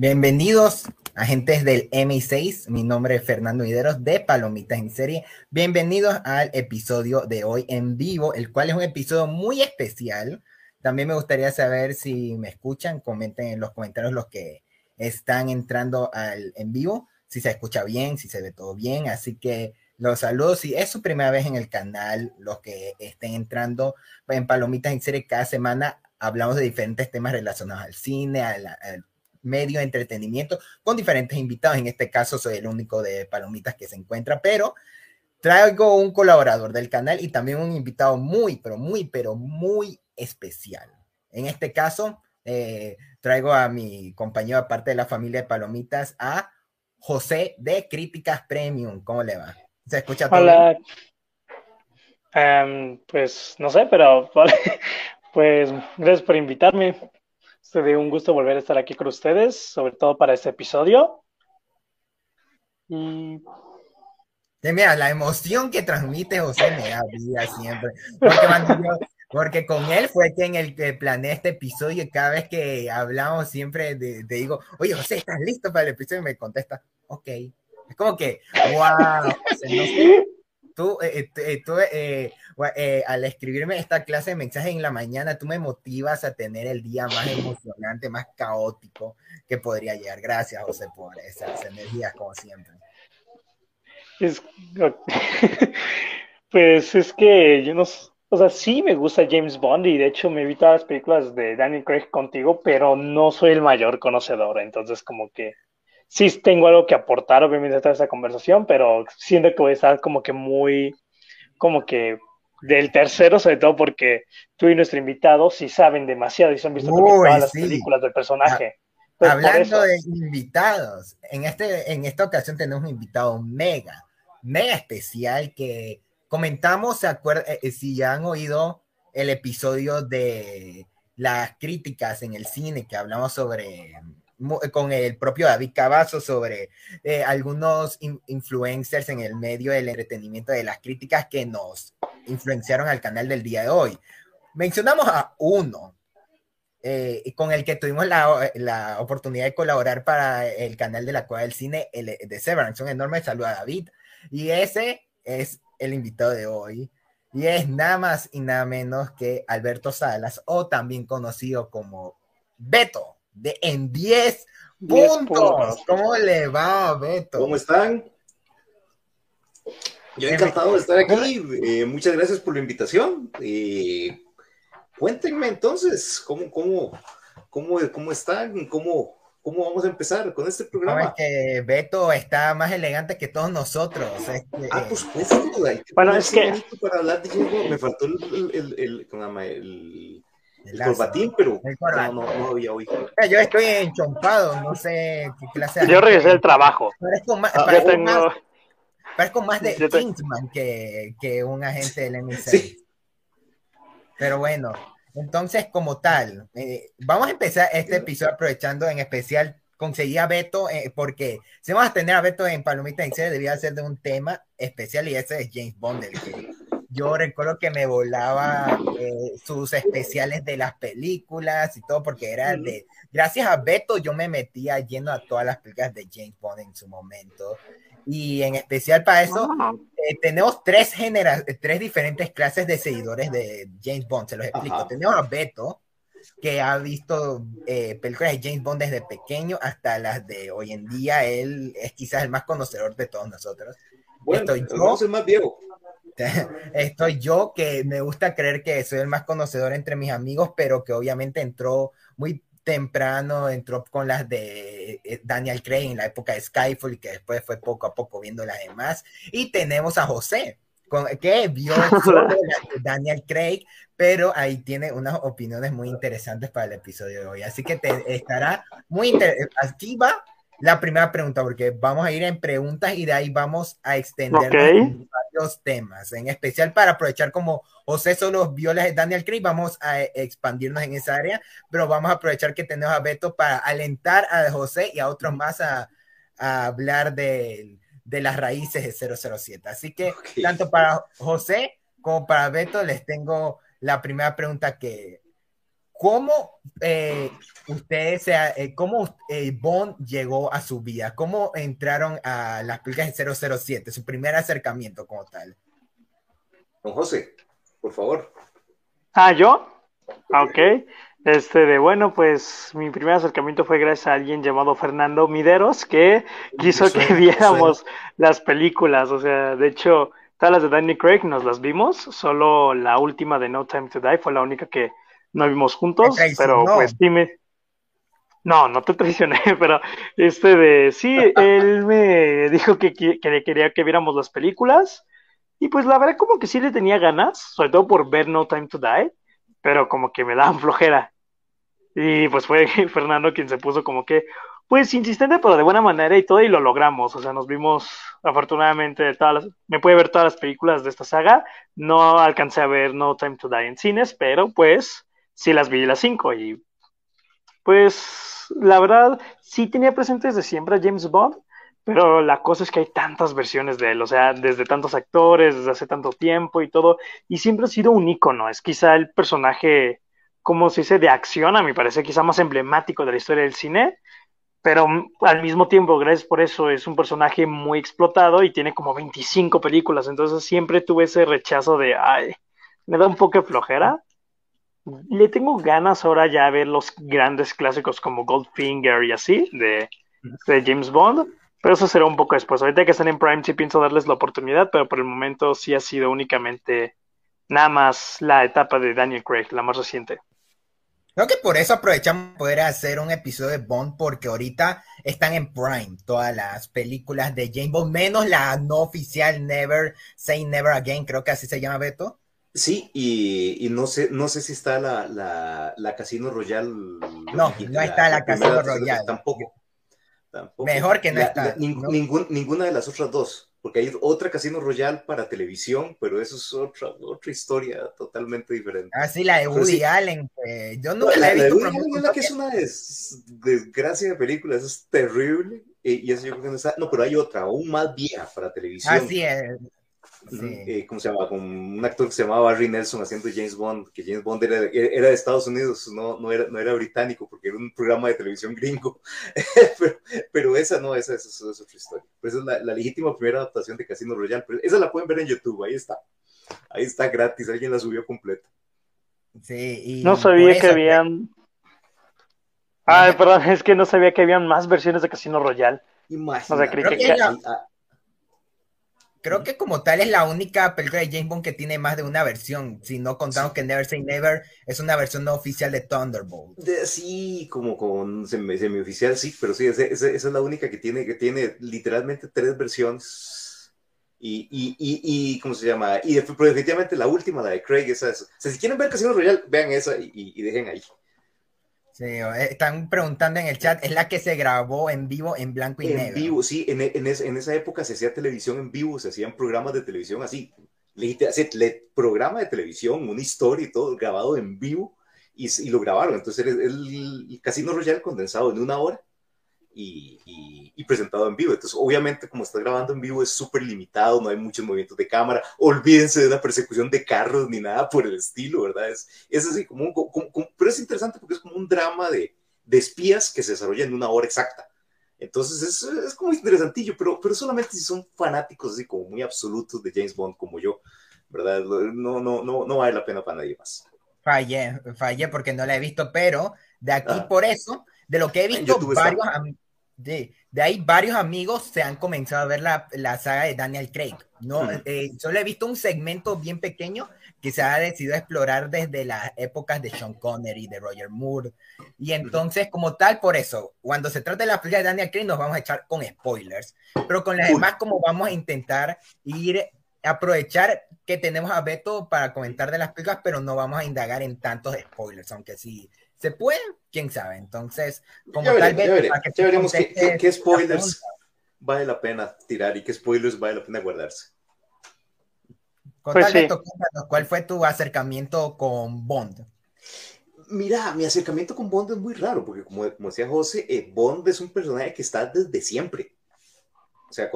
Bienvenidos, agentes del M6. Mi nombre es Fernando Hideros de Palomitas en Serie. Bienvenidos al episodio de hoy en vivo, el cual es un episodio muy especial. También me gustaría saber si me escuchan, comenten en los comentarios los que están entrando al en vivo, si se escucha bien, si se ve todo bien. Así que los saludos. Si es su primera vez en el canal, los que estén entrando en Palomitas en Serie cada semana, hablamos de diferentes temas relacionados al cine, al, al medio de entretenimiento con diferentes invitados. En este caso soy el único de Palomitas que se encuentra, pero traigo un colaborador del canal y también un invitado muy, pero muy, pero muy especial. En este caso, eh, traigo a mi compañero, aparte de la familia de Palomitas, a José de Críticas Premium. ¿Cómo le va? ¿Se escucha todo? Hola. Um, pues no sé, pero pues gracias por invitarme. Sería un gusto volver a estar aquí con ustedes, sobre todo para este episodio. Y... mira, la emoción que transmite José me da vida siempre. Porque, porque, con él fue quien el que planeé este episodio y cada vez que hablamos siempre te digo, oye José, ¿estás listo para el episodio? Y me contesta, ok. Es como que, wow, tú, eh, eh, tú eh, al escribirme esta clase de mensajes en la mañana, tú me motivas a tener el día más emocionante, más caótico que podría llegar. Gracias, José, por esas energías, como siempre. pues es que yo no, o sea, sí me gusta James Bond y de hecho me vi todas las películas de Daniel Craig contigo, pero no soy el mayor conocedor, entonces como que sí tengo algo que aportar, obviamente, a esta esa conversación, pero siento que voy a estar como que muy, como que del tercero, sobre todo porque tú y nuestro invitado sí saben demasiado y se han visto todas las películas del personaje. Hablando de invitados, en, este, en esta ocasión tenemos un invitado mega, mega especial que comentamos, ¿se acuerdan? Eh, eh, si ya han oído el episodio de las críticas en el cine que hablamos sobre con el propio David Cavazo sobre eh, algunos influencers en el medio del entretenimiento de las críticas que nos influenciaron al canal del día de hoy. Mencionamos a uno eh, con el que tuvimos la, la, oportunidad de colaborar para el canal de la Cueva del Cine el, de Severance. Un enorme saludo a David. Y ese es el invitado de hoy. Y es nada más y nada menos que Alberto Salas, o también conocido como Beto de en 10 puntos. ¿Cómo le va, Beto? ¿Cómo están? Yo encantado de estar aquí. Eh, muchas gracias por la invitación. Eh, cuéntenme entonces, ¿cómo, cómo, cómo, cómo están? ¿Cómo, ¿Cómo vamos a empezar con este programa? que Beto está más elegante que todos nosotros. Este, ah, pues, pues bueno, es que... Para hablar de me faltó el, el, el, el, el el corbatín, pero no, no, había oído. Yo estoy enchompado, no sé qué clase Yo regresé del trabajo. Parezco más, ah, parezco tengo... más, parezco más de Kingsman que, que, un agente del M6. Pero bueno, entonces como tal, eh, vamos a empezar este episodio aprovechando en especial conseguí a Beto, eh, porque si vamos a tener a Beto en Palomita en serie, debía ser de un tema especial y ese es James Bond, el que yo recuerdo que me volaba eh, sus especiales de las películas y todo, porque era de. Gracias a Beto, yo me metía lleno a todas las películas de James Bond en su momento. Y en especial para eso, eh, tenemos tres, genera tres diferentes clases de seguidores de James Bond. Se los explico. Tenemos a Beto, que ha visto eh, películas de James Bond desde pequeño hasta las de hoy en día. Él es quizás el más conocedor de todos nosotros. Bueno, Estoy yo, el más viejo. Estoy yo que me gusta creer que soy el más conocedor entre mis amigos, pero que obviamente entró muy temprano, entró con las de eh, Daniel Craig en la época de Skyfall y que después fue poco a poco viendo las demás. Y tenemos a José, que vio Daniel Craig, pero ahí tiene unas opiniones muy interesantes para el episodio de hoy. Así que te estará muy interesante. Aquí va la primera pregunta, porque vamos a ir en preguntas y de ahí vamos a extender varios temas, en especial para aprovechar como José solo vio las de Daniel Craig, vamos a expandirnos en esa área, pero vamos a aprovechar que tenemos a Beto para alentar a José y a otros más a, hablar de, las raíces de 007. Así que tanto para José como para Beto les tengo la primera pregunta que ¿cómo eh, ustedes, eh, cómo eh, Bond llegó a su vida? ¿Cómo entraron a las películas de 007? Su primer acercamiento como tal. Don José, por favor. Ah, ¿yo? Ah, ok. Este de bueno, pues mi primer acercamiento fue gracias a alguien llamado Fernando Mideros que quiso que viéramos las películas. O sea, de hecho, todas las de Danny Craig nos las vimos, solo la última de No Time to Die fue la única que no vimos juntos, pero pues dime. No, no te traicioné, pero este de sí, él me dijo que, que, quería que viéramos las películas y pues la verdad como que sí le tenía ganas, sobre todo por ver No Time to Die pero como que me daban flojera. Y pues fue Fernando quien se puso como que, pues insistente, pero de buena manera y todo, y lo logramos. O sea, nos vimos afortunadamente todas las, me puede ver todas las películas de esta saga. No alcancé a ver No Time to Die en cines, pero pues sí las vi las cinco. Y pues la verdad, sí tenía presentes de siempre a James Bond, pero la cosa es que hay tantas versiones de él, o sea, desde tantos actores, desde hace tanto tiempo y todo, y siempre ha sido un ícono, es quizá el personaje, como se dice, de acción, a mi parecer, quizá más emblemático de la historia del cine, pero al mismo tiempo, gracias por eso, es un personaje muy explotado y tiene como 25 películas, entonces siempre tuve ese rechazo de, ay, me da un poco de flojera. Le tengo ganas ahora ya a ver los grandes clásicos como Goldfinger y así, de, de James Bond, pero eso será un poco después. Ahorita que están en Prime sí pienso darles la oportunidad, pero por el momento sí ha sido únicamente nada más la etapa de Daniel Craig, la más reciente. Creo que por eso aprovechamos poder hacer un episodio de Bond, porque ahorita están en Prime todas las películas de James Bond, menos la no oficial Never Say Never Again, creo que así se llama Beto. Sí, y, no sé, no sé si está la, la, Casino Royale. No, no está la, Casino Royale. Tampoco. Mejor que no está. ninguna de las otras dos, porque hay otra Casino Royale para televisión, pero eso es otra, otra historia totalmente diferente. Ah, sí, la de Woody Allen. yo nunca la, he visto. La de Woody Allen que es una desgracia de películas, es terrible. Y, eso yo creo que no está. No, pero hay otra, aún más vieja para televisión. Así es. Eh, ¿cómo se llama? Con un actor que se llamaba Barry Nelson haciendo James Bond, que James Bond era, era de Estados Unidos, no, no, era, no era británico, porque era un programa de televisión gringo. pero, pero, esa no, esa, esa, es otra historia. Pues es la, la, legítima primera adaptación de Casino Royale. Pero esa la pueden ver en YouTube, ahí está. Ahí está gratis, alguien la subió completa. Sí, y no sabía que habían. Ay, perdón, es que no sabía que habían más versiones de Casino Royale. Imagínate. Creo que como tal es la única película de James Bond que tiene más de una versión, si no contamos que Never Say Never es una versión no oficial de Thunderbolt. sí, como con semi-oficial, sí, pero sí, esa, es la única que tiene, que tiene literalmente tres versiones. Y, y, y, y ¿cómo se llama? Y definitivamente la última, la de Craig, esa es. O sea, si quieren ver Casino Royale, vean esa y dejen ahí. Sí, eh, están preguntando en el chat, es la que se grabó en vivo en blanco y negro. En vivo, sí, en, en, en, esa época se hacía televisión en vivo, se hacían programas de televisión así, le, programa de televisión, una historia y todo grabado en vivo y, y lo grabaron. Entonces el, el, Casino Royale condensado en una hora y, presentado en vivo. Entonces, obviamente, como está grabando en vivo, es súper limitado, no hay muchos movimientos de cámara. Olvídense de una persecución de carros ni nada por el estilo, ¿verdad? Es, es así como un. pero es interesante porque es como un drama de, de espías que se desarrolla en una hora exacta. Entonces es, es, como interesantillo, pero, pero solamente si son fanáticos así como muy absolutos de James Bond como yo, ¿verdad? No, no, no, no vale la pena para nadie más. Fallé, fallé porque no la he visto, pero de aquí ah. por eso de lo que he visto, varios de, de, ahí varios amigos se han comenzado a ver la, la saga de Daniel Craig. No, eh, solo he visto un segmento bien pequeño que se ha decidido explorar desde las épocas de Sean Connery, de Roger Moore. Y entonces, como tal, por eso, cuando se trata de la película de Daniel Craig, nos vamos a echar con spoilers. Pero con las demás, como vamos a intentar ir aprovechar que tenemos a Beto para comentar de las películas, pero no vamos a indagar en tantos spoilers, aunque sí ¿Se puede? ¿Quién sabe? Entonces, como tal vez... Ya, veremos qué, spoilers vale la pena tirar y qué spoilers vale la pena guardarse. Pues ¿cuál fue tu acercamiento con Bond? Mira, mi acercamiento con Bond es muy raro, porque como, decía José, eh, Bond es un personaje que está desde siempre. O sea,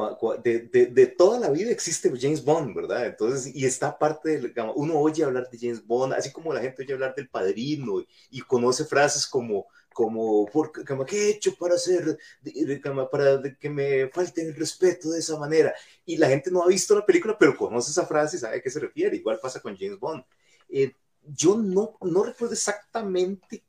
de, de, de, toda la vida existe James Bond, ¿verdad? Entonces, y está parte del, uno oye hablar de James Bond, así como la gente oye hablar del padrino y, conoce frases como, como, por, ¿qué he hecho para hacer, para que me falte el respeto de esa manera? Y la gente no ha visto la película, pero conoce esa frase y sabe a qué se refiere. Igual pasa con James Bond. Eh, yo no, no recuerdo exactamente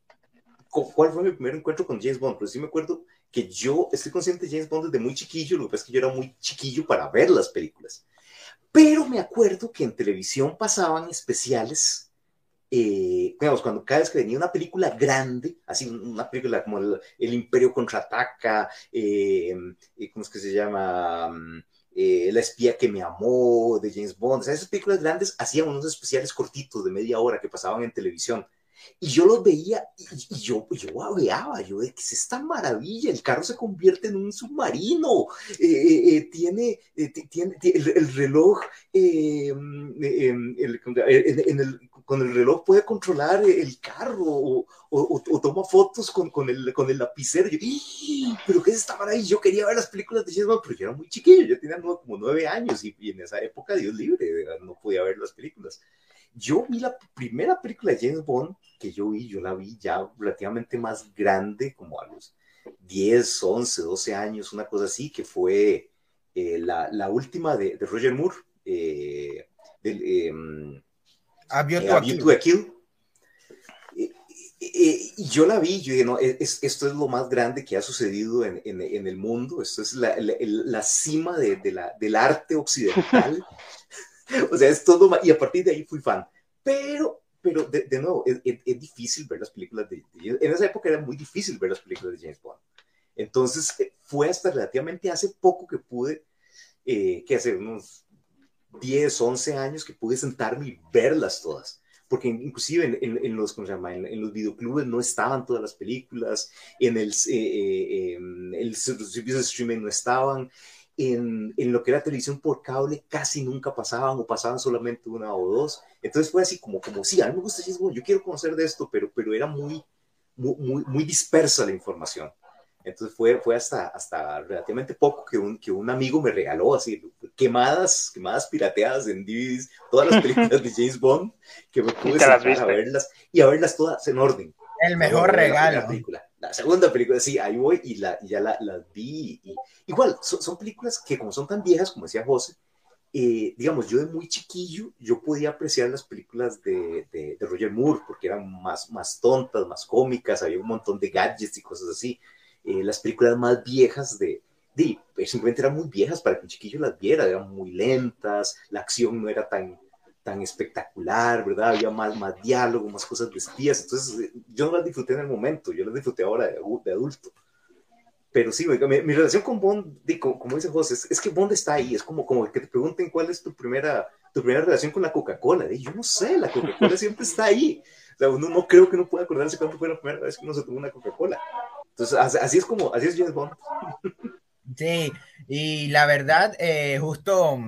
cuál fue mi primer encuentro con James Bond, pero sí me acuerdo que yo estoy consciente de James Bond desde muy chiquillo, lo que pasa es que yo era muy chiquillo para ver las películas. Pero me acuerdo que en televisión pasaban especiales, eh, digamos, cuando cada vez que venía una película grande, así una película como El, Imperio contraataca, eh, eh, ¿cómo es que se llama? Eh, la espía que me amó, de James Bond, o sea, esas películas grandes hacían unos especiales cortitos de media hora que pasaban en televisión. Y yo los veía y, yo, yo babeaba, yo de que es esta maravilla, el carro se convierte en un submarino, eh, eh, eh, tiene, tiene el, reloj, em, em, en el, con el reloj puede controlar el carro o, o, toma fotos con, con, el, con el lapicero. Yo, pero ¿qué es esta maravilla? Yo quería ver las películas de James pero yo era muy chiquillo, yo tenía como nueve años y, y en esa época, Dios libre, no podía ver las películas. Yo vi la primera película de James Bond que yo vi, yo la vi ya relativamente más grande, como a los 10, 11, 12 años, una cosa así, que fue eh, la, la, última de, de, Roger Moore, eh, del, eh, A View to Kill. Y yo la vi, yo dije, no, es, esto es lo más grande que ha sucedido en, en, en el mundo, esto es la, la, la cima de, de la, del arte occidental. o sea, es todo, y a partir de ahí fui fan. Pero, pero de, de nuevo, es, es, difícil ver las películas de, En esa época era muy difícil ver las películas de James Bond. Entonces, eh, fue hasta relativamente hace poco que pude, eh, que hace unos 10, 11 años que pude sentarme y verlas todas. Porque inclusive en, en, en los, ¿cómo se llama? En, los videoclubes no estaban todas las películas, en el, eh, eh, el servicio de streaming no estaban, en, en, lo que era televisión por cable casi nunca pasaban o pasaban solamente una o dos. Entonces fue así como, como sí, a mí me gusta James Bond, yo quiero conocer de esto, pero, pero era muy, muy, muy dispersa la información. Entonces fue, fue hasta, hasta relativamente poco que un, que un amigo me regaló así quemadas, quemadas pirateadas en DVDs, todas las películas de James Bond, que me pude sentar a verlas y a verlas todas en orden. El mejor regalo. La, película, la, segunda película, sí, ahí voy y, la, ya las la vi. Y, igual, son, son, películas que como son tan viejas, como decía José, eh, digamos, yo de muy chiquillo, yo podía apreciar las películas de, de, de, Roger Moore porque eran más, más tontas, más cómicas, había un montón de gadgets y cosas así. Eh, las películas más viejas de, de, simplemente eran muy viejas para que un chiquillo las viera, eran muy lentas, la acción no era tan, tan espectacular, ¿verdad? Había más, más diálogo, más cosas vestidas, entonces yo no las disfruté en el momento, yo las disfruté ahora de, de adulto. Pero sí, mi, mi, relación con Bond, como, como dice José, es, es, que Bond está ahí, es como, como que te pregunten cuál es tu primera, tu primera relación con la Coca-Cola. Yo no sé, la Coca-Cola siempre está ahí. O sea, uno no creo que no pueda acordarse cuándo fue la primera vez que uno se tomó una Coca-Cola. Entonces, así es como, así es James Bond. Sí, y la verdad, eh, justo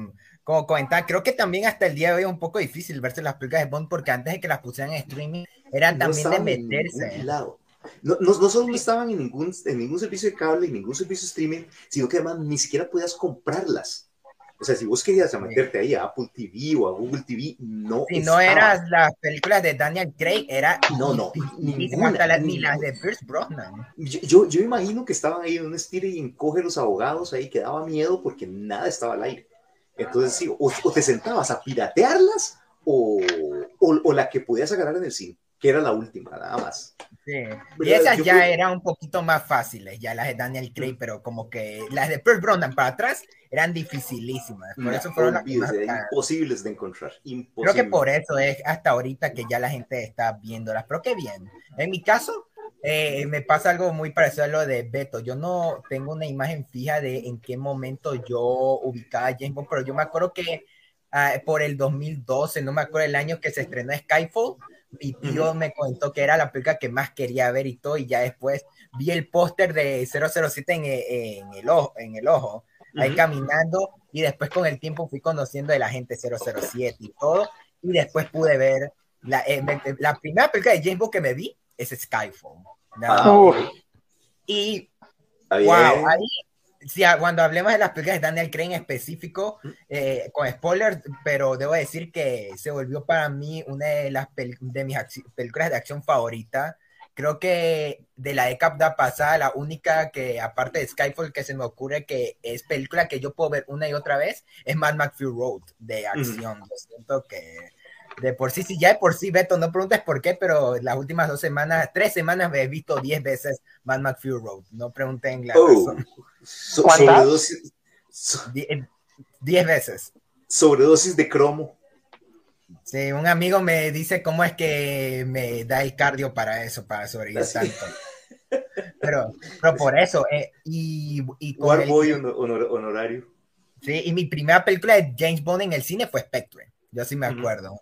como comentar, creo que también hasta el día de hoy es un poco difícil verse las películas de Bond porque antes de que las pusieran en streaming eran también de meterse. No, no, no, solo no estaban en ningún, en ningún servicio de cable, en ningún servicio de streaming, sino que además ni siquiera podías comprarlas. O sea, si vos querías meterte ahí a Apple TV o a Google TV, no. Si no eras las películas de Daniel Craig, era. No, no, ninguna, las, ni las de Pierce Brosnan. Yo, yo, yo, imagino que estaban ahí en un estilo y encoge los abogados ahí, que daba miedo porque nada estaba al aire. Entonces, sí, o, te sentabas a piratearlas o, o, la que podías agarrar en el cine, que era la última, nada más. Sí. Y esas ya eran un poquito más fáciles, ya las de Daniel Craig, pero como que las de Pearl Brosnan para atrás eran dificilísimas. Por eso fueron las imposibles de encontrar. Creo que por eso es hasta ahorita que ya la gente está viéndolas. Pero qué bien. En mi caso, eh, me pasa algo muy parecido a lo de Beto. Yo no tengo una imagen fija de en qué momento yo ubicaba a James Bond, pero yo me acuerdo que uh, por el 2012, no me acuerdo el año que se estrenó Skyfall, mi tío me contó que era la película que más quería ver y todo, y ya después vi el póster de 007 en, en, el ojo, en el ojo ahí caminando, y después con el tiempo fui conociendo de la gente 007 y todo, y después pude ver la, eh, la primera película de James Bond que me vi es Skyfall. Ah, y wow, ahí sí, cuando hablemos de las películas de Daniel Craig en específico, eh, con spoilers, pero debo decir que se volvió para mí una de las de mis películas de acción favoritas. Creo que de la década pasada, la única que, aparte de Skyfall, que se me ocurre que es película que yo puedo ver una y otra vez, es Mad Max Fury Road de acción. siento que de por sí, si ya de por sí, Beto, no preguntes por qué, pero las últimas dos semanas, tres semanas me he visto diez veces Mad Max Fury Road. No pregunten la oh, razón. sobredosis. Eh, diez veces. Sobredosis de cromo. Sí, un amigo me dice cómo es que me da el cardio para eso, para sobrevivir tanto. Pero, pero por eso, eh, y, y con honorario. Sí, y mi primera película de James Bond en el cine fue Spectre, yo sí me acuerdo.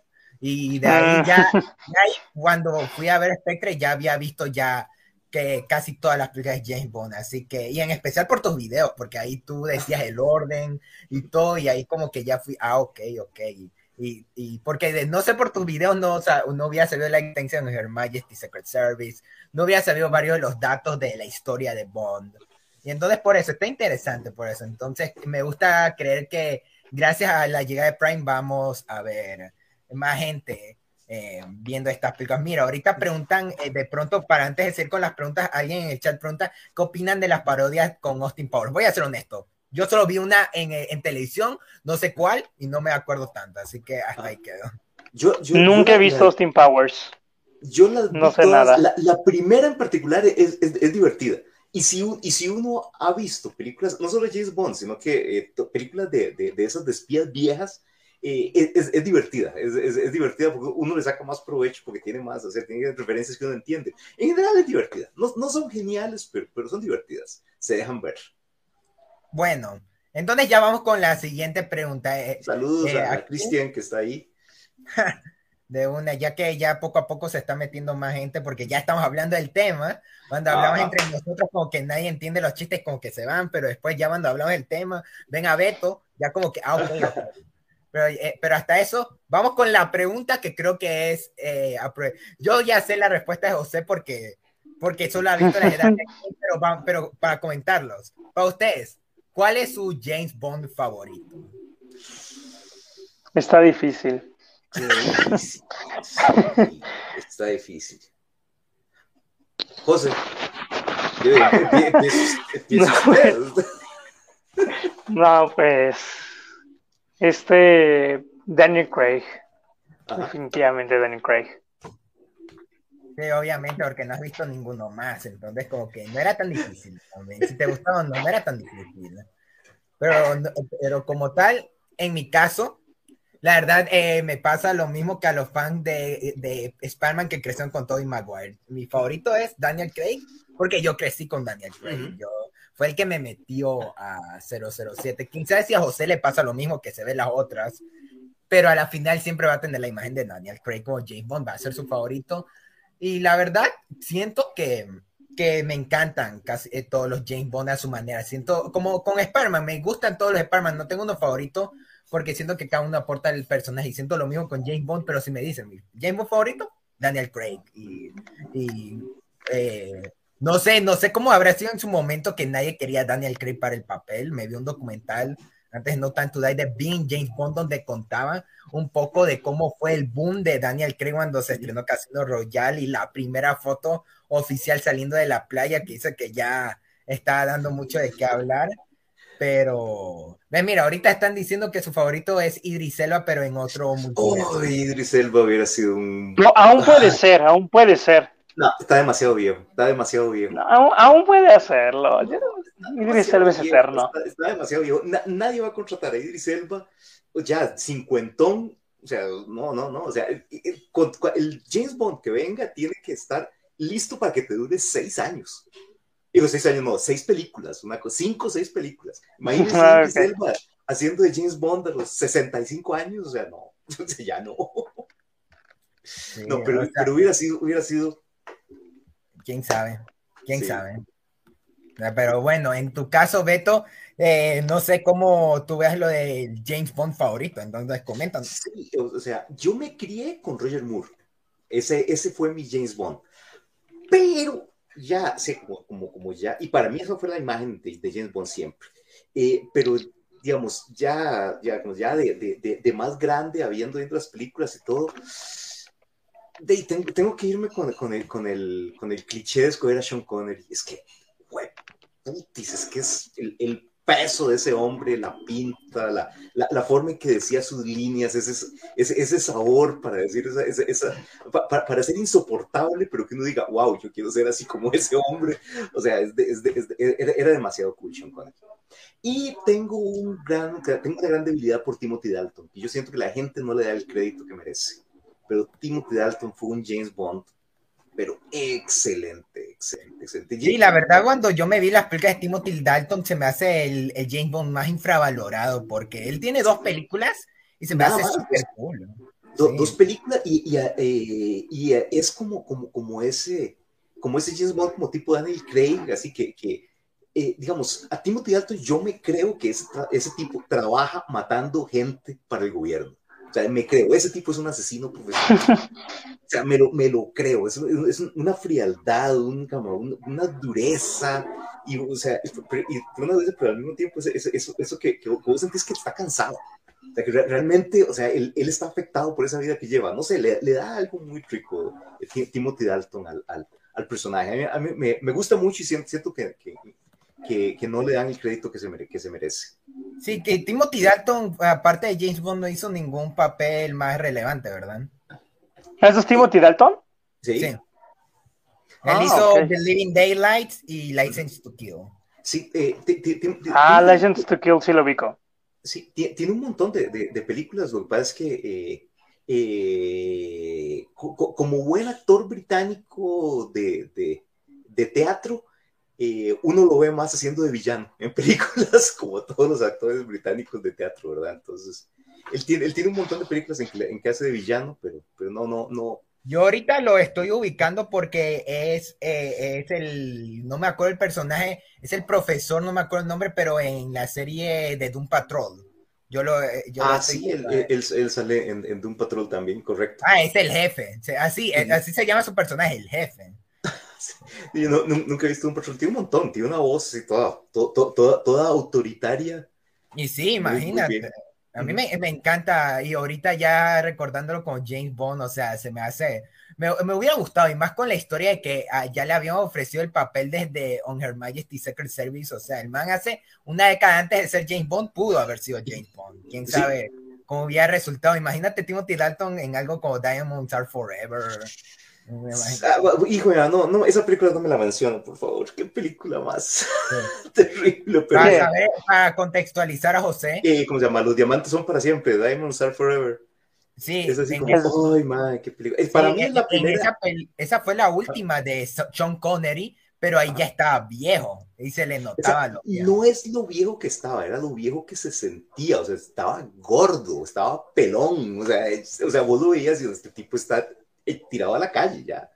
Y de ahí ya, cuando fui a ver Spectre, ya había visto ya que casi todas las películas de James Bond, así que, y en especial por tus videos, porque ahí tú decías el orden y todo, y ahí como que ya fui, ah, ok, ok. Y, y porque no sé por tus videos, no, o sea, no había sabido la intención de Her Majesty Secret Service, no había sabido varios de los datos de la historia de Bond. Y entonces por eso, está interesante por eso. Entonces me gusta creer que gracias a la llegada de Prime vamos a ver más gente eh, viendo estas películas. Mira, ahorita preguntan, eh, de pronto, para antes de seguir con las preguntas, alguien en el chat pregunta, ¿qué opinan de las parodias con Austin Powers? Voy a ser honesto. Yo solo vi una en, eh, en televisión, no sé cuál, y no me acuerdo tanto, así que hasta ahí quedó. Yo, Nunca he visto Austin Powers. Yo no sé nada. La, primera en particular es, es, divertida. Y si, y si uno ha visto películas, no solo James Bond, sino que películas de, de, de, esas de espías viejas, eh, es, es, divertida, es, es, divertida porque uno le saca más provecho porque tiene más, o sea, tiene referencias que uno entiende. En general es divertida, no, no son geniales, pero, pero son divertidas, se dejan ver. Bueno, entonces ya vamos con la siguiente pregunta. Eh, Saludos eh, a, Cristian que está ahí. De una, ya que ya poco a poco se está metiendo más gente porque ya estamos hablando del tema. Cuando hablamos entre nosotros, como que nadie entiende los chistes, como que se van, pero después ya cuando hablamos del tema, ven a Beto, ya como que, ah, Eh, pero, hasta eso, vamos con la pregunta que creo que es, eh, yo ya sé la respuesta de José porque, porque solo ha visto la edad, pero, pero para comentarlos, para ustedes, ¿cuál es su James Bond favorito? Está difícil. Está difícil. José, no, pues este, Daniel Craig. Definitivamente Daniel Craig. Sí, obviamente, porque no has visto ninguno más, entonces como que no era tan difícil también. Si te gustaba no, no era tan difícil. Pero, pero como tal, en mi caso, la verdad eh, me pasa lo mismo que a los fans de, de Spider-Man que crecieron con Tobey Maguire. Mi favorito es Daniel Craig, porque yo crecí con Daniel Craig. Yo fue el que me metió a 007. Quién sabe si a José le pasa lo mismo que se ve las otras, pero a la final siempre va a tener la imagen de Daniel Craig como James Bond, va a ser su favorito. Y la verdad, siento que, que me encantan casi eh, todos los James Bond a su manera. Siento como con Spider-Man, me gustan todos los Spider-Man, no tengo uno favorito porque siento que cada uno aporta el personaje y siento lo mismo con James Bond, pero si me dicen, James Bond favorito, Daniel Craig. Y, y eh, no sé, no sé cómo habrá sido en su momento que nadie quería a Daniel Craig para el papel. Me vi un documental antes No Time to Die de Being James Bond donde contaban un poco de cómo fue el boom de Daniel Craig cuando se estrenó Casino Royale y la primera foto oficial saliendo de la playa que dice que ya está dando mucho de qué hablar. Pero, ve, mira, ahorita están diciendo que su favorito es Idris Elba, pero en otro Oh, Idris Elba hubiera sido un. No, aún puede ser, aún puede ser. No, está demasiado viejo, está demasiado viejo. aún, puede hacerlo. Idris Elba es eterno. Está, demasiado viejo. nadie va a contratar a Idris Elba ya cincuentón. O sea, no, no, no. O sea, el, el, James Bond que venga tiene que estar listo para que te dure seis años. Digo, seis años, no, seis películas, una cinco o seis películas. Imagínese a Idris Elba haciendo de James Bond a los 65 años, o sea, no, ya no. no, pero, pero hubiera sido, hubiera sido quién sabe, quién sabe. Pero bueno, en tu caso, Beto, eh, no sé cómo tú veas lo de James Bond favorito, entonces comentan. Sí, o sea, yo me crié con Roger Moore. Ese, ese fue mi James Bond. Pero ya, sé, como, como, como, ya, y para mí eso fue la imagen de, de James Bond siempre. Eh, pero, digamos, ya, ya, ya de, de, de, más grande, habiendo viendo las películas y todo, de, tengo, tengo que irme con, con, el, con, el, con el cliché de escoger a Sean Connery. Es que, güey, putis, es que es el, el peso de ese hombre, la pinta, la, la, la, forma en que decía sus líneas, ese, ese, ese sabor para decir, esa, esa, para, para, ser insoportable, pero que uno diga, wow, yo quiero ser así como ese hombre. O sea, es de, es de, es era, era, demasiado cool Sean Connery. Y tengo, un gran, tengo una gran debilidad por Timothy Dalton, y yo siento que la gente no le da el crédito que merece. Pero Timothy Dalton fue un James Bond pero excelente, excelente, excelente. Sí, la verdad, cuando yo me vi las películas de Timothy Dalton, se me hace el, el James Bond más infravalorado, porque él tiene dos películas y se me Nada hace súper cool. Do, sí. Dos películas y, y, eh, y, es como, como, como, ese, como ese James Bond, como tipo Daniel Craig, así que, que eh, digamos, a Timothy Dalton yo me creo que ese, ese tipo trabaja matando gente para el gobierno. Sea, me creo, ese tipo es un asesino profesional. O sea, me lo, me lo creo, es, es una frialdad, un, una dureza, y, o sea, y, una dureza, pero al mismo tiempo eso, eso, eso que, que, vos sentís que está cansado. O sea, que realmente, o sea, él, él, está afectado por esa vida que lleva. No sé, le, le da algo muy rico Timothy Dalton al, al, al personaje. A mí, a mí me, me, gusta mucho y siento, siento que, que, que, que, no le dan el crédito que se, mere, que se merece. Sí, que Timothy Dalton, aparte de James Bond, no hizo ningún papel más relevante, ¿verdad? ¿Eso es Timothy Dalton? Sí. sí. Él ah, hizo okay. The Living Daylights y License to Kill. Sí, eh, ah, License to Kill sí lo ubico. Sí, tiene un montón de, de, de, películas. Lo que pasa es que, eh, eh, co como buen actor británico de, de teatro, eh, uno lo ve más haciendo de villano en películas, como todos los actores británicos de teatro, ¿verdad? Entonces, él tiene, él tiene un montón de películas en que, en que hace de villano, pero, pero no, no, no. Yo ahorita lo estoy ubicando porque es, eh, es el, no me acuerdo el personaje, es el profesor, no me acuerdo el nombre, pero en la serie de Doom Patrol. Yo lo, yo ah, lo sí, él, él, él, sale en, en, Doom Patrol también, correcto. Ah, es el jefe. Así, -huh. así se llama su personaje, el jefe. Yo no, nunca he visto un patrón, tiene un montón, tiene una voz y toda, toda, toda, toda autoritaria. Y sí, imagínate. A mí me, me, encanta, y ahorita ya recordándolo con James Bond, o sea, se me hace, me, me hubiera gustado, y más con la historia de que ah, ya le habían ofrecido el papel desde On Her Majesty Secret Service, o sea, el man hace una década antes de ser James Bond, pudo haber sido James Bond, quién sabe sí. cómo hubiera resultado. Imagínate Timothy Dalton en algo como Diamonds Are Forever. Ah, hijo, no, no, esa película no me la menciono, por favor. Qué película más sí. terrible. Pero... Para, saber, para contextualizar a José. Eh, ¿Cómo se llama? Los diamantes son para siempre. Diamonds are forever. Sí. Es así como, eso... ay, madre, qué película. Sí, para mí es la primera. Esa, esa, fue la última de Sean Connery, pero ahí ya estaba viejo. Y se le notaba o sea, lo viejo. No es lo viejo que estaba, era lo viejo que se sentía. O sea, estaba gordo, estaba pelón. O sea, es, o sea vos lo veías y este tipo está tirado a la calle ya.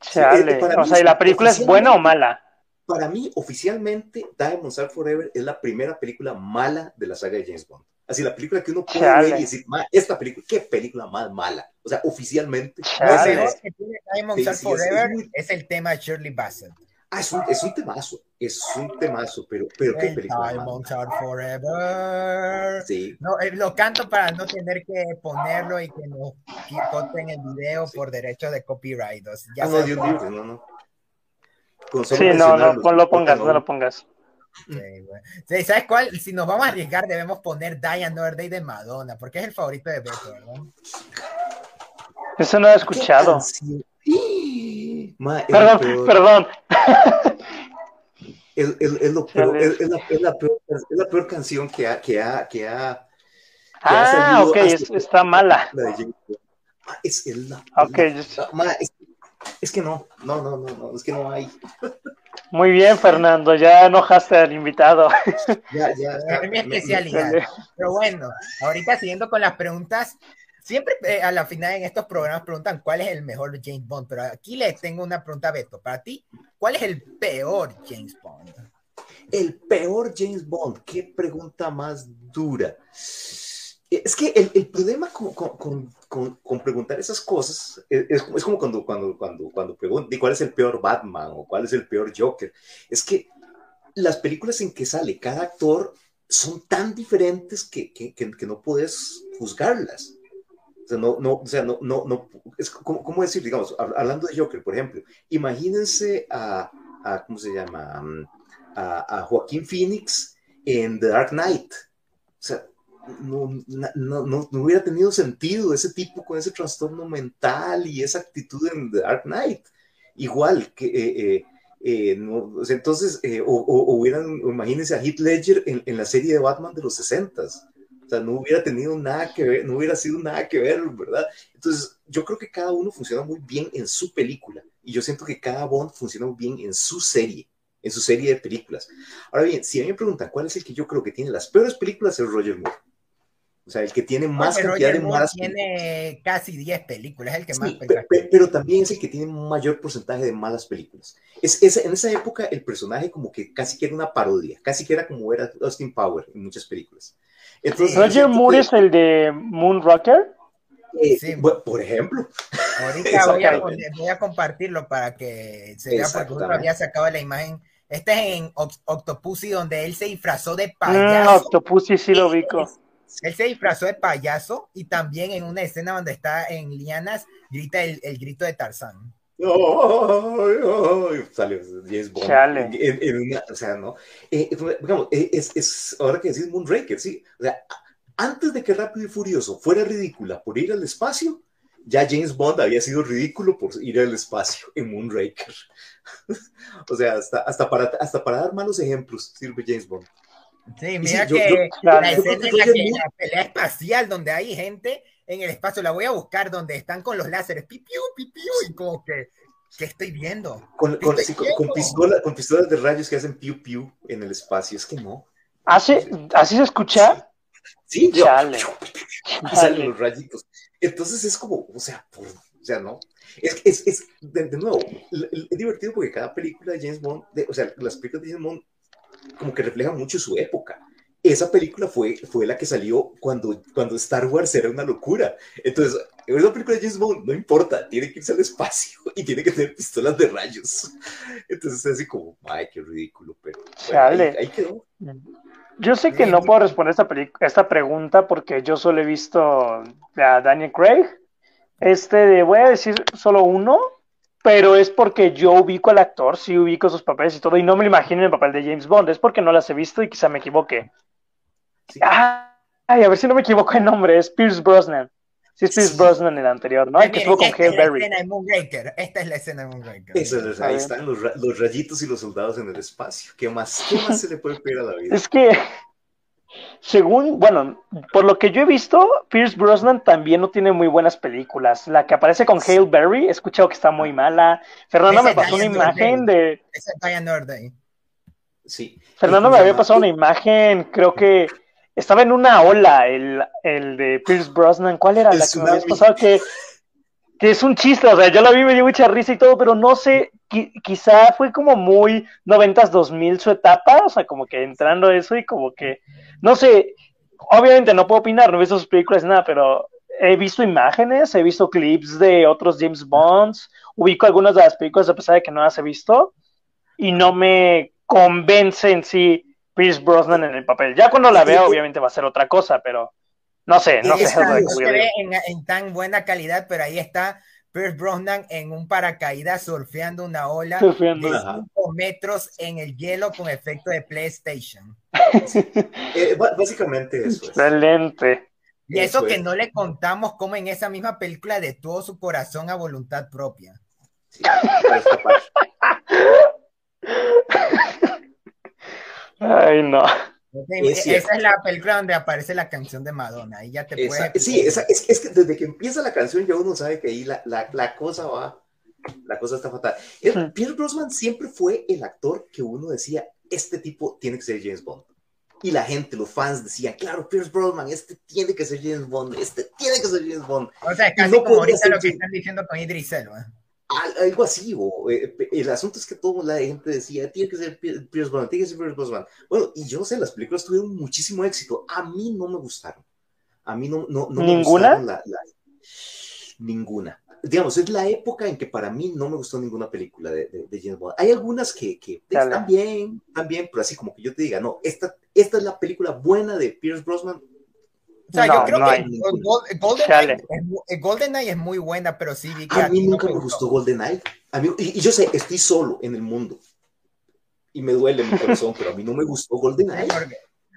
Chale. o sea, ¿y la película es buena o mala? Para mí, oficialmente, Diamonds Are Forever es la primera película mala de la saga de James Bond. Así, la película que uno puede Chale. ver y decir, esta película, qué película más mala. O sea, oficialmente. Lo mejor que tiene Diamonds sí, Are sí, Forever es, muy... es, el tema de Shirley Bassett. Ah, es un, es un temazo, es un temazo, pero, pero qué película. Diamonds Are Forever. Sí. No, eh, lo canto para no tener que ponerlo y que nos corten el video sí. por derecho de copyright. O sea, ya ah, no, Dios mío, no, no. Sí, no, no, no lo pongas, no lo pongas. Sí, bueno. sí, ¿Sabes cuál? Si nos vamos a arriesgar, debemos poner Die Another Day de Madonna, porque es el favorito de Beto, ¿verdad? Eso no he escuchado. Ma, perdón, peor. perdón. Es, es, es, lo peor, es, la, es, la peor, es la peor canción que ha, que ha, que ha, que ah, ha ok, está mala. La de es, la, okay, la, ma, es, que no, no, no, no, no, es que no hay. Muy bien, Fernando, ya enojaste al invitado. Ya, ya, es mi especialidad. Pero bueno, ahorita siguiendo con las preguntas, Siempre eh, a la final en estos programas preguntan cuál es el mejor James Bond, pero aquí le tengo una pregunta Beto. Para ti, ¿cuál es el peor James Bond? El peor James Bond, qué pregunta más dura. Es que el, el problema con, con, con, con, preguntar esas cosas es, es, como cuando, cuando, cuando, cuando preguntan cuál es el peor Batman o cuál es el peor Joker. Es que las películas en que sale cada actor son tan diferentes que, que, que no puedes juzgarlas. O sea, no, no, o sea, no, no, no es como, ¿cómo decir, digamos, hablando de Joker, por ejemplo, imagínense a, a ¿cómo se llama? A, a, Joaquín Phoenix en The Dark Knight. O sea, no, no, no, hubiera tenido sentido ese tipo con ese trastorno mental y esa actitud en The Dark Knight. Igual que, eh, eh, eh no, entonces, eh, o, o, hubieran, imagínense a Heath Ledger en, en, la serie de Batman de los 60s. O sea, no hubiera tenido nada que ver, no hubiera sido nada que ver, ¿verdad? Entonces, yo creo que cada uno funciona muy bien en su película y yo siento que cada Bond funciona muy bien en su serie, en su serie de películas. Ahora bien, si a mí me preguntan cuál es el que yo creo que tiene las peores películas, es Roger Moore. O sea, el que tiene más cantidad Roger de Moore malas tiene casi 10 películas, es el que más Sí, pe- pe- pero, también es el que tiene un mayor porcentaje de malas películas. Es, es- en esa época el personaje como que casi que era una parodia, casi que era como era Austin Power en muchas películas. Entonces, Sí. Roger Moore es el de Moonrocker. eh, Sí. por ejemplo, Ahorita voy a, voy compartirlo para que se vea, porque Exactamente. había sacado la imagen. Este es en Oct- Octopussy, donde él se disfrazó de Mm, payaso. Octopussy sí lo ubico. Él se disfrazó de payaso y también en una escena donde está en lianas grita el, el grito de Tarzán. ¡Ay, ay! sale James Bond. Chale. En, en una, o sea, ¿no? Eh, digamos, eh, es, es, ahora que decís Moonraker, sí. O sea, antes de que Rápido y Furioso fuera ridícula por ir al espacio, ya James Bond había sido ridículo por ir al espacio en Moonraker. o sea, hasta, hasta, para, hasta para dar malos ejemplos sirve James Bond. Sí, mira yo- que yo- la yo escena creo que en la, que, la pelea espacial donde hay gente en el espacio, la voy a buscar donde están con los láseres, pipiu, pipiu, y como que, ¿qué estoy viendo? Con, con, Estoy sí, con, con pistola- con pistolas de rayos que hacen piu piu en el espacio. Es que no. ¿Hace, ¿Así se escucha? Sí, yo- Chale. y salen los rayitos. Entonces es como, o sea, por, o sea, no. Es, es, es de, de nuevo, es divertido porque cada película de James Bond, de- o sea, las películas de James Bond como que reflejan mucho su época. Esa película fue, fue la que salió cuando, cuando Star Wars era una locura. Entonces, esa película de James Bond no importa, tiene que irse al espacio y tiene que tener pistolas de rayos. Entonces es así como, ay, qué ridículo, pero bueno, ahí, ahí quedó. Yo sé que no puedo responder esta, esta pregunta porque yo solo he visto a Daniel Craig. Este, de- voy a decir solo uno, pero es porque yo ubico al actor, sí ubico sus papeles y todo, y no me lo imagino en el papel de James Bond. Es porque no las he visto y quizá me equivoque. Sí. Ah, Ay, a ver si no me equivoco el nombre, es Pierce Brosnan. Sí, es Pierce Sí. Brosnan el anterior, ¿no? Ay, El que estuvo con esta es la Berry. escena de Moonraker. Esta es la escena de Moonraker. Eso es- A ahí están los, los rayitos y los soldados en el espacio. ¿Qué más, qué más se le puede pedir a la vida? Es que, según, bueno, por lo que yo he visto, Pierce Brosnan también no tiene muy buenas películas. La que aparece con Hale Berry, he escuchado que está muy mala. Fernando Esa me pasó una imagen de. Esa Diane. Sí. Fernando ¿Y me había pasado una imagen, creo que estaba en una ola, el, el de Pierce Brosnan. ¿Cuál era El la que me habías pasado? Que es un chiste, o sea, yo la vi, me dio mucha risa y todo, pero no sé, qui- quizá fue como muy 90s, 2000 su etapa, o sea, como que entrando eso y como que, no sé, obviamente no puedo opinar, no he visto sus películas nada, pero he visto imágenes, he visto clips de otros James Bonds, ubico algunas de las películas a pesar de que no las he visto y no me convence en sí Pierce Brosnan en el papel. Ya cuando la vea, obviamente va a ser otra cosa, pero no sé, no sé. Esa- no se ve en, en tan buena calidad, pero ahí está Pierce Brosnan en un paracaídas surfeando una ola Surfeando. de Ajá. 5 metros en el hielo con efecto de PlayStation. Eh, básicamente eso es. Excelente. Y eso Eso que es. no le contamos como en esa misma película de todo su corazón a voluntad propia. Sí. Ay, no. Es cierto. esa es la película donde aparece la canción de Madonna. Ahí ya te Esa- puedes. sí, esa- es, es que desde que empieza la canción ya uno sabe que ahí la, la, la cosa va, la cosa está fatal. Es- Ujú. Pierce Brosnan siempre fue el actor que uno decía, este tipo tiene que ser James Bond. Y la gente, los fans decían, claro, Pierce Brosnan, este tiene que ser James Bond, este tiene que ser James Bond. O sea, casi no como ahorita lo que están diciendo con Idris Elba. Al- algo así, o, eh, el asunto es que toda la gente decía, tiene que ser Pier- Pierce Brosnan, tiene que ser Pierce Brosnan. Bueno, y yo no sé, las películas tuvieron muchísimo éxito, a mí no me gustaron. A mí no, no, no ¿Ninguna? me la, ninguna. Digamos, es la época en que para mí no me gustó ninguna película de, de, James Bond. Hay algunas que, que están bien, están bien, pero así como que yo te diga, no, esta, esta es la película buena de Pierce Brosnan. O sea, yo creo que GoldenEye es, Golden es muy buena, pero sí vi que a mí nunca me gustó, GoldenEye. y, y, yo sé, estoy solo en el mundo. Y me duele mi corazón, pero a mí no me gustó GoldenEye.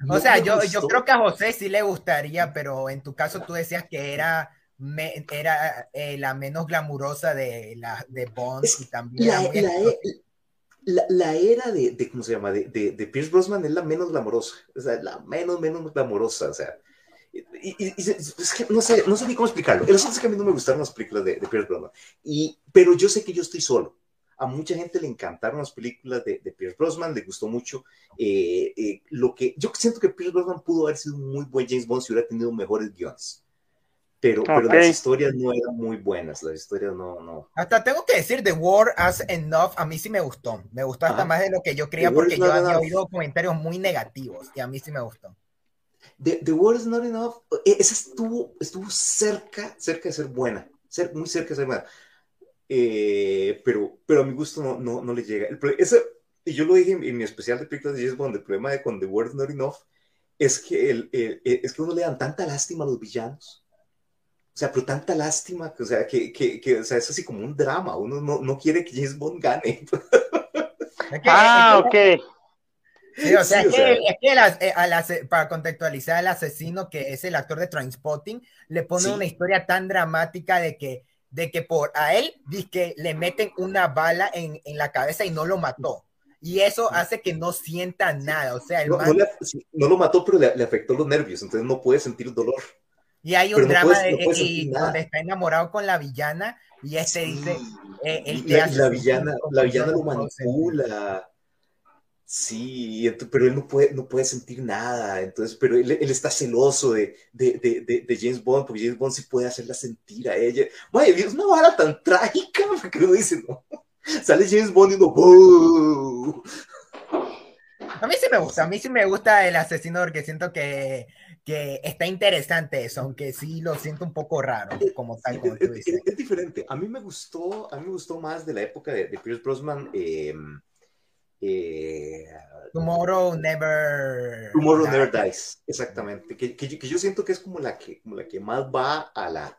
o sea, yo, yo creo que a José sí le gustaría, pero en tu caso tú decías que era era eh, la menos glamurosa de, la, de Bond y también la, e, la, la, era de, de, ¿cómo se llama? De, de, de, Pierce Brosnan es la menos glamorosa, o sea, la menos, menos glamorosa, o sea, y, y, es que no sé, no sé ni cómo explicarlo. El asunto es que a mí no me gustaron las películas de, Pierce Brosnan, y, pero yo sé que yo estoy solo. A mucha gente le encantaron las películas de, Pierce Brosnan, le gustó mucho. Eh, eh, lo que yo siento que Pierce Brosnan pudo haber sido un muy buen James Bond si hubiera tenido mejores guiones pero, pero las historias no eran muy buenas, las historias no, no. Hasta tengo que decir, The War as Enough, a mí sí me gustó, me gustó hasta más de lo que yo creía porque yo había oído comentarios muy negativos y a mí sí me gustó. The, The War is Not Enough, e, esa estuvo, estuvo cerca, cerca de ser buena, ser, muy cerca de ser buena, eh, pero, pero a mi gusto no, no, no le llega. El, ese, y yo lo dije en, mi especial de películas de James Bond, el problema de con The War is Not Enough es que, el, es que uno le dan tanta lástima a los villanos o sea, pero tanta lástima, o sea, que, que, que o sea, es así como un drama. Uno no, no quiere que James Bond gane. ah, ok. Sí, o sea, es que, eh, para contextualizar al asesino que es el actor de Trainspotting, le pone una historia tan dramática de que, de que por a él que le meten una bala en, en, la cabeza y no lo mató. Y eso hace que no sienta nada. O sea, el no, no, lo mató, pero le, le, afectó los nervios, entonces no puede sentir dolor. Y hay un drama de, donde está enamorado con la villana y este dice, eh, la, villana, la villana lo manipula. Sí, pero él no puede, no puede sentir nada, entonces, pero él, él está celoso de, de, de, de, James Bond, porque James Bond sí puede hacerla sentir a ella. Vaya, es una vara tan trágica, porque uno dice, no, sale James Bond y uno, A mí sí me gusta, a mí sí me gusta el asesino porque siento que que está interesante eso, aunque sí lo siento un poco raro, como tal como tú dices. Es, diferente. A mí me gustó, a mí me gustó más de la época de, de Pierce Brosnan. Em, eh, Tomorrow Never Tomorrow Never Dies, exactamente. Que, que, yo siento que es como la que, como la que más va a la,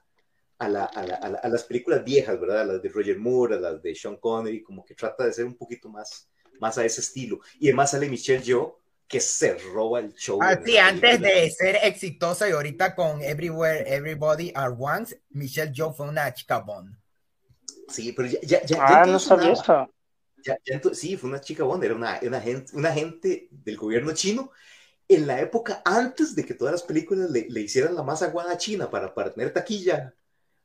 a, la, a, la, a, las películas viejas, ¿verdad? A las de Roger Moore, a las de Sean Connery, como que trata de ser un poquito más, más a ese estilo. Y además sale Michelle Yeoh, que se roba el show. Ah, sí, antes de ser exitosa y ahorita con Everywhere, Everybody Are Once, Michelle Joe fue una chica Bond. Sí, pero ya, ya, ya Ah, no sabía eso. Ya, sí, fue una chica Bond, era una, una, gente, una agente del gobierno chino en la época antes de que todas las películas le, le hicieran la masa guada a China para, para tener taquilla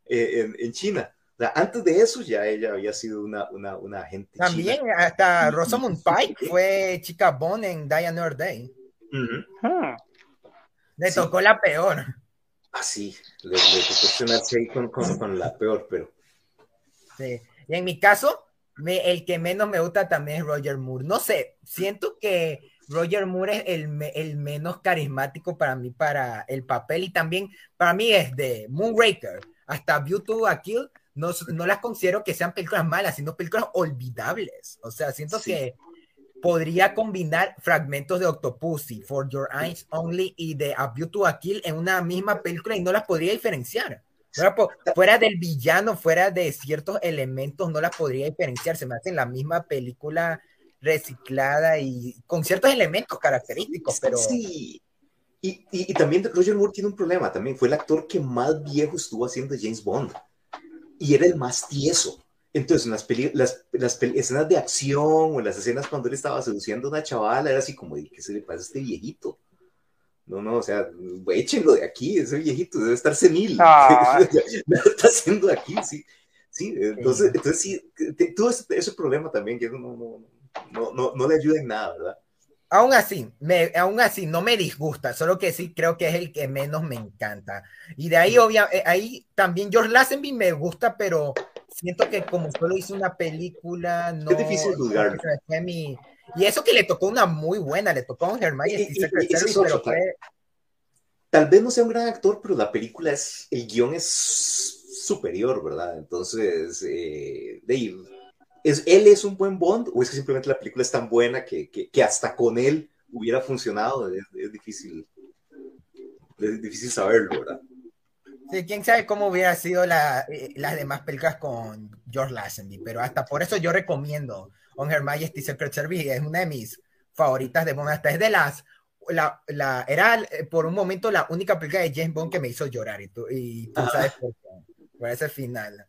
eh, en, en China antes de eso ya ella había sido una, una, una agente. También hasta Rosamund Pike fue chica Bond en Diana Day. Ah. Le tocó la peor. Ah, sí, le, tocó ahí con, con, la peor, pero. Sí, y en mi caso, me, el que menos me gusta también es Roger Moore. No sé, siento que Roger Moore es el, el, menos carismático para mí, para el papel, y también para mí es de Moonraker hasta Beautiful a Kill no, no las considero que sean películas malas, sino películas olvidables. O sea, siento que podría combinar fragmentos de Octopussy, For Your Eyes Only y de A Beauty to Kill en una misma película y no las podría diferenciar. Fuera, del villano, fuera de ciertos elementos, no las podría diferenciar. Se me hace la misma película reciclada y con ciertos elementos característicos, pero... Sí. Y, y, y también Roger Moore tiene un problema, también fue el actor que más viejo estuvo haciendo James Bond y era el más tieso. Entonces, en las, las, las escenas de acción o en las escenas cuando él estaba seduciendo a una chavala, era así como, ¿qué se le pasa a este viejito? No, no, o sea, échenlo de aquí, ese viejito debe estar senil. Ah. está haciendo aquí? Sí, sí, entonces, entonces sí, todo ese, problema también que no, no, no, no, no le ayuda en nada, ¿verdad? Aún así, me, aún así, no me disgusta, solo que sí creo que es el que menos me encanta. Y de ahí, obvia, eh, ahí también George Lazenby me gusta, pero siento que como solo hizo una película, no. Es difícil juzgar. Y eso que le tocó una muy buena, le tocó a un Hermione pero fue... tal vez no sea un gran actor, pero la película es, el guion es superior, ¿verdad? Entonces, eh, Dave, ¿es, ¿él es un buen Bond o es que simplemente la película es tan buena que, que, hasta con él hubiera funcionado? Es, difícil, es difícil saberlo, ¿verdad? Sí, quién sabe cómo hubiera sido la, eh, las demás películas con George Lazenby, pero hasta por eso yo recomiendo On Her Majesty Secret Service, es una de mis favoritas de Bond, hasta es de las la, la, era eh, por un momento la única película de James Bond que me hizo llorar y tú, y tú sabes por qué, por ese final.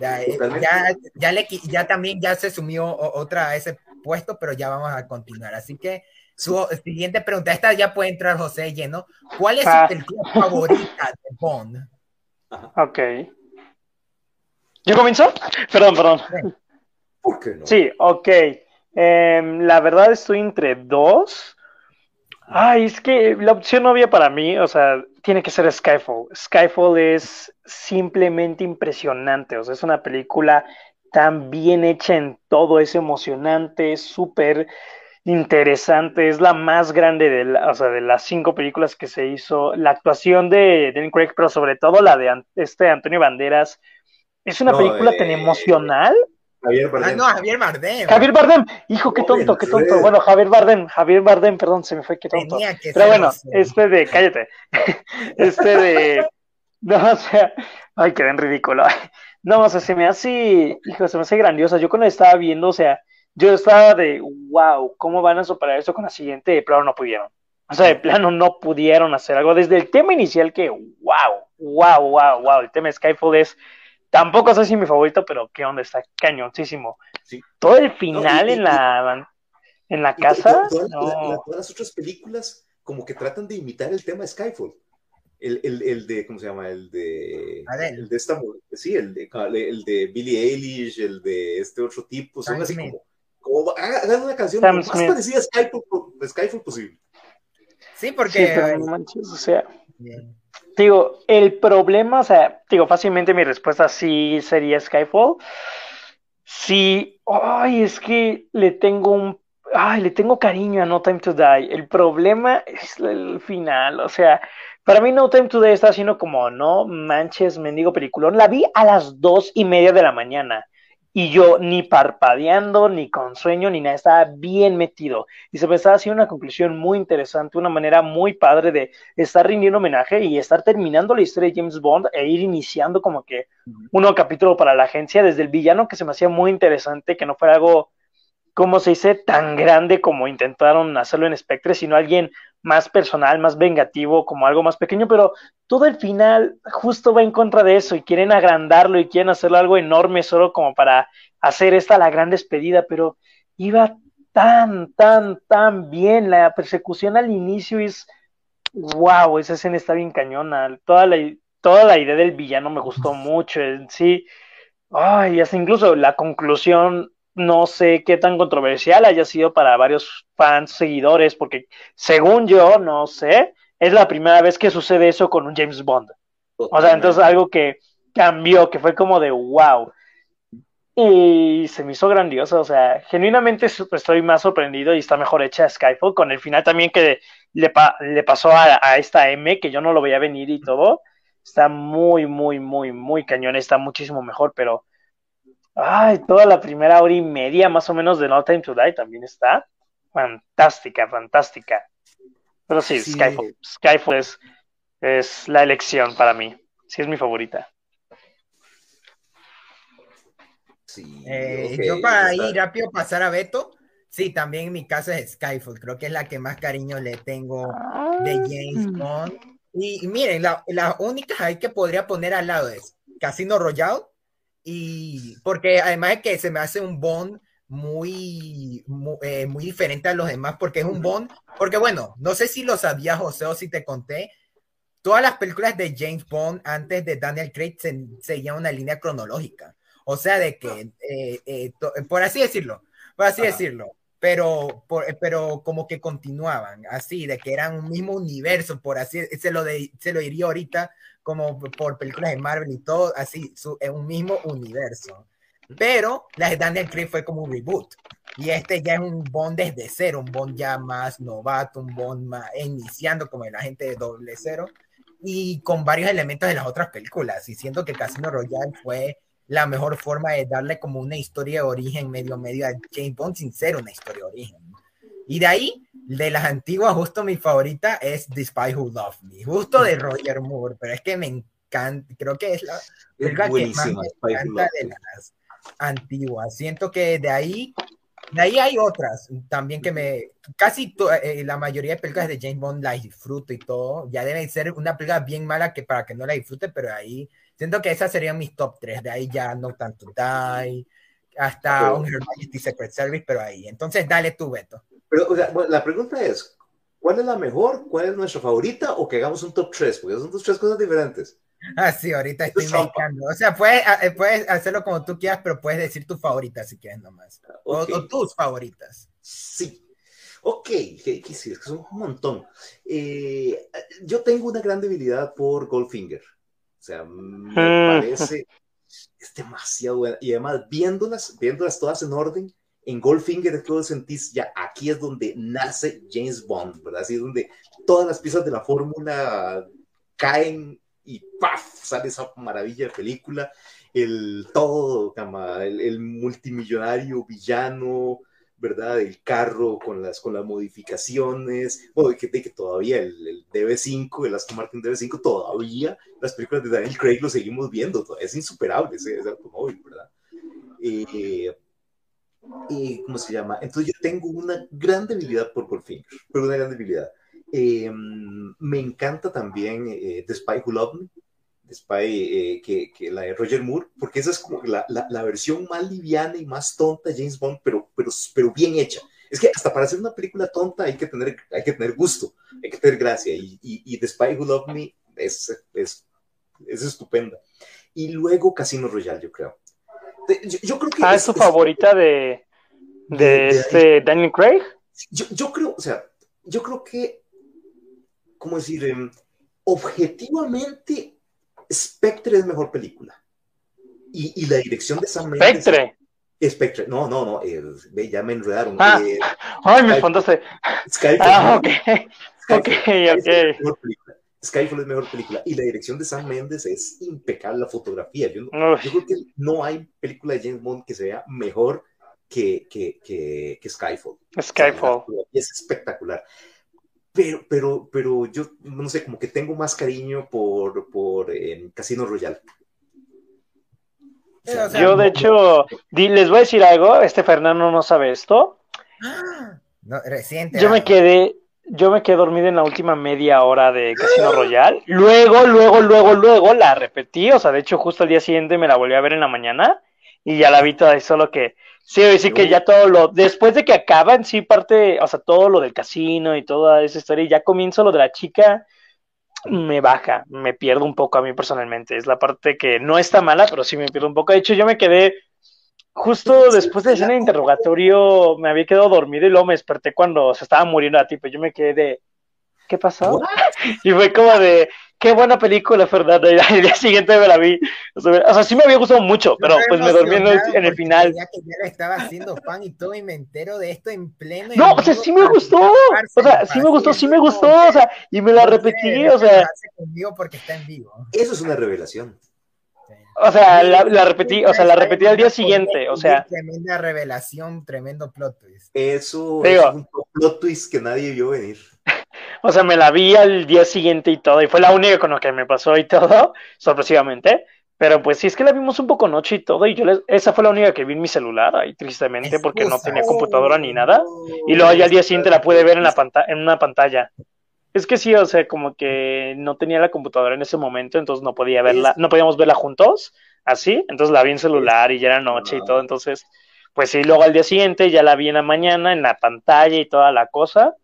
Ya, eh, ya, ya, le, ya también ya se sumió otra a ese puesto, pero ya vamos a continuar. Así que su siguiente pregunta, esta ya puede entrar José lleno. ¿Cuál es su ah. película favorita de Bond? Ok. ¿Yo comienzo? Perdón, perdón. ¿Por qué no? Sí, ok. Em, la verdad estoy entre dos. Ay, es que la opción obvia para mí, o sea, tiene que ser Skyfall. Skyfall es simplemente impresionante, o sea, es una película tan bien hecha en todo, es emocionante, es súper interesante, es la más grande de, o sea, de las cinco películas que se hizo. La actuación de Danny Craig, pero sobre todo la de este Antonio Banderas, es una película tan eh, emocional. Javier Bardem. Ah, no, Javier Bardem. Javier Bardem. Hijo, qué tonto, qué tonto. Bueno, Javier Bardem, Javier Bardem, perdón, se me fue, qué tonto. Pero bueno, este de, cállate. Este de, no, o sea, ay, quedé en ridículo. No, o sea, se me hace, hijo, se me hace grandiosa. Yo cuando estaba viendo, o sea, yo estaba de, wow, ¿cómo van a superar eso con la siguiente? De plano no pudieron. O sea, de plano no pudieron hacer algo. Desde el tema inicial que, wow, wow, wow, wow, el tema de Skyfall es Tampoco sé si mi favorito, pero qué onda, está cañoncísimo. Sí. Todo el final en la en la casa. Todas, las otras películas como que tratan de imitar el tema de Skyfall. El, el, el de, ¿cómo se llama? El de. El de esta Sí, el de, el de Billie Eilish, el de este otro tipo. Son así como. como hagan una canción más parecida a Skyfall, posible. Sí, porque. o sea. Digo, el problema, o sea, digo, fácilmente mi respuesta sí sería Skyfall. Sí, ay, es que le tengo un, ay, le tengo cariño a No Time to Die. El problema es el final, o sea, para mí No Time to Die está haciendo como, no manches, mendigo peliculón. La vi a las dos y media de la mañana y yo ni parpadeando, ni con sueño, ni nada, estaba bien metido. Y se me estaba haciendo una conclusión muy interesante, una manera muy padre de estar rindiendo homenaje y estar terminando la historia de James Bond e ir iniciando como que un nuevo capítulo para la agencia, desde el villano que se me hacía muy interesante, que no fuera algo, como se dice, tan grande como intentaron hacerlo en Spectre, sino alguien más personal, más vengativo, como algo más pequeño, pero todo el final justo va en contra de eso y quieren agrandarlo y quieren hacerlo algo enorme solo como para hacer esta la gran despedida, pero iba tan, tan, tan bien. La persecución al inicio es, wow, esa escena está bien cañona. Toda la, toda la idea del villano me gustó mucho, sí. Ay, hasta incluso la conclusión no sé qué tan controversial haya sido para varios fans, seguidores, porque según yo, no sé, es la primera vez que sucede eso con un James Bond. O sea, entonces algo que cambió, que fue como de wow. Y se me hizo grandioso, o sea, genuinamente estoy más sorprendido y está mejor hecha Skyfall, con el final también que le, le pasó a, a, esta M, que yo no lo veía venir y todo. Está muy, muy, muy, muy cañón, está muchísimo mejor, pero Ay, toda la primera hora y media más o menos de No Time to Die también está. Fantástica, fantástica. Pero sí, Skyfall. Skyfall es, es la elección para mí. Sí, es mi favorita. Sí, eh, Yo para ir rápido pasar a Beto, sí, también en mi casa es Skyfall. Creo que es la que más cariño le tengo de ah. James Bond. Y, miren, la, la única ahí que podría poner al lado es Casino Royale y porque además es que se me hace un Bond muy, eh, muy, diferente a los demás, porque es un Bond, porque bueno, no sé si lo sabías, José, o si te conté, todas las películas de James Bond antes de Daniel Craig se, seguían una línea cronológica. O sea, de que, eh, eh, por así decirlo, por así decirlo, pero, pero como que continuaban, así, de que eran un mismo universo, por así, se lo, de, se lo diría ahorita, como por películas de Marvel y todo, así, su, en un mismo universo. Pero la de Daniel Craig fue como un reboot. Y este ya es un Bond desde cero, un Bond ya más novato, un Bond más iniciando como el agente de doble cero y con varios elementos de las otras películas. Y siento que Casino Royale fue la mejor forma de darle como una historia de origen medio medio a James Bond sin ser una historia de origen. Y de ahí, de las antiguas, justo mi favorita es The Spy Who Loved Me, justo de Roger Moore, pero es que me encanta, creo que es la película que más me encanta de las antiguas. Siento que de ahí de ahí hay otras también que me. Casi eh, la mayoría de películas de James Bond las disfruto y todo. Ya debe ser una película bien mala que para que no la disfrute, pero ahí siento que esas serían mis top 3. De ahí ya No Tanto Die, hasta On Her Majesty Secret Service, pero ahí. Entonces, dale tu veto. Pero, o sea, la pregunta es: ¿cuál es la mejor? ¿Cuál es nuestra favorita? ¿O que hagamos un top 3? Porque son dos tres cosas diferentes. Ah, sí, ahorita estoy mezclando. O sea, puedes, ah, eh, puedes hacerlo como tú quieras, pero puedes decir tu favorita si quieres nomás. O, tus favoritas. Sí. Ok, que, sí, es que son un montón. Eh, yo tengo una gran debilidad por Goldfinger. O sea, me parece es demasiado buena. Y además, viéndolas, viéndolas todas en orden, en Goldfinger todo sentís, ya aquí es donde nace James Bond, ¿verdad? Así es donde todas las piezas de la fórmula caen y ¡paf! sale esa maravilla de película, el todo, el, multimillonario villano, ¿verdad? El carro con las, con las modificaciones, bueno, que, que todavía el, DB5, el Aston Martin DB5, todavía las películas de Daniel Craig lo seguimos viendo, es insuperable ese, automóvil, ¿verdad? Eh, eh, ¿Cómo se llama? Entonces yo tengo una gran debilidad por Goldfinger, pero una gran debilidad. Em, me encanta también eh, The Spy Who Loved Me, The Spy, eh, que, que, la de Roger Moore, porque esa es como la, la, versión más liviana y más tonta de James Bond, pero, pero, pero bien hecha. Es que hasta para hacer una película tonta hay que tener, hay que tener gusto, hay que tener gracia, y, y, The Spy Who Loved Me es, es, es, estupenda. Y luego Casino Royale, yo creo. Yo, creo que ah, es, tu favorita de, de, este Daniel Craig? Yo, yo creo, o sea, yo creo que ¿cómo decir? Em, objetivamente, Spectre es mejor película. Y, y la dirección de Sam Mendes. ¿Spectre? Spectre, no, no, no, eh, ya me enredaron. Ah, eh, ay, me espantaste. Skyfall. Ah, ok. Skyfall, ok, ok. Skyfall es mejor película. Y la dirección de Sam Mendes es impecable, la fotografía. Yo, yo, creo que no hay película de James Bond que sea mejor que, que, que, que Skyfall. Skyfall. es espectacular pero, pero, pero yo no sé, como que tengo más cariño por, por eh, Casino Royale. yo, de hecho, les voy a decir algo, este Fernando no sabe esto. No, reciente. Yo me quedé, yo me quedé dormido en la última media hora de Casino Royale. Luego, luego, luego, luego la repetí. O sea, de hecho, justo el día siguiente me la volví a ver en la mañana y ya la vi toda, solo que Sí, sí que ya todo lo, después de que acaba en sí parte, o sea, todo lo del casino y toda esa historia, y ya comienza lo de la chica, me baja, me pierdo un poco a mí personalmente. Es la parte que no está mala, pero sí me pierdo un poco. De hecho, yo me quedé justo después de escena de interrogatorio, me había quedado dormido y luego me desperté cuando se estaba muriendo a ti, pues yo me quedé de, ¿qué pasó? Y fue como de, qué buena película, Fernando. Y al día siguiente me la vi. O sea, sí me había gustado mucho, pero pues me dormí en el, final. Ya que ya estaba haciendo fan y todo, y me entero de esto en pleno. No, o sea, sí me gustó. O sea, sí me gustó, sí me gustó. O sea, y me la repetí, o sea. porque está en vivo. Eso es una revelación. O sea, la, la, repetí, o sea, la repetí al día siguiente, o sea. Tremenda revelación, tremendo plot twist. Eso es un plot twist que nadie vio venir. O sea, me la vi al día siguiente y todo, y fue la única con lo que me pasó y todo, sorpresivamente. Pero pues sí es que la vimos un poco noche y todo, y yo les, esa fue la única que vi en mi celular, ahí tristemente, porque no tenía computadora ni nada. Y luego ya al día siguiente la pude ver en, la en una pantalla. Es que sí, o sea, como que no tenía la computadora en ese momento, entonces no podía verla, no podíamos verla juntos, así, entonces la vi en celular y ya era noche y todo, entonces, pues sí, luego al día siguiente ya la vi en la mañana, en la pantalla y toda la cosa,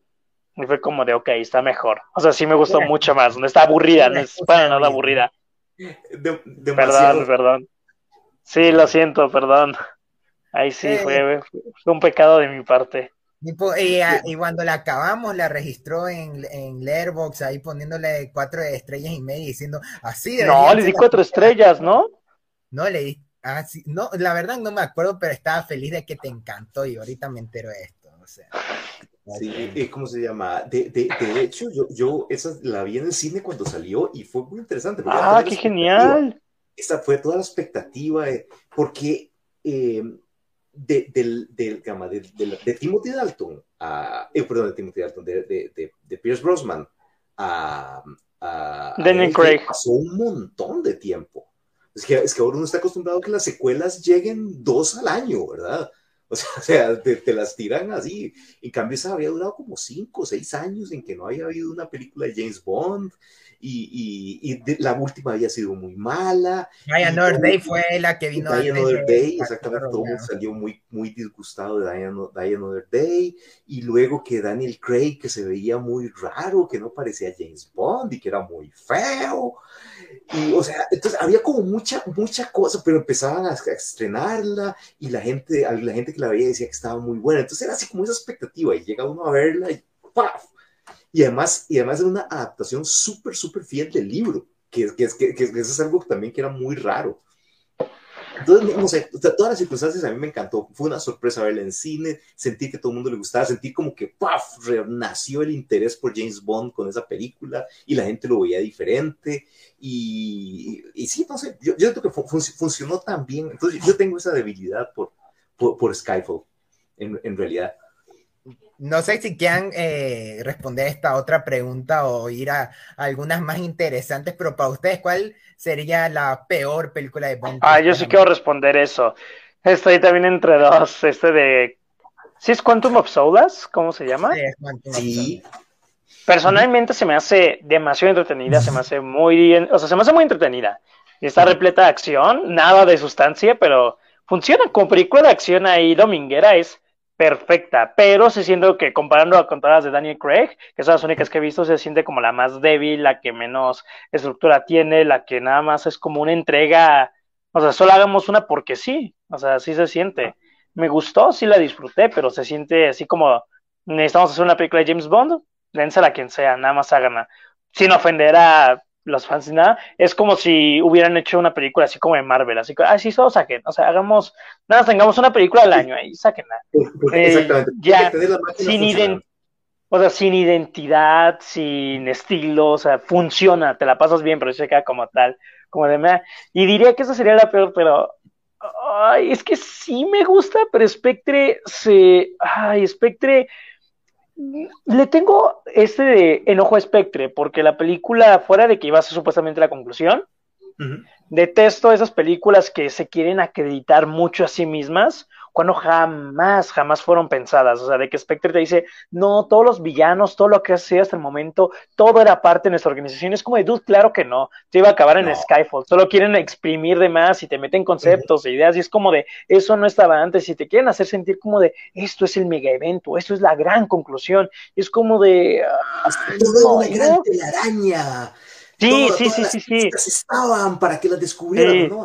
y fue como de, ok, está mejor. O sea, sí me gustó mucho más. No está aburrida, no es para nada aburrida. perdón, perdón. Sí, lo siento, perdón. Ahí sí, fue, un pecado de mi parte. Y, cuando la acabamos, la registró en, en Letterboxd, ahí poniéndole cuatro estrellas y media, diciendo así. No, le di cuatro estrellas, ¿no? No, le di Ah, sí, no, la verdad no me acuerdo, pero estaba feliz de que te encantó y ahorita me entero de esto, o sea. Sí, ¿cómo se llama? De, de, de hecho, yo, yo esa la vi en el cine cuando salió y fue muy interesante. Ah, qué genial. Esa fue toda la expectativa, porque eh, de, del, del, de, de, Timothy Dalton, a, eh, perdón, de Timothy Dalton, de, de, de Pierce Brosnan a, a, Daniel Craig. pasó un montón de tiempo. Es que, es que ahora uno está acostumbrado a que las secuelas lleguen dos al año, ¿verdad? O sea, te, te, las tiran así. En cambio, esa había durado como cinco o seis años en que no había habido una película de James Bond y, y, y la última había sido muy mala. Die Another Day fue la que vino. Die Another Day, exactamente, todo mundo salió muy, muy disgustado de Die, Another Day. Y luego que Daniel Craig, que se veía muy raro, que no parecía James Bond y que era muy feo. Y, o sea, entonces había como mucha, mucha cosa, pero empezaban a, estrenarla y la gente, la gente que la veía decía que estaba muy buena. Entonces era así como esa expectativa y llega uno a verla y ¡paf! Y además, y además es una adaptación súper, súper fiel del libro, que, que, que, que, eso es algo también que era muy raro. Entonces, no sé, todas las circunstancias a mí me encantó. Fue una sorpresa verla en cine, sentí que todo el mundo le gustaba, sentí como que ¡paf! nació el interés por James Bond con esa película y la gente lo veía diferente. Y, y sí, no sé, yo, yo creo que funcionó tan bien. Entonces, yo tengo esa debilidad por, por, por Skyfall, en, en realidad. No sé si quieran eh, responder esta otra pregunta o ir a, algunas más interesantes, pero para ustedes, ¿cuál sería la peor película de Bond? Ah, yo sí quiero responder eso. Estoy también entre dos. Este de. ¿Sí es Quantum of Solace? ¿Cómo se llama? Sí. Personalmente se me hace demasiado entretenida, se me hace muy. O sea, se me hace muy entretenida. Y está repleta de acción, nada de sustancia, pero funciona como película de acción ahí dominguera. Es perfecta, pero se siente que comparando con todas las de Daniel Craig, que son las únicas que he visto, se siente como la más débil, la que menos estructura tiene, la que nada más es como una entrega, o sea, solo hagamos una porque sí, o sea, así se siente. Me gustó, sí la disfruté, pero se siente así como necesitamos hacer una película de James Bond, dénsela a quien sea, nada más háganla, sin ofender a los fans nada, es como si hubieran hecho una película así como de Marvel, así que, ah, sí, solo saquen, o sea, hagamos, nada, tengamos una película al año ahí, sáquenla. Eh, ya, sin, o sea, sin identidad, sin estilo, o sea, funciona, te la pasas bien, pero se queda como tal, como de me Y diría que esa sería la peor, pero ay, es que sí me gusta, pero Spectre se, ay, Spectre le tengo este enojo a Spectre, porque la película, fuera de que iba a ser supuestamente la conclusión, detesto esas películas que se quieren acreditar mucho a sí mismas cuando jamás, jamás fueron pensadas. O sea, de que Spectre te dice, no, todos los villanos, todo lo que has sido hasta el momento, todo era parte de nuestra organización. Es como de, dude, claro que no, te iba a acabar en Skyfall. Solo quieren exprimir de más y te meten conceptos e ideas y es como de, eso no estaba antes y te quieren hacer sentir como de, esto es el mega evento, esto es la gran conclusión. Y es como de... Uh, no, gran telaraña. Sí, sí, sí, sí, sí. Estaban para que las descubrieran, ¿no?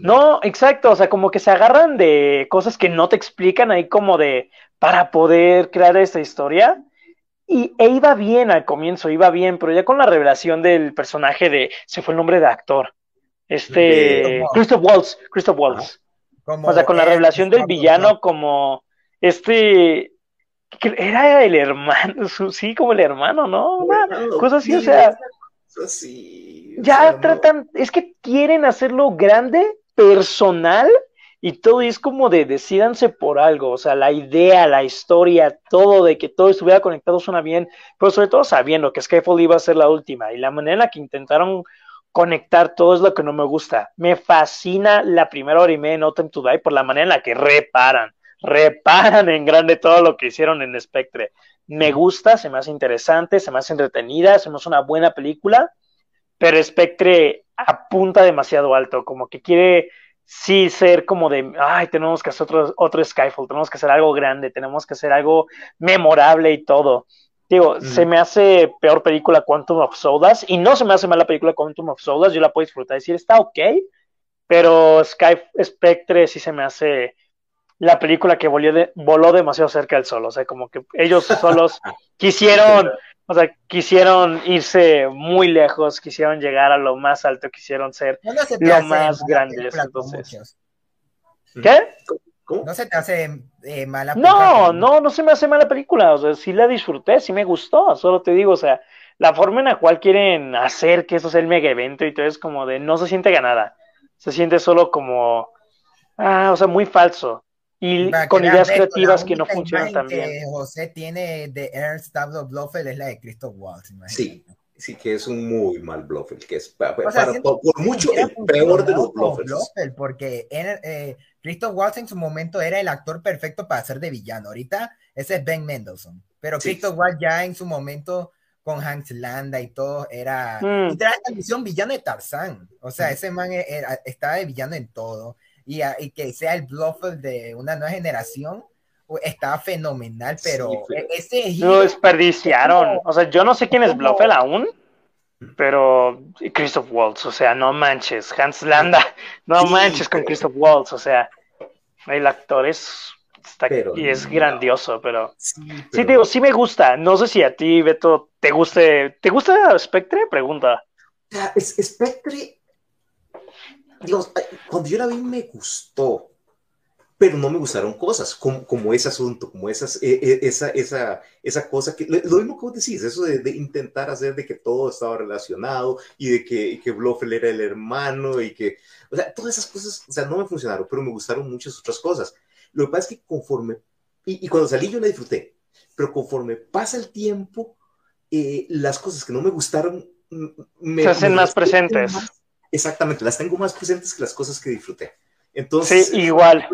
No, exacto, o sea, como que se agarran de cosas que no te explican ahí como de para poder crear esta historia. Y e iba bien al comienzo, iba bien, pero ya con la revelación del personaje de, se fue el nombre de actor, este, Christoph Waltz, Christoph Waltz. o sea, con la revelación del villano como, este, era el hermano, sí, como el hermano, ¿no? Una cosa así, o sea, ya tratan, es que quieren hacerlo grande, personal, y todo es como de decidanse por algo, o sea, la idea, la historia, todo de que todo estuviera conectado suena bien, pero sobre todo sabiendo que Skyfall iba a ser la última, y la manera en la que intentaron conectar todo es lo que no me gusta. Me fascina la primera hora y media No Time to Die por la manera en la que reparan, reparan en grande todo lo que hicieron en Spectre me gusta, se me hace interesante, se me hace entretenida, se me hace una buena película, pero Spectre apunta demasiado alto, como que quiere sí ser como de, ay, tenemos que hacer otro, otro Skyfall, tenemos que hacer algo grande, tenemos que hacer algo memorable y todo. Digo, se me hace peor película Quantum of Sodas y no se me hace mala película Quantum of Sodas, yo la puedo disfrutar y decir, está ok, pero Sky Spectre sí se me hace la película que voló, de, voló demasiado cerca del sol. O sea, como que ellos solos quisieron O sea, quisieron irse muy lejos, quisieron llegar a lo más alto, quisieron ser lo más grande. Entonces, ¿qué? ¿Cómo? No se te hace eh, mala película. No, no, no se me hace mala película. O sea, sí la disfruté, sí me gustó. Solo te digo, o sea, la forma en la cual quieren hacer que eso sea el mega evento y todo es como de no se siente ganada. Se siente solo como, ah, o sea, muy falso. Y con ideas creativas que no funcionan tan bien. Que José tiene de Ernst Pablo Blofeld es la de Christoph Waltz. Sí, sí que es un muy mal Blofeld, que es para, por, mucho el peor de los Blofeld. Porque eh, Christoph Waltz en su momento era el actor perfecto para ser de villano. Ahorita ese es Ben Mendelssohn. Pero Christoph Waltz ya en su momento con Hans Landa y todo, era mm. la misión villano de Tarzán. O sea, ese man estaba de villano en todo. Y, y, que sea el Blofeld de una nueva generación, estaba fenomenal, pero, e, ese Lo desperdiciaron. O sea, yo no sé quién es Blofeld aún, pero Christoph Waltz, o sea, no manches. Hans Landa, no manches con Christoph Waltz, o sea, el actor es y es grandioso, pero sí, digo, sí me gusta. No sé si a ti, Beto, te guste. ¿Te gusta Spectre? Pregunta. Spectre, cuando yo la vi me gustó, pero no me gustaron cosas como, ese asunto, como esas, e, e, esa, esa, esa cosa que, lo mismo que vos decís, eso de, intentar hacer de que todo estaba relacionado y de que, que Blofeld era el hermano y que, o sea, todas esas cosas, o sea, no me funcionaron, pero me gustaron muchas otras cosas. Lo que pasa es que conforme, y, cuando salí yo la disfruté, pero conforme pasa el tiempo, eh, las cosas que no me gustaron me, se hacen más presentes. Exactamente, las tengo más presentes que las cosas que disfruté. Entonces, sí, igual.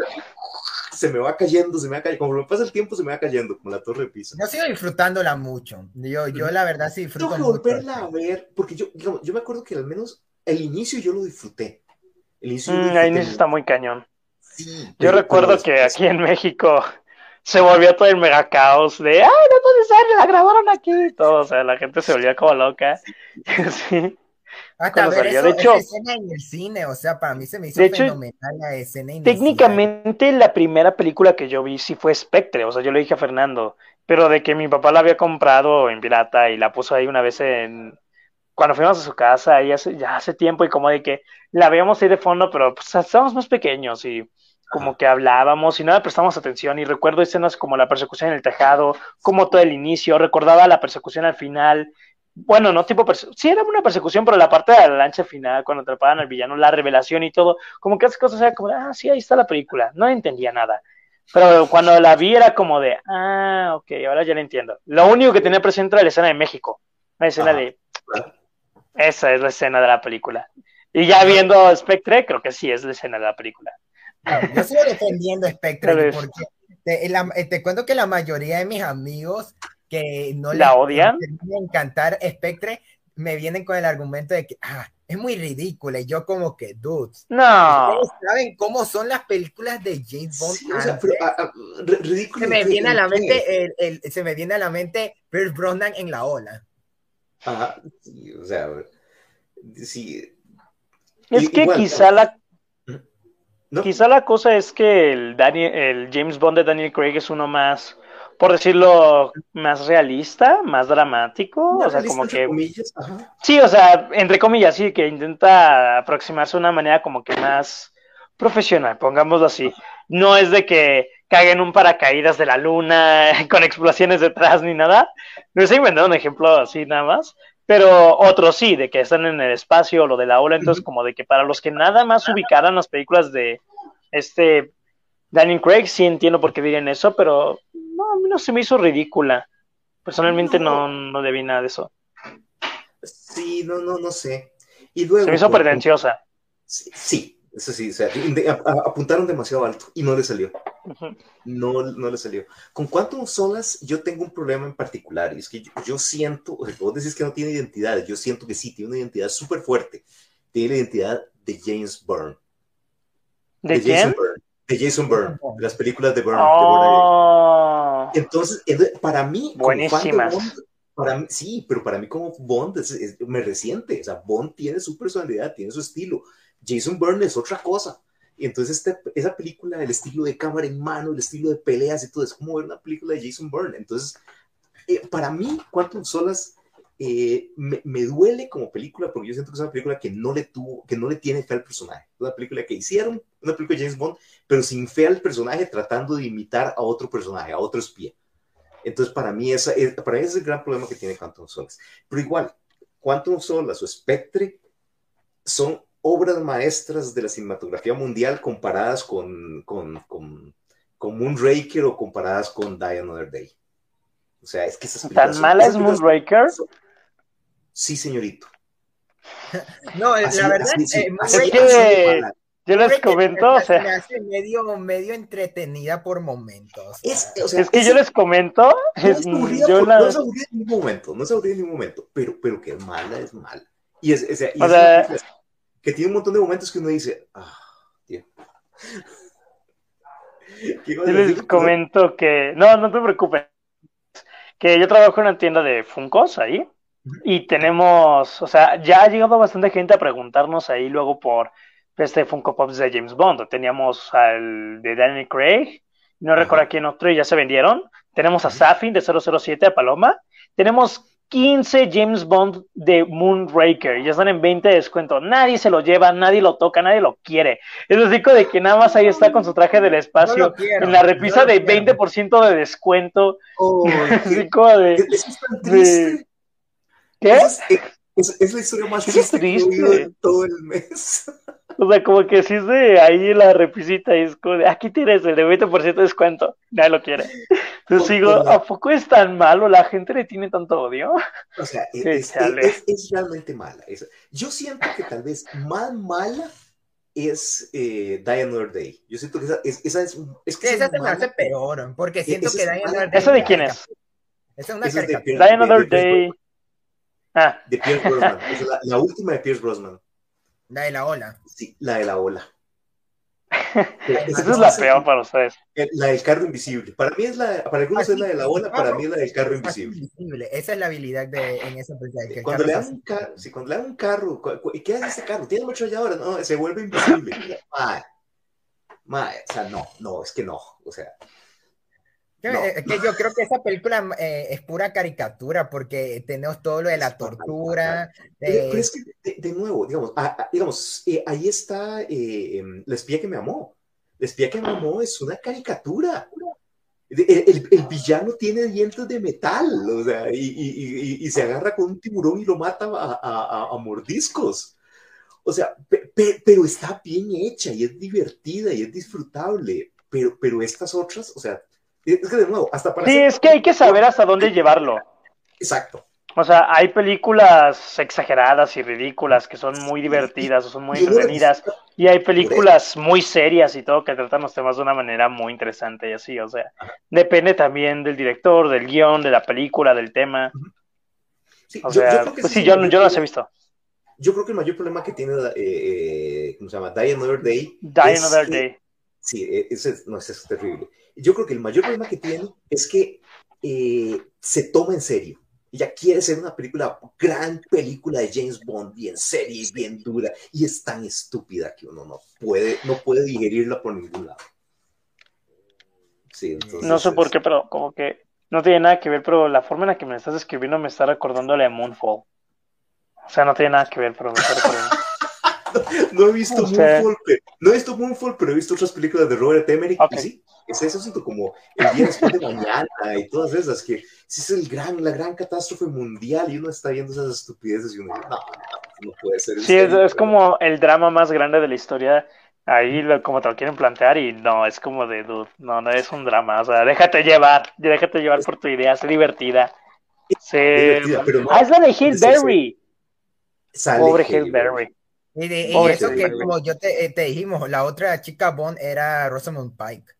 Se me va cayendo, se me va cayendo. Conforme pasa el tiempo, se me va cayendo, como la torre de Pisa. Yo sigo disfrutándola mucho. Yo, yo la verdad sí disfruto Tengo que volverla a ver, porque yo, yo me acuerdo que al menos el inicio yo lo disfruté. El inicio, mm, el inicio está muy cañón. Yo recuerdo que aquí en México se volvió todo el mega caos de, ¡ay, no puede ser! ¡La grabaron aquí! todo, o sea, la gente se volvía como loca. sí. Hasta ver de hecho, escena en el cine, o sea, para mí se me hizo fenomenal la escena Técnicamente, la primera película que yo vi sí fue Spectre, o sea, yo le dije a Fernando, pero de que mi papá la había comprado en pirata y la puso ahí una vez en, cuando fuimos a su casa, y hace, ya hace tiempo, y como de que la veíamos ahí de fondo, pero pues estábamos más pequeños y como que hablábamos y no le prestamos atención y recuerdo escenas como la persecución en el tejado, como todo el inicio, recordaba la persecución al final, bueno, no tipo, sí era una persecución, pero la parte de la lancha final, cuando atrapaban al villano, la revelación y todo, como que esas cosas era como, ah, sí, ahí está la película, no entendía nada. Pero cuando la vi era como de, ah, ok, ahora ya la entiendo. Lo único que tenía presente era la escena de México, la escena de, esa es la escena de la película. Y ya viendo Spectre, creo que sí es la escena de la película. Yo sigo defendiendo Spectre porque eh, te, cuento que la mayoría de mis amigos que no la odian, encantar Spectre, me vienen con el argumento de que ah, es muy ridícula y yo como que dudes. No. saben cómo son las películas de James Bond? Ah, ah, se me viene a la mente el, se me viene a la mente Pierce Brosnan en la ola. Ajá, o sea, sí. Es que quizá la Quizá la cosa es que el, Daniel, el James Bond de Daniel Craig es uno más, por decirlo, más realista, más dramático. o sea, como que. Sí, o sea, entre comillas, sí, que intenta aproximarse de una manera como que más profesional, pongámoslo así. No es de que caigan un paracaídas de la luna con explosiones detrás ni nada. No estoy inventando un ejemplo así nada más. Pero otros sí, de que están en el espacio, lo de la ola, entonces como de que para los que nada más ubicaran las películas de este Daniel Craig, sí entiendo por qué dirían eso, pero no, a mí no se me hizo ridícula. Personalmente no, no, debí nada de eso. Sí, no, no, no sé. Y luego, se me hizo pretenciosa. sí, eso sí, o sea, apuntaron demasiado alto y no le salió. No, no le salió. Con Quantum Solas yo tengo un problema en particular y es que yo, siento, o sea, vos decís que no tiene identidad, yo siento que sí, tiene una identidad súper fuerte. Tiene la identidad de James Byrne. ¿De, quién? Jason Byrne. De Jason Byrne, de las películas de Byrne. Oh. Entonces, para mí, buenísimas. para mí, sí, pero para mí como Bond me resiente, o sea, Bond tiene su personalidad, tiene su estilo Jason Bourne es otra cosa. Y entonces este, esa película, el estilo de cámara en mano, el estilo de peleas y todo, es como ver una película de Jason Bourne. Entonces, eh, para mí, Quantum Solas eh, me, me, duele como película porque yo siento que es una película que no le tuvo, que no le tiene fe al personaje. Una película que hicieron, una película de James Bond, pero sin fe al personaje, tratando de imitar a otro personaje, a otro espía. Entonces, para mí, esa es, para mí ese es el gran problema que tiene Quantum Solace. Pero igual, Quantum Solace o Spectre son obras maestras de la cinematografía mundial comparadas con, con, con, con Moonraker o comparadas con Die Another Day. O sea, es que esas ¿Tan mala es Moonraker? Sí, señorito. no, así, la verdad así, eh, así, es que yo les comento, o sea, me hace medio, medio entretenida por momentos. Es, o sea, es que es, yo les comento, no es, aburrida, yo por, la... no es aburrida en ningún momento, no es aburrida en ningún momento, pero, pero que es mala, es mala. Y es, o sea, y o sea que tiene un montón de momentos que uno dice, ah, tío. Yo les comento que, no, no te preocupes, que yo trabajo en una tienda de Funkos ahí y tenemos, o sea, ya ha llegado bastante gente a preguntarnos ahí luego por este Funko Pops de James Bond. Teníamos al de Danny Craig, no recuerdo a quién otro y ya se vendieron. Tenemos a Safin de 007 a Paloma. Tenemos 15 James Bond de Moonraker. Ya están en 20 de descuento. Nadie se lo lleva, nadie lo toca, nadie lo quiere. Es decir, de que nada más ahí está con su traje del espacio no quiero, en la repisa no de quiero. 20% de descuento. Oh, Así como de, es, es tan triste. de- ¿Qué? Es, es, es la historia más Es triste, que he triste. oído en todo el mes. O sea, como que si es de ahí la repisita y es como de aquí tienes el de 20% de descuento. Nadie lo quiere. Entonces Porque digo, ¿a poco es tan malo? ¿La gente le tiene tanto odio? O sea, es, Sí, es- chale. es- es realmente mala. Es- yo siento que tal vez más mala es eh, Die Another Day. Yo siento que esa es, esa es, es que Sí, esa es se me hace peor, porque siento esa que mala. Another ¿Esa Day- de quién es? Esa es una Esa es de caricatura. Die Another Day. Ah, de Pierce Brosnan. Esa es la, la última de Pierce Brosnan. La de la ola. Sí, la de la ola. esa es la peor para ustedes. Eh, La del carro invisible. Para mí es la, para algunos es la de la ola, para mí es la del carro invisible. Invisible. Esa es la habilidad de, en esa que el Cuando carro le dan un carro, sí, cuando le dan un carro, cu- ¿qué hace este carro? Tiene mucho ya ahora, no, se vuelve invisible. Mae, mae, o sea, no, no, es que no, o sea, No. eh, que yo creo que esa película eh, es pura caricatura porque tenemos todo lo de la tortura. De- pero es que, de, de nuevo, digamos, a- a- digamos eh, ahí está eh, em, La espía que me amó. La espía que me amó es una caricatura. El, el- el villano tiene dientes de metal, o sea, y, y- y- y se agarra con un tiburón y lo mata a- a mordiscos. O sea, pe- pe- pero está bien hecha y es divertida y es disfrutable. Pero, pero estas otras, o sea, es que de nuevo, hasta para Sí, hacer- es que hay que saber hasta dónde llevarlo. Exacto. O sea, hay películas exageradas y ridículas que son muy divertidas o son muy entretenidas. Y hay películas muy serias y todo que tratan los temas de una manera muy interesante y así. O sea, depende también del director, del guion, de la película, del tema. Sí, O yo- yo sea, creo que pues sí, yo, no- yo las he visto. Yo creo que el mayor problema que tiene, eh, eh, ¿cómo se llama? Die Another Day. Die es Another Day. Sí, eh, ese es, no, ese es terrible. Yo creo que el mayor problema que tiene es que eh, se toma en serio. Ella quiere ser una película, gran película de James Bond, bien seria y bien dura, y es tan estúpida que uno no puede, no puede digerirla por ningún lado. Sí, entonces, No sé por qué, pero como que no tiene nada que ver, pero la forma en la que me estás escribiendo me está recordando a la de Moonfall. O sea, no tiene nada que ver, pero me está recordando. No he visto O sea- Moonfall, pero, no he visto Moonfall, pero he visto otras películas de Robert Emmerich. Y sí, es eso, siento como el día después de mañana y todas esas, que sí es el gran, la gran catástrofe mundial y uno está viendo esas estupideces y uno dice, no, no, no puede ser. Sí, es, es como el drama más grande de la historia. Ahí lo- como te lo quieren plantear y no, es como de, dude, no, no es un drama. O sea, déjate llevar, déjate llevar por tu idea, sé divertida. Sé... divertida, pero no- ah, es la de Hail Berry. Sale Pobre Halle Hail Berry. Y de- y Pobre eso que, como yo te, eh, te dijimos, la otra chica Bond era Rosamund Pike.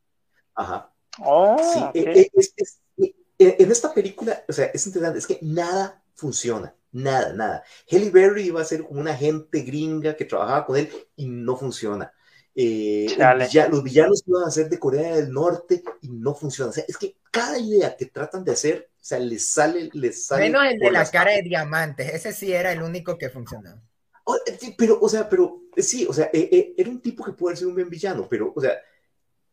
Ajá. Oh, Sí, ok. eh, eh, es- es- eh, eh, en esta película, o sea, es interesante, es que nada funciona, nada, nada. Halle Berry iba a ser como una agente gringa que trabajaba con él y no funciona. Eh, villa- los villanos iban a ser de Corea del Norte y no funciona. O sea, es que cada idea que tratan de hacer, o sea, les sale, les sale. Menos el de la las cara de diamantes. Ese sí era el único que funcionaba. Oh, eh, pero, o sea, pero eh, sí, o sea, eh, eh, era un tipo que puede ser un buen villano, pero, o sea,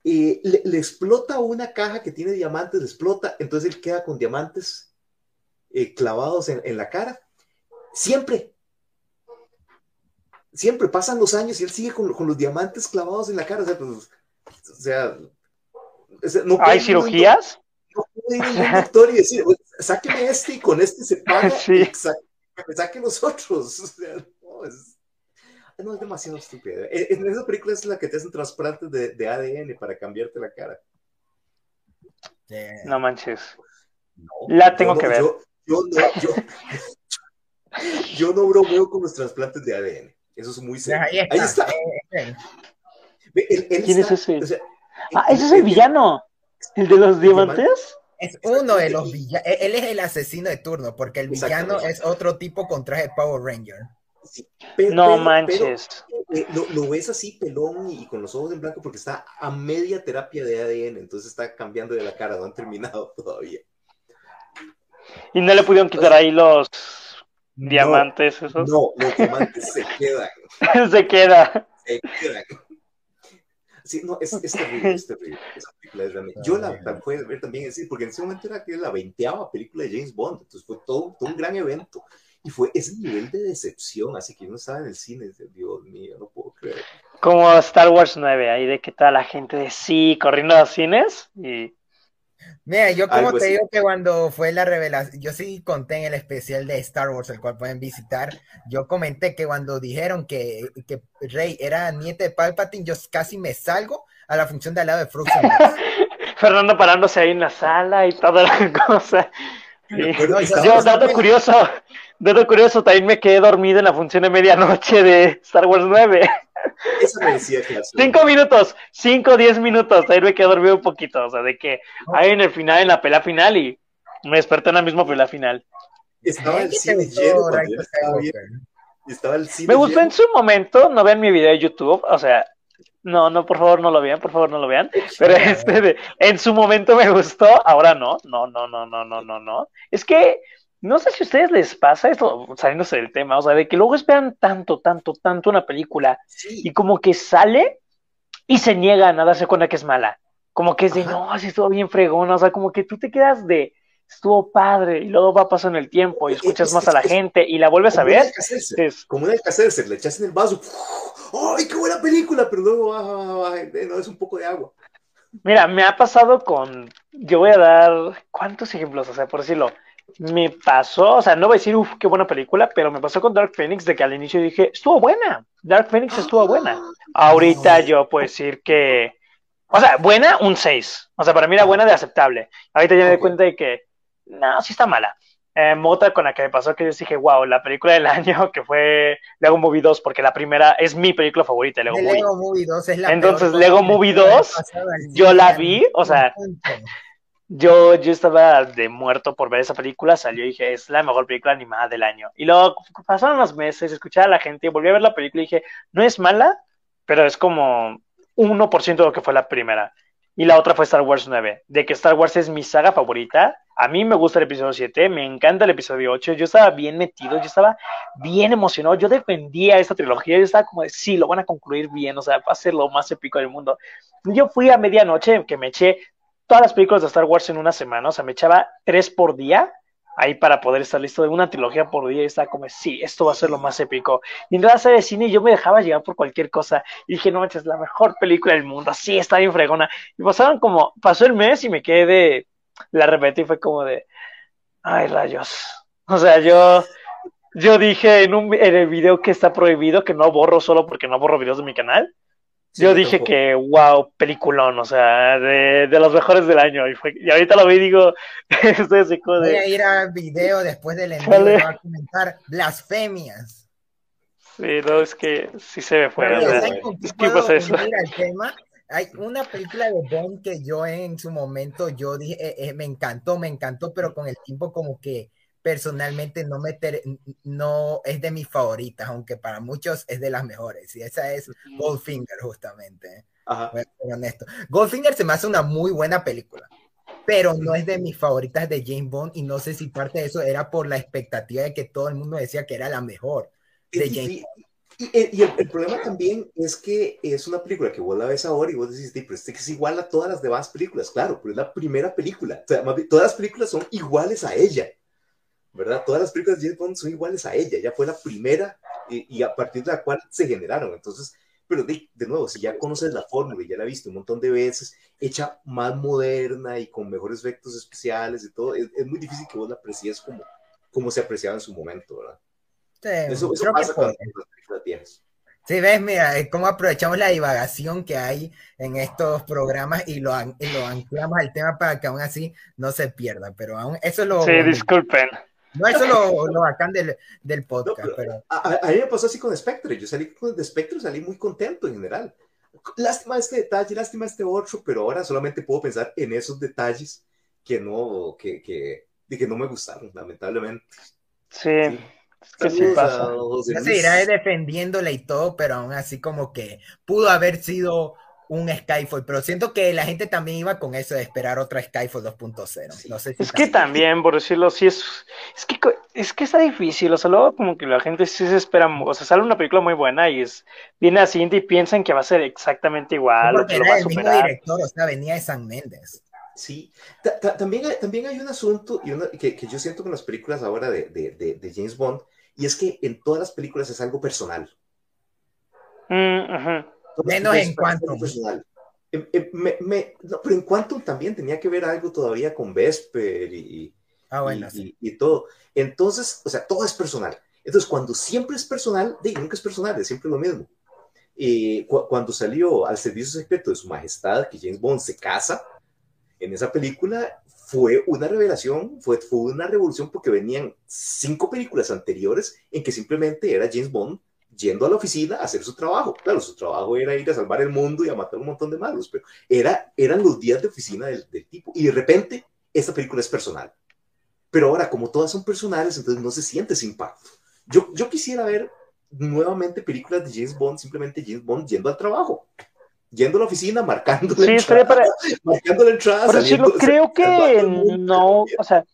eh, le, le explota una caja que tiene diamantes, le explota, entonces él queda con diamantes clavados en, la cara. Siempre. Siempre pasan los años y él sigue con, los diamantes clavados en la cara. O sea, pues, no ¿Hay cirugías? no puede ir un doctor y decir, sáqueme este y con este se paga. Sí. Saque los otros. O sea, no, es, no, es demasiado estúpido. En, esa película es la que te hacen trasplantes de, de ADN para cambiarte la cara. No manches. la tengo que ver. Yo, no, yo, yo no bromeo con los trasplantes de ADN. Eso es muy serio. Ahí está. ¿Quién es ese? ah, ese es el villano. ¿El de los diamantes? Es uno de los villanos. Él es el asesino de turno, porque el villano es otro tipo con traje de Power Ranger no manches. Eh, lo, ves así pelón y con los ojos en blanco porque está a media terapia de ADN, entonces está cambiando de la cara, no han terminado todavía. ¿Y no le pudieron quitar ahí los diamantes esos? No, los diamantes se quedan. se queda. Se quedan. Sí, no, es, terrible, es terrible. Esa película es realmente. Yo la, la puedo ver también decir, porque en ese momento era que la veinteava película de James Bond, entonces fue todo, todo un gran evento. Y fue ese nivel de decepción, así que uno estaba en el cine, Dios mío, no puedo creer. Como Star Wars 9, ahí de que toda la gente de sí, corriendo a los cines y... Mira, yo como te digo que cuando fue la revelación, yo sí conté en el especial de Star Wars, el cual pueden visitar, yo comenté que cuando dijeron que, que Rey era nieta de Palpatine, yo casi me salgo a la función de al lado de Frozen. Fernando parándose ahí en la sala y toda la cosa. yo, dato curioso, dato curioso, también me quedé dormido en la función de medianoche de Star Wars 9. Eso me decía Cinco minutos, cinco, diez minutos, ahí me quedé dormido un poquito, o sea, de que ahí en el final, en la pelea final, y me desperté en la misma pelea final. Estaba el cine lleno, estaba el cine Me gustó en su momento, no vean mi video de YouTube, o sea, no, no, por favor no lo vean, por favor no lo vean. Pero este, en su momento me gustó, ahora no, no, no, no, no, no, no, no. Es que no sé si a ustedes les pasa esto, saliéndose del tema, o sea, de que luego esperan tanto, tanto, tanto una película y como que sale y se niegan a darse cuenta que es mala. Como que es de, no, así estuvo bien fregona, o sea, como que tú te quedas de, estuvo padre, y luego va pasando el tiempo y escuchas más a la gente y la vuelves a ver. Es, como una hacerse, le echas en el vaso, ¡ay, qué buena película! Pero luego no, es un poco de agua. Mira, me ha pasado con, yo voy a dar, ¿cuántos ejemplos? O sea, por decirlo, me pasó, o sea, no voy a decir, uff, qué buena película, pero me pasó con Dark Phoenix de que al inicio dije, estuvo buena, Dark Phoenix estuvo buena. Ah, Ahorita yo puedo decir que, o sea, buena, un 6. O sea, para mí era buena de aceptable. Ahorita ya me doy cuenta de que no, sí está mala. Eh, Mota con la que me pasó que yo dije, wow, la película del año que fue Lego Movie 2, porque la primera es mi película favorita, Lego, Movie. 2 es la Entonces, Lego Movie 2, yo la vi, o sea, yo, yo estaba de muerto por ver esa película, salió y dije, es la mejor película animada del año. Y luego pasaron unos meses, escuché a la gente, volví a ver la película y dije, no es mala, pero es como 1% de lo que fue la primera. Y la otra fue Star Wars 9, de que Star Wars es mi saga favorita a mí me gusta el episodio 7, me encanta el episodio 8, yo estaba bien metido, yo estaba bien emocionado, yo defendía esta trilogía, yo estaba como de, sí, lo van a concluir bien, o sea, va a ser lo más épico del mundo. Yo fui a medianoche, que me eché todas las películas de Star Wars en una semana, o sea, me echaba tres por día, ahí para poder estar listo de una trilogía por día y estaba como, sí, esto va a ser lo más épico. Y en la sala de cine yo me dejaba llegar por cualquier cosa y dije, no manches, la mejor película del mundo, sí, está bien fregona. Y pasaron como, pasó el mes y me quedé de, la repetí fue como de, ay rayos. O sea, yo, yo dije en, un, en el video que está prohibido, que no borro solo porque no borro videos de mi canal. Yo dije que, wow, peliculón, o sea, de, de, los mejores del año. Y, fue, y ahorita lo vi y digo, estoy así como de... Voy a ir al video después del envío a comentar blasfemias. Sí, no, es que sí se me fue. es que pasa eso. Tema hay una película de Bond que yo en su momento yo dije, eh, eh, me encantó, me encantó, pero con el tiempo como que personalmente no me no es de mis favoritas, aunque para muchos es de las mejores. Y esa es Goldfinger justamente. Ajá. honesto. Goldfinger se me hace una muy buena película, pero no es de mis favoritas de James Bond y no sé si parte de eso era por la expectativa de que todo el mundo decía que era la mejor de James Bond. Y, el, problema también es que es una película que vos la ves ahora y vos decís, pero este que es igual a todas las demás películas, claro, pero es la primera película. O sea, todas las películas son iguales a ella. ¿Verdad? Todas las películas de James Bond son iguales a ella, ella fue la primera y, a partir de la cual se generaron. Entonces, pero de, de, nuevo, si ya conoces la fórmula y ya la viste un montón de veces, hecha más moderna y con mejores efectos especiales y todo, es, muy difícil que vos la aprecies como, como se apreciaba en su momento, ¿verdad? Sí, eso, eso pasa con las películas. Sí, ves, mira, cómo aprovechamos la divagación que hay en estos programas y lo, y lo anclamos al tema para que aún así no se pierda, pero aún eso lo... Sí, disculpen. No, eso lo, lo bacán del, del podcast. pero, A, mí me pasó así con Spectre. Yo salí con Spectre, salí muy contento en general. Lástima este detalle, lástima este otro, pero ahora solamente puedo pensar en esos detalles que no, que, que, de que no me gustaron, lamentablemente. Sí. Es que sí pasa. Ya seguirá defendiéndola y todo, pero aún así como que pudo haber sido un Skyfall, pero siento que la gente también iba con eso de esperar otra Skyfall 2.0. No sé es que también, por decirlo así, es, es, que, es que está difícil, o sea, luego como que la gente sí se espera, o sea, sale una película muy buena y es, viene la siguiente y piensan que va a ser exactamente igual. Porque era el mismo director, o sea, venía de San Méndez. Sí, también, hay, también hay un asunto y que, que, yo siento con las películas ahora de, de, de, James Bond, y es que en todas las películas es algo personal. Mm, ajá. Menos en Quantum. Em, em, me, pero en Quantum también tenía que ver algo todavía con Vesper y, ah, bueno, y, todo. Entonces, o sea, todo es personal. Entonces, cuando siempre es personal, de, nunca es personal, es siempre lo mismo. y cuando salió al servicio secreto de su majestad, que James Bond se casa en esa película, fue una revelación, fue, fue una revolución porque venían cinco películas anteriores en que simplemente era James Bond yendo a la oficina a hacer su trabajo. Claro, su trabajo era ir a salvar el mundo y a matar un montón de malos, pero era, eran los días de oficina del, tipo. Y de repente, esta película es personal. Pero ahora, como todas son personales, entonces no se siente ese impacto. Yo, yo quisiera ver nuevamente películas de James Bond, simplemente James Bond yendo al trabajo, yendo a la oficina, marcando la entrada, para... marcando la entrada. Por creo que no, o sea,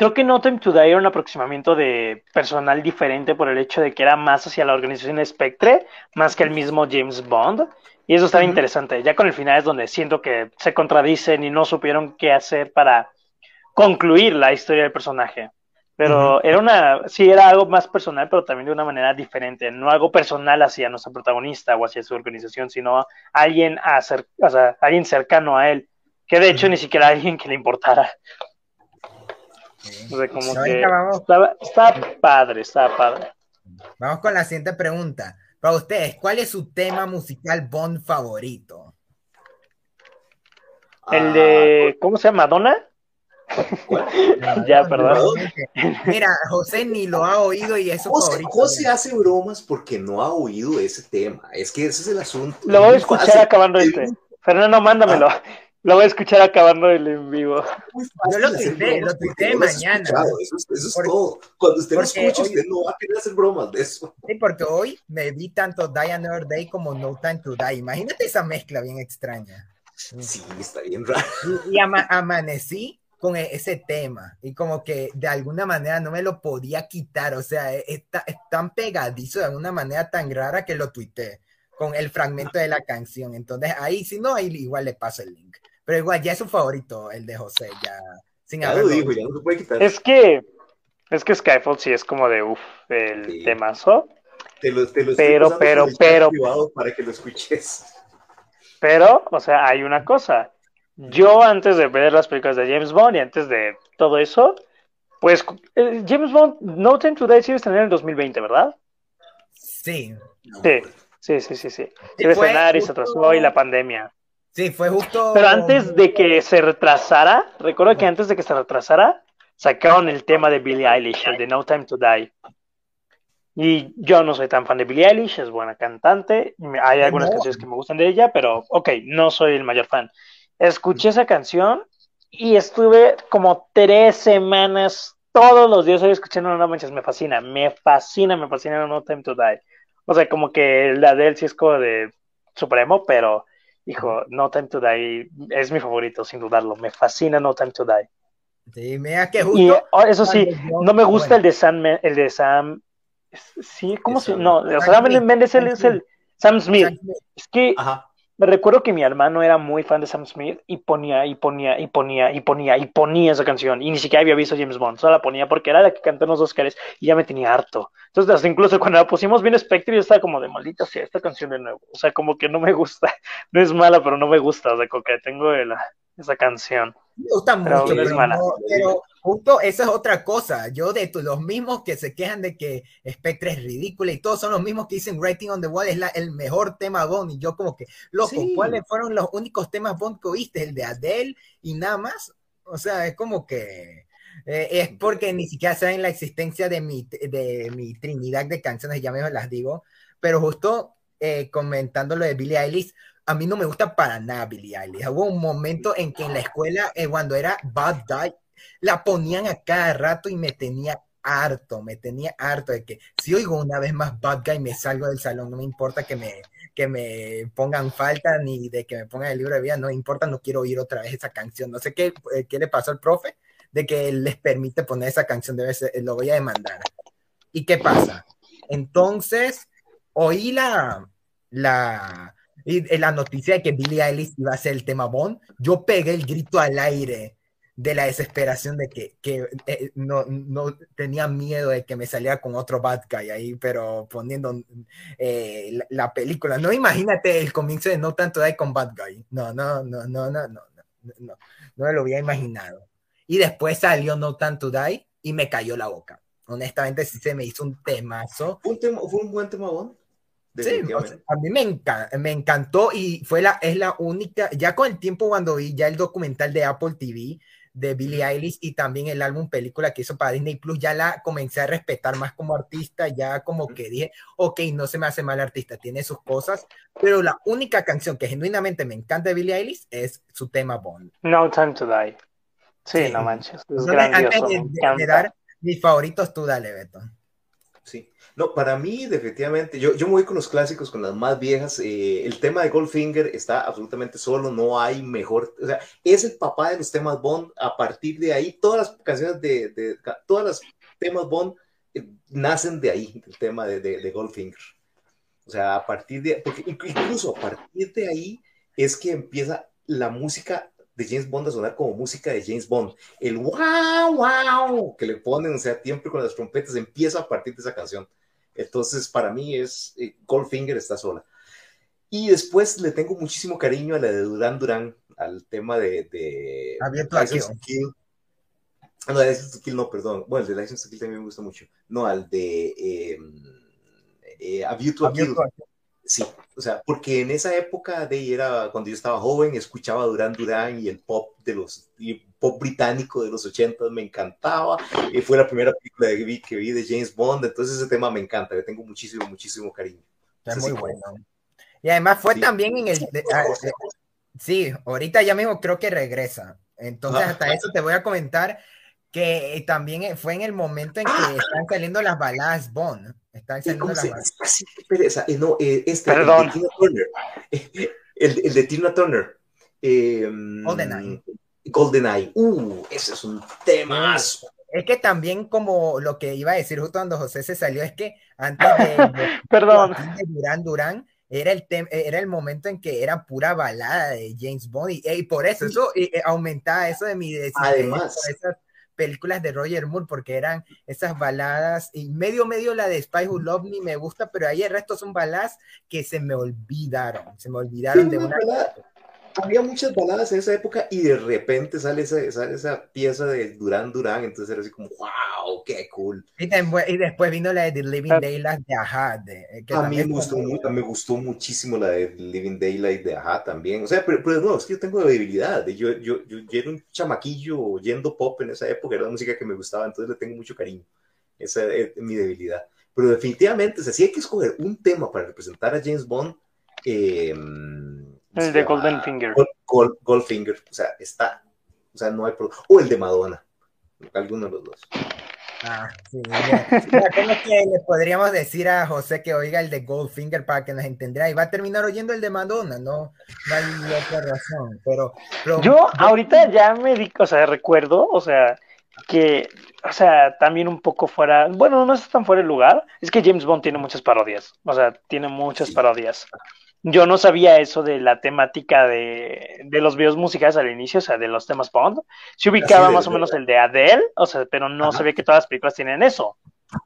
Creo que No Time to Die era un aproximamiento de personal diferente por el hecho de que era más hacia la organización Spectre, más que el mismo James Bond. Y eso estaba interesante. Ya con el final es donde siento que se contradicen y no supieron qué hacer para concluir la historia del personaje. Pero era una, sí, era algo más personal, pero también de una manera diferente. No algo personal hacia nuestro protagonista o hacia su organización, sino alguien, a o sea, alguien cercano a él. Que de hecho ni siquiera alguien que le importara como que está, padre, está padre. Vamos con la siguiente pregunta. Para ustedes, ¿cuál es su tema musical Bond favorito? El de, ¿cómo se llama? ¿Madonna? ya, perdón. Mira, José ni lo ha oído y eso José, José hace bromas porque no ha oído ese tema. Es que ese es el asunto. Lo voy a escuchar acabando este. Fernando, mándamelo. Ah. Lo voy a escuchar acabando el en vivo. Yo lo tuité, lo tuité mañana. Eso, es, todo. Cuando usted lo escuche, usted no va a querer hacer bromas de eso. Sí, porque hoy me vi tanto Die Another Day como No Time to Die. Imagínate esa mezcla bien extraña. Sí, está bien raro. Y, amanecí con e, ese tema y como que de alguna manera no me lo podía quitar. O sea, e, está, es tan pegadizo de alguna manera tan rara que lo tuité con el fragmento de la canción. Entonces ahí, si no, ahí igual le paso el link. Pero igual, ya es su favorito, el de José, ya. Sin ya lo dijo, ya no se puede quitar. Es que, es que Skyfall sí es como de uff, el temazo. Te lo, te lo pero, pero, pero. Para que lo escuches. Pero, o sea, hay una cosa. Yo antes de ver las películas de James Bond y antes de todo eso, pues eh, James Bond, No Time to Die sí estrenar en el 2020, ¿verdad? Sí. Sí, sí, sí, sí. sí. Iba a estrenar y se atrasó y la pandemia. Sí, fue justo. Pero antes de que se retrasara, recuerdo que antes de que se retrasara, sacaron el tema de Billie Eilish, el de No Time to Die. Y yo no soy tan fan de Billie Eilish, es buena cantante. Hay algunas canciones que me gustan de ella, pero ok, no soy el mayor fan. Escuché esa canción y estuve como tres semanas todos los días escuchando No Manches, me fascina, me fascina, me fascina No Time to Die. O sea, como que la de él sí es como de supremo, pero Hijo, No Time to Die es mi favorito, sin dudarlo. Me fascina No Time to Die. Sí, mira que justo. Oh, eso sí, no me gusta el de Sam. El de Sam. Sí, ¿cómo se.? No, o sea, Sam Mendes es el Sam Smith. Es que me recuerdo que mi hermano era muy fan de Sam Smith y ponía y ponía y ponía y ponía y ponía esa canción y ni siquiera había visto James Bond, solo la ponía porque era la que cantó en los Oscars y ya me tenía harto. Entonces, incluso cuando la pusimos bien Spectre, yo estaba como de maldita sea esta canción de nuevo. O sea, como que no me gusta. No es mala, pero no me gusta. O sea, como que tengo esa canción. Me gusta mucho, pero, justo esa es otra cosa. Yo de los mismos que se quejan de que Spectre es ridícula y todos son los mismos que dicen Writing on the Wall es la, el mejor tema Bond y yo como que, loco, ¿cuáles fueron los únicos temas Bond que oíste? El de Adele y nada más. O sea, es como que eh, es porque ni siquiera saben la existencia de mi, de mi trinidad de canciones, ya me las digo, pero justo eh, comentando lo de Billie Eilish, a mí no me gusta para nada Billie Eilish. Hubo un momento en que en la escuela, eh, cuando era Bad Guy, la ponían a cada rato y me tenía harto, me tenía harto de que si oigo una vez más Bad Guy me salgo del salón, no me importa que me, que me pongan falta ni de que me pongan el libro de vida, no importa, no quiero oír otra vez esa canción. No sé qué, eh, qué le pasó al profe, de que les permite poner esa canción, debe ser, lo voy a demandar. ¿Y qué pasa? Entonces, oí la, la, la noticia de que Billie Eilish iba a ser el tema Bond, yo pegué el grito al aire de la desesperación de que, que eh, no, no, tenía miedo de que me saliera con otro bad guy ahí, pero poniendo eh, la, película. No imagínate el comienzo de No Tanto Die con Bad Guy. No, no, no, no, no, no, no, no, no me lo había imaginado. Y después salió No Tanto Die y me cayó la boca. Honestamente, sí se me hizo un temazo. ¿Fue un, tema, fue un buen tema, Bond? Sí, a mí me, me encantó y fue la, es la única, ya con el tiempo cuando vi ya el documental de Apple TV, de Billie Eilish y también el álbum película que hizo para Disney Plus, ya la comencé a respetar más como artista, ya como que dije, ok, no se me hace mal artista, tiene sus cosas, pero la única canción que genuinamente me encanta de Billie Eilish es su tema Bond. No Time to Die. Sí, no manches. Es grandioso, antes de, dar mis favoritos, tú dale, Beto. No, para mí, definitivamente, yo, yo me voy con los clásicos, con las más viejas. Eh, el tema de Goldfinger está absolutamente solo, no hay mejor. O sea, es el papá de los temas Bond. A partir de ahí, todas las canciones de. de todas las temas Bond eh, nacen de ahí, del tema de, de, de, Goldfinger. O sea, a partir de. Porque incluso a partir de ahí es que empieza la música de James Bond a sonar como música de James Bond. El wow, wow que le ponen, o sea, siempre con las trompetas, empieza a partir de esa canción. Entonces, para mí es eh, Goldfinger está sola. Y después le tengo muchísimo cariño a la de Duran Duran, al tema de. de to Kill. No, de License to Kill, no, perdón. Bueno, el de License to Kill también me gusta mucho. No, al de. Eh, eh, A View to a Kill. Sí, o sea, porque en esa época de era cuando yo estaba joven, escuchaba Duran Duran y el pop de los y pop británico de los 80 me encantaba. Y fue la primera película que vi, que vi de James Bond, entonces ese tema me encanta, le tengo muchísimo, muchísimo cariño. Es muy bueno. Y además fue también en el. Ah, sí, ahorita ya mismo creo que regresa. Entonces, ah. hasta eso te voy a comentar que también fue en el momento en que ah. están saliendo las baladas Bond. Están saliendo las baladas. Eh, no, eh, este, Perdón. El de Tina Turner. El, el de Tina Turner. Eh, GoldenEye. GoldenEye. Uh, ese es un tema. Es que también como lo que iba a decir justo cuando José se salió, es que antes de, Perdón. de Durán Durán, era el, era el momento en que era pura balada de James Bond y, por eso, eso aumentaba eso de mi Además, esas películas de Roger Moore porque eran esas baladas y medio medio la de Spy Who Love Me me gusta, pero ahí el resto son baladas que se me olvidaron, se me olvidaron de una había muchas baladas en esa época y de repente sale esa, esa pieza de Durán Durán, entonces era así como, wow, qué cool. Y, después, vino la de The Living ah. Daylight de Aja. a mí me gustó, me gustó muchísimo la de The Living Daylight de Aja también. O sea, pero, pero no, es que yo tengo debilidad. Yo, yo, yo, yo, era un chamaquillo oyendo pop en esa época, era la música que me gustaba, entonces le tengo mucho cariño. Esa es mi debilidad. Pero definitivamente, o sea, si hay que escoger un tema para representar a James Bond, eh, el de Golden Finger. Goldfinger, o sea, está. O sea, no hay O el de Madonna. Alguno de los dos. Ah, sí. ¿Cómo que le podríamos decir a José que oiga el de Goldfinger para que nos entendiera? Y va a terminar oyendo el de Madonna, no, no hay otra razón. Pero, yo ahorita ya me di, o sea, recuerdo, o sea, que, o sea, también un poco fuera, bueno, no está tan fuera el lugar, es que James Bond tiene muchas parodias, o sea, tiene muchas parodias. Yo no sabía eso de la temática de, de, los videos musicales al inicio, o sea, de los temas Bond. Se ubicaba más o menos el de Adele, o sea, pero no sabía que todas las películas tienen eso.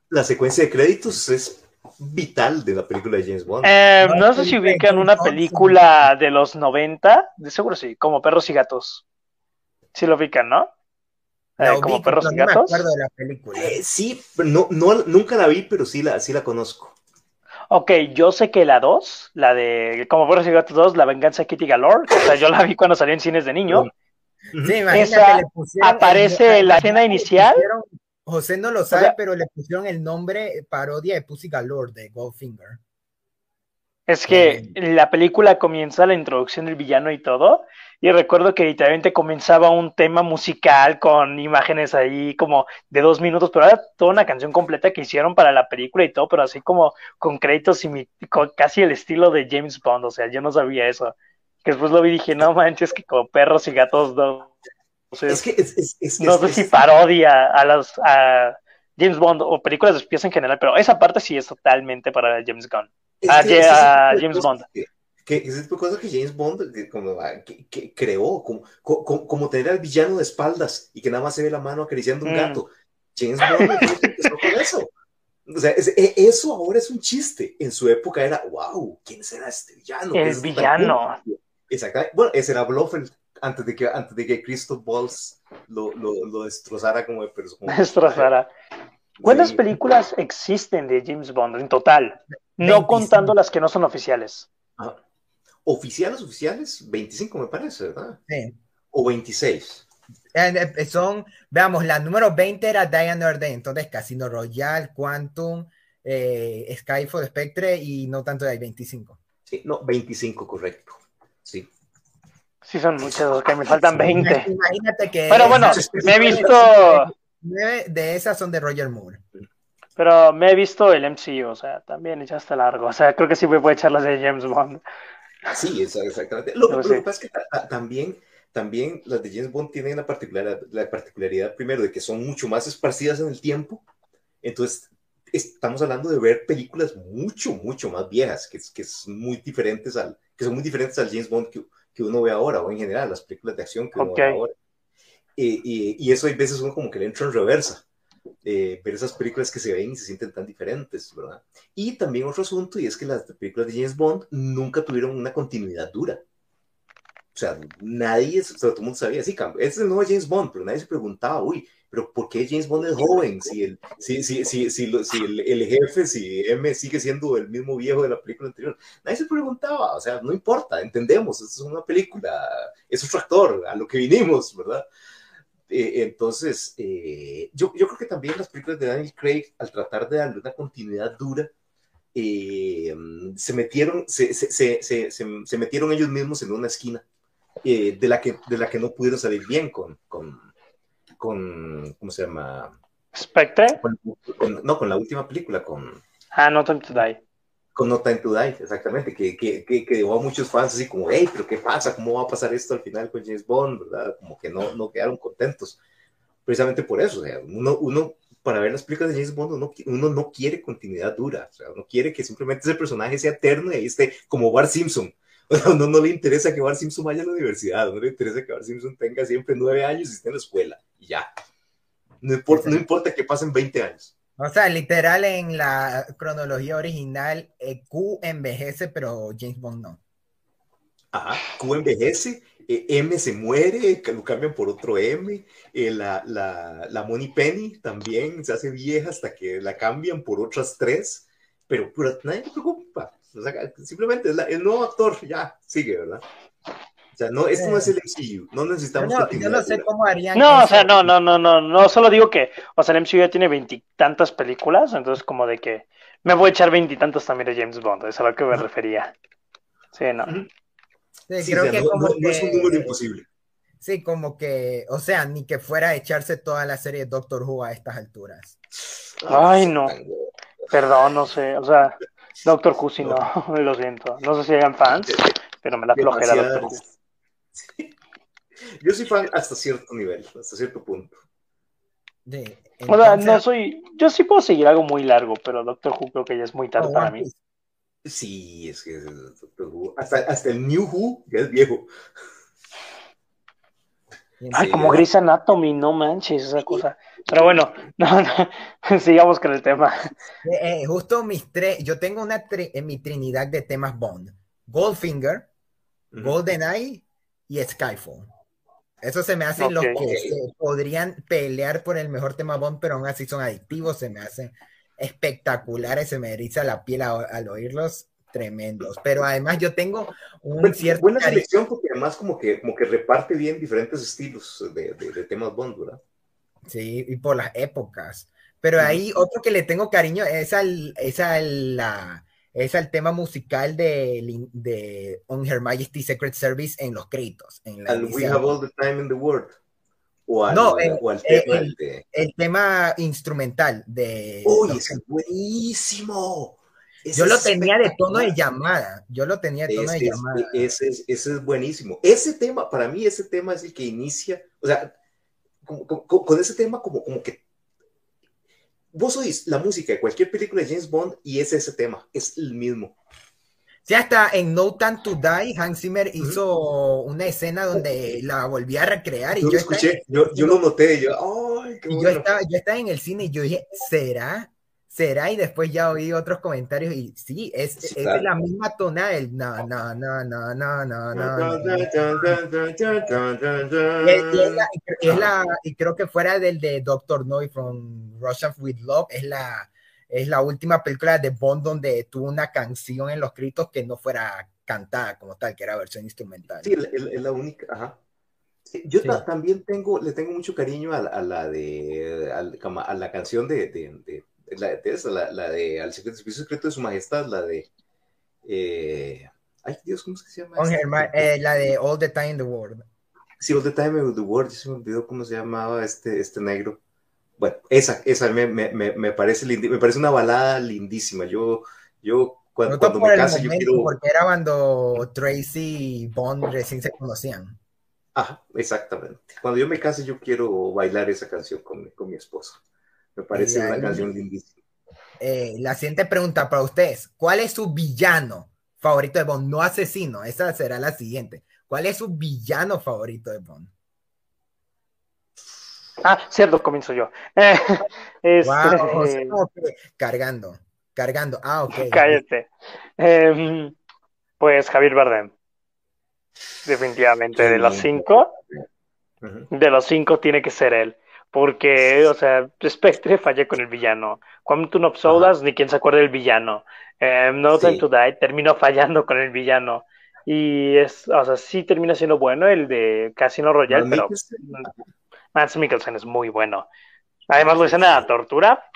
La secuencia de créditos es vital de la película de James Bond. Eh, no sé si ubican una película de los 90, de seguro sí, como Perros y Gatos. Sí lo ubican, ¿no? Eh, como Perros y Gatos. No me de la película. Eh, sí, no, no, nunca la vi, pero sí la, sí la conozco. Ok, yo sé que la 2, la de Como Perros y Gatos 2, La Venganza de Kitty Galore, o sea, yo la vi cuando salió en cines de niño. Sí, Esa aparece la escena inicial. José no lo sabe, pero le pusieron el nombre parodia de Pussy Galore de Goldfinger. Es que eh, la película comienza la introducción del villano y todo, y recuerdo que literalmente comenzaba un tema musical con imágenes ahí como de dos minutos, pero era toda una canción completa que hicieron para la película y todo, pero así como con créditos y con casi el estilo de James Bond, o sea, yo no sabía eso. Que después lo vi y dije, no manches, que como perros y gatos no. es que es, no sé si parodia a los a James Bond o películas de espías en general, pero esa parte sí es totalmente para James Gunn. a, James Bond que es tipo de cosas que James Bond que, como, que, creó, como, como, tener al villano de espaldas y que nada más se ve la mano acariciando un mm. gato. James Bond empezó con eso. O sea, e, eso ahora es un chiste. En su época era, wow, ¿quién será este villano? El villano. Exactamente. Bueno, ese era Blofeld antes de que, antes de que Christoph Waltz lo, lo, lo destrozara como de persona. Destrozara. ¿Cuántas películas existen de James Bond en total? No contando las que no son oficiales. Ah, oficiales, oficiales, 25 me parece, ¿verdad? Sí. O 26. Eh, eh, son, veamos, la número 20 era Diane Day, entonces Casino Royale, Quantum, eh, Skyfall, Spectre y no tanto de 25. Sí, no, 25, correcto. Sí. Sí, son muchas, que me faltan 20. Imagínate que. Pero bueno, me he visto. Nueve de esas son de Roger Moore. Pero me he visto el MCU, o sea, también ya está largo. O sea, creo que sí me puedo echar las de James Bond. Sí, exactamente. Lo, que pasa es que también, también las de James Bond tienen la particularidad, la particularidad, primero, de que son mucho más esparcidas en el tiempo. Entonces, estamos hablando de ver películas mucho, mucho más viejas, que, que, es muy diferentes al, que son muy diferentes al James Bond que, que uno ve ahora, o en general, las películas de acción que uno ve ahora. y, y, eso hay veces uno como que le entra en reversa. Eh, ver esas películas que se ven y se sienten tan diferentes, ¿verdad? Y también otro asunto, y es que las películas de James Bond nunca tuvieron una continuidad dura. O sea, nadie, o sea, todo el mundo sabía, sí, este es el nuevo James Bond, pero nadie se preguntaba, uy, pero ¿por qué James Bond es joven? Si el, si, si, si, si, el, el, jefe, si M sigue siendo el mismo viejo de la película anterior. Nadie se preguntaba, o sea, no importa, entendemos, esto es una película, es otro actor, a lo que vinimos, ¿verdad? Eh, entonces, eh, yo, yo, creo que también las películas de Daniel Craig, al tratar de darle una continuidad dura, eh, se, metieron, se, se, se, se, metieron ellos mismos en una esquina de, la que, de la que no pudieron salir bien con, con, con ¿cómo se llama? ¿Spectre? no, con la última película, con... Ah, No Time to Die con No Time to Die, exactamente, que, que, que, que a muchos fans así como, hey, pero ¿qué pasa? ¿Cómo va a pasar esto al final con James Bond? ¿verdad? Como que no, no quedaron contentos. Precisamente por eso, o sea, uno, uno para ver las películas de James Bond, uno, uno no quiere continuidad dura, o sea, uno quiere que simplemente ese personaje sea eterno y ahí esté como Bart Simpson. O sea, uno no le interesa que Bart Simpson vaya a la universidad, no le interesa que Bart Simpson tenga siempre nueve años y esté en la escuela, y ya. No importa, no importa que pasen 20 años. O sea, literal en la cronología original, eh, Q envejece, pero James Bond no. Ajá, Q envejece, eh, M se muere, lo cambian por otro M, eh, la, la, la Money Penny también se hace vieja hasta que la cambian por otras tres, pero, nadie se preocupa. O sea, simplemente el nuevo actor ya sigue, ¿verdad? O sea, no, esto no es el MCU, no necesitamos. No, yo no sé cómo harían. No, o sea, no, no, no, no, no, solo digo que, o sea, el MCU ya tiene veintitantas películas, entonces como de que me voy a echar veintitantos también de James Bond, es a lo que me refería. Sí, no. Sí, creo que como no, es un número imposible. Sí, como que, o sea, ni que fuera a echarse toda la serie de Doctor Who a estas alturas. Ay, no. Perdón, no sé, o sea, Doctor Who sí no, lo siento. No sé si hayan fans, pero me da flojera Doctor Who. Yo soy fan hasta cierto nivel, hasta cierto punto. o sea, no soy. Yo sí puedo seguir algo muy largo, pero Doctor Who creo que ya es muy tarde para mí. Sí, es que hasta, hasta el New Who ya es viejo. Ay, como Grey's Anatomy, no manches, esa cosa. Pero bueno, no, no, sigamos con el tema. Eh, eh, justo mis tres, yo tengo una en mi trinidad de temas Bond. Goldfinger, GoldenEye y Skyfall. Eso se me hacen los que podrían pelear por el mejor tema Bond, pero aún así son adictivos, se me hacen espectaculares, se me eriza la piel al oírlos tremendos. Pero además yo tengo un cierto... Buena selección porque además como que, como que reparte bien diferentes estilos de, temas Bond, ¿verdad? Sí, y por las épocas. Pero ahí otro que le tengo cariño es al, es la, es al tema musical de, de On Her Majesty Secret Service en los créditos. En la We Have All the Time in the World. O al, no, el, tema el, tema instrumental de... ¡Uy, es buenísimo! yo lo tenía de tono de llamada. Yo lo tenía de tono de llamada. Ese es, ese es buenísimo. Ese tema, para mí, ese tema es el que inicia. O sea, con, ese tema, como, como que. Vos oís la música de cualquier película de James Bond y es ese tema. Es el mismo. Sí, hasta en No Time to Die, Hans Zimmer hizo una escena donde la volví a recrear. Y yo, yo escuché, yo, yo, lo noté. Yo, Ay, qué y yo, estaba, yo estaba en el cine y yo dije, ¿será? Será y después ya oí otros comentarios y sí, es, es la misma tonada del no, no, no, no, no, no, no. Es la, y creo que fuera del de Doctor No from Russia with Love, es la, es la última película de Bond donde tuvo una canción en los créditos que no fuera cantada como tal, que era versión instrumental. Sí, es la única, ajá. Yo también tengo, le tengo mucho cariño a, a la de, a, la canción de, de la de esa, la, la de Al secreto, secreto de su majestad, la de. Eh, ay, Dios, ¿cómo se llama? eh, la de All the Time in the World. Sí, All the Time in the World, se me olvidó cómo se llamaba este, este negro. Bueno, esa, esa me, me, me, parece me parece una balada lindísima. Yo, yo cuando, cuando me case, yo quiero. Porque era cuando Tracy y Bond recién se conocían. Ajá, exactamente. Cuando yo me case, yo quiero bailar esa canción con, con mi esposa. Me parece una canción lindísima. Eh, la siguiente pregunta para ustedes: ¿Cuál es su villano favorito de Bond? No asesino, esa será la siguiente. ¿Cuál es su villano favorito de Bond? Ah, cierto, comienzo yo. Este, cargando, cargando. Ah, ok. Cállate. Em, pues Javier Bardem. Definitivamente, de los cinco, de los cinco tiene que ser él. Porque, o sea, Spectre fallé con el villano. Quantum of Solace, ni quien se acuerde del villano. Eh, no Time to Die terminó fallando con el villano. Y es, o sea, sí termina siendo bueno el de Casino Royale, pero Mads Mikkelsen es muy bueno. Además lo dicen a la tortura,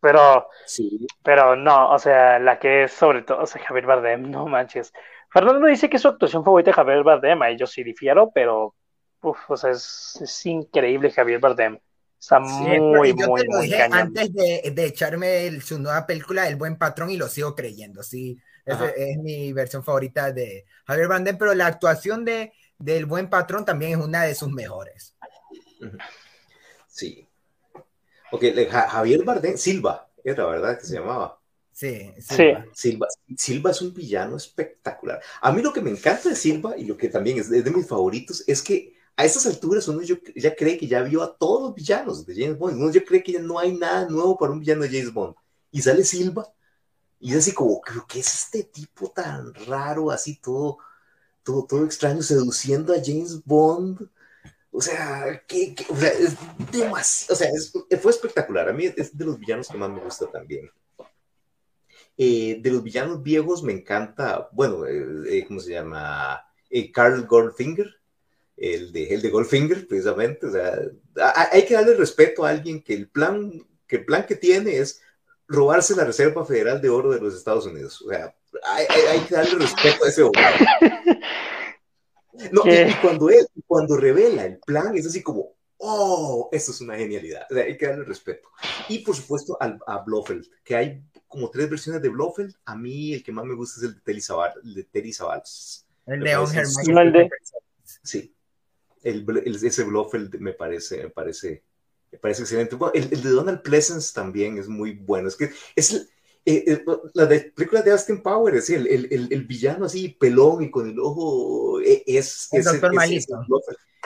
pero, sí. pero no, o sea, la que es sobre todo, o sea, Javier Bardem, no manches. Fernando dice que es su actuación favorita de Javier Bardem, ahí yo sí difiero, pero, uf, o sea, es, es increíble Javier Bardem. Está muy, muy, yo te lo dije antes de, de echarme su nueva película El Buen Patrón y lo sigo creyendo, sí. Es, mi versión favorita de Javier Bardem, pero la actuación de del Buen Patrón también es una de sus mejores. Sí. Ok, Javier Bardem, Silva, era verdad que se llamaba. Sí, Silva. Silva. Silva es un villano espectacular. A mí lo que me encanta de Silva y lo que también es de mis favoritos es que a estas alturas uno ya cree que ya vio a todos los villanos de James Bond, uno ya cree que ya no hay nada nuevo para un villano de James Bond. Y sale Silva, y es así como, ¿qué es este tipo tan raro, así todo, todo, todo extraño, seduciendo a James Bond? O sea, que, o sea es demasiado, o sea, fue espectacular. A mí es de los villanos que más me gusta también. Eh, de los villanos viejos me encanta, bueno, eh, eh, ¿cómo se llama? Carl Goldfinger, el de, el de Goldfinger, precisamente. O sea, hay que darle respeto a alguien que el plan que, el plan que tiene es robarse la Reserva Federal de Oro de los Estados Unidos. O sea, hay, hay, que darle respeto a ese hombre. No, y, cuando él, cuando revela el plan, es así como, oh, esto es una genialidad. O sea, hay que darle respeto. Y por supuesto al, a Blofeld, que hay como tres versiones de Blofeld. A mí el que más me gusta es el de Terry Savalas. El de Onger Sí el, ese Blofeld me parece, me parece, me parece excelente. el, de Donald Pleasence también es muy bueno. Es que es eh, eh, la de película de Austin Powers, el, el, el, villano así, pelón y con el ojo, eh, es... El doctor Malito.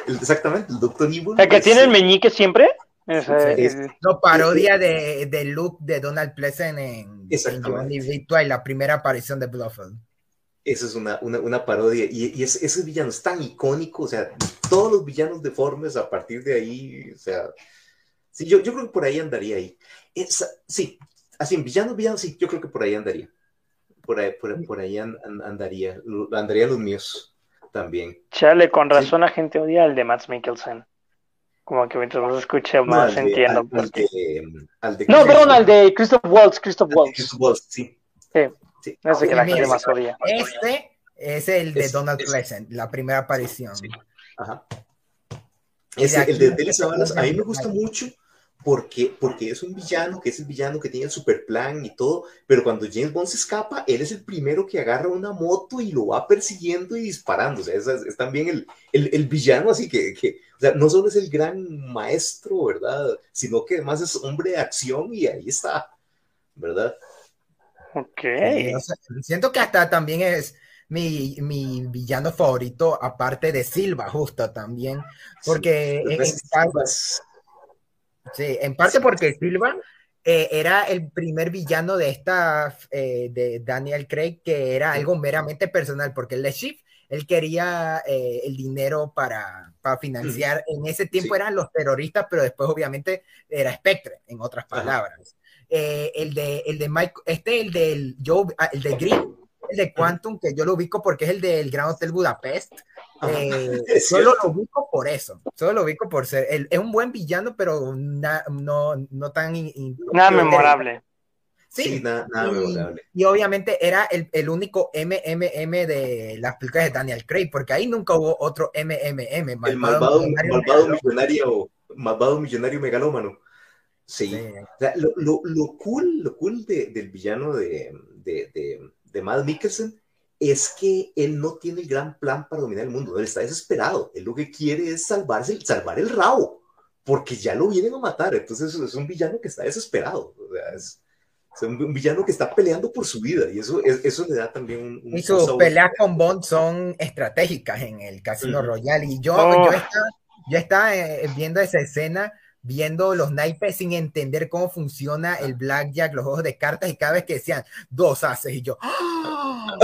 exactamente, el doctor Evil. ¿El que tiene el meñique siempre? no, parodia de, de look de Donald Pleasant en, en Johnny Virtual, la primera aparición de Bluffel. Esa es una, una, una parodia. Y, y ese, ese, villano es tan icónico. O sea, todos los villanos deformes a partir de ahí. O sea, sí, yo, yo creo que por ahí andaría ahí. sí, así, villanos, villanos, sí, yo creo que por ahí andaría. Por ahí, por, por ahí andaría. Andaría los míos también. Chale, con razón la gente odia al de Matt Mikkelsen. Como que mientras más escuche más entiendo. Al, al de, no, perdón, al de Christoph Waltz. Christoph Waltz. Christoph Waltz, sí. Sí. Sí. No sé que la gente más odia. Este es el de Donald Pleasant, la primera aparición. Sí. Ajá. Ese, el de Dele a mí me gusta mucho porque, porque es un villano, que es el villano que tiene el super plan y todo, pero cuando James Bond se escapa, él es el primero que agarra una moto y lo va persiguiendo y disparando, o sea, es, es también el, el, el, villano, así que, que, o sea, no solo es el gran maestro, ¿verdad? Sino que además es hombre de acción y ahí está, ¿verdad? Ok. siento que hasta también es mi, mi, villano favorito, aparte de Silva, justo también, porque... Sí, Sí, en parte porque Silva eh, era el primer villano de esta, eh, de Daniel Craig, que era algo meramente personal, porque el Shift, él quería eh, el dinero para, para financiar, en ese tiempo eran los terroristas, pero después obviamente era Spectre, en otras palabras. El de, el de Mike, este, el del Joe, ah, el de Green, el de Quantum, que yo lo ubico porque es el del Gran Hotel Budapest, eh, solo lo ubico por eso, solo lo ubico por ser, es un buen villano, pero no, no tan... nada memorable. Sí, nada, memorable. Y obviamente era el, el, único MMM de las películas de Daniel Craig, porque ahí nunca hubo otro MMM. Malvado, el malvado millonario, malvado millonario, megalómano. Sí. lo, lo, lo, cool, lo cool de, del villano de, de, de, de Matt Mikkelsen es que él no tiene el gran plan para dominar el mundo, él está desesperado, él lo que quiere es salvarse, salvar el rabo, porque ya lo vienen a matar, entonces es un villano que está desesperado, es, un villano que está peleando por su vida. Y eso, eso le da también un... y sus peleas con Bond son estratégicas en el Casino Royale. Y yo, yo estaba, yo estaba eh, viendo esa escena viendo los naipes sin entender cómo funciona el blackjack, los juegos de cartas, y cada vez que decían dos haces, y yo, ¡Oh!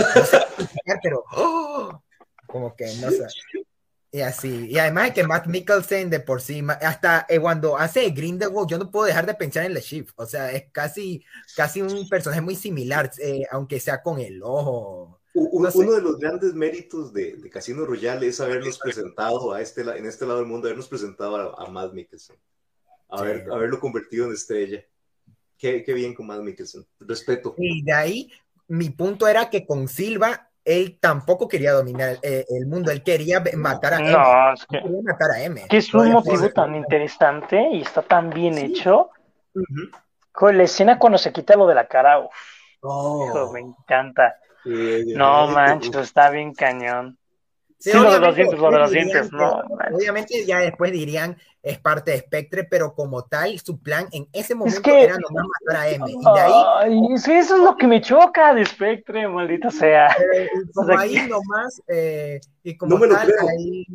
pero ¡Oh! como que no sé. Y así, y además que Matt Mikkelsen de por sí, hasta eh, cuando hace Grindelwald, yo no puedo dejar de pensar en The Shift, o sea, es casi, casi un personaje muy similar, eh, aunque sea con el ojo. Uno, de los grandes méritos de, de, Casino Royale es habernos presentado a este, en este lado del mundo, habernos presentado a, a Matt Mikkelsen haberlo convertido en estrella. Qué, qué bien con Matt Mikkelsen. Respeto. Y de ahí, mi punto era que con Silva, él tampoco quería dominar eh, el mundo, él quería matar a M. No, es que, quería matar a M. Que es un motivo tan interesante y está tan bien hecho. Con la escena cuando se quita lo de la cara, oh. me encanta. no manches, está bien cañón. Sí, lo de los dientes, lo de los dientes, no. Obviamente ya después dirían es parte de Spectre, pero como tal, su plan en ese momento era nomás matar a M. Y de ahí, sí, eso es lo que me choca de Spectre, maldita sea. como ahí nomás, eh, y como tal, ahí,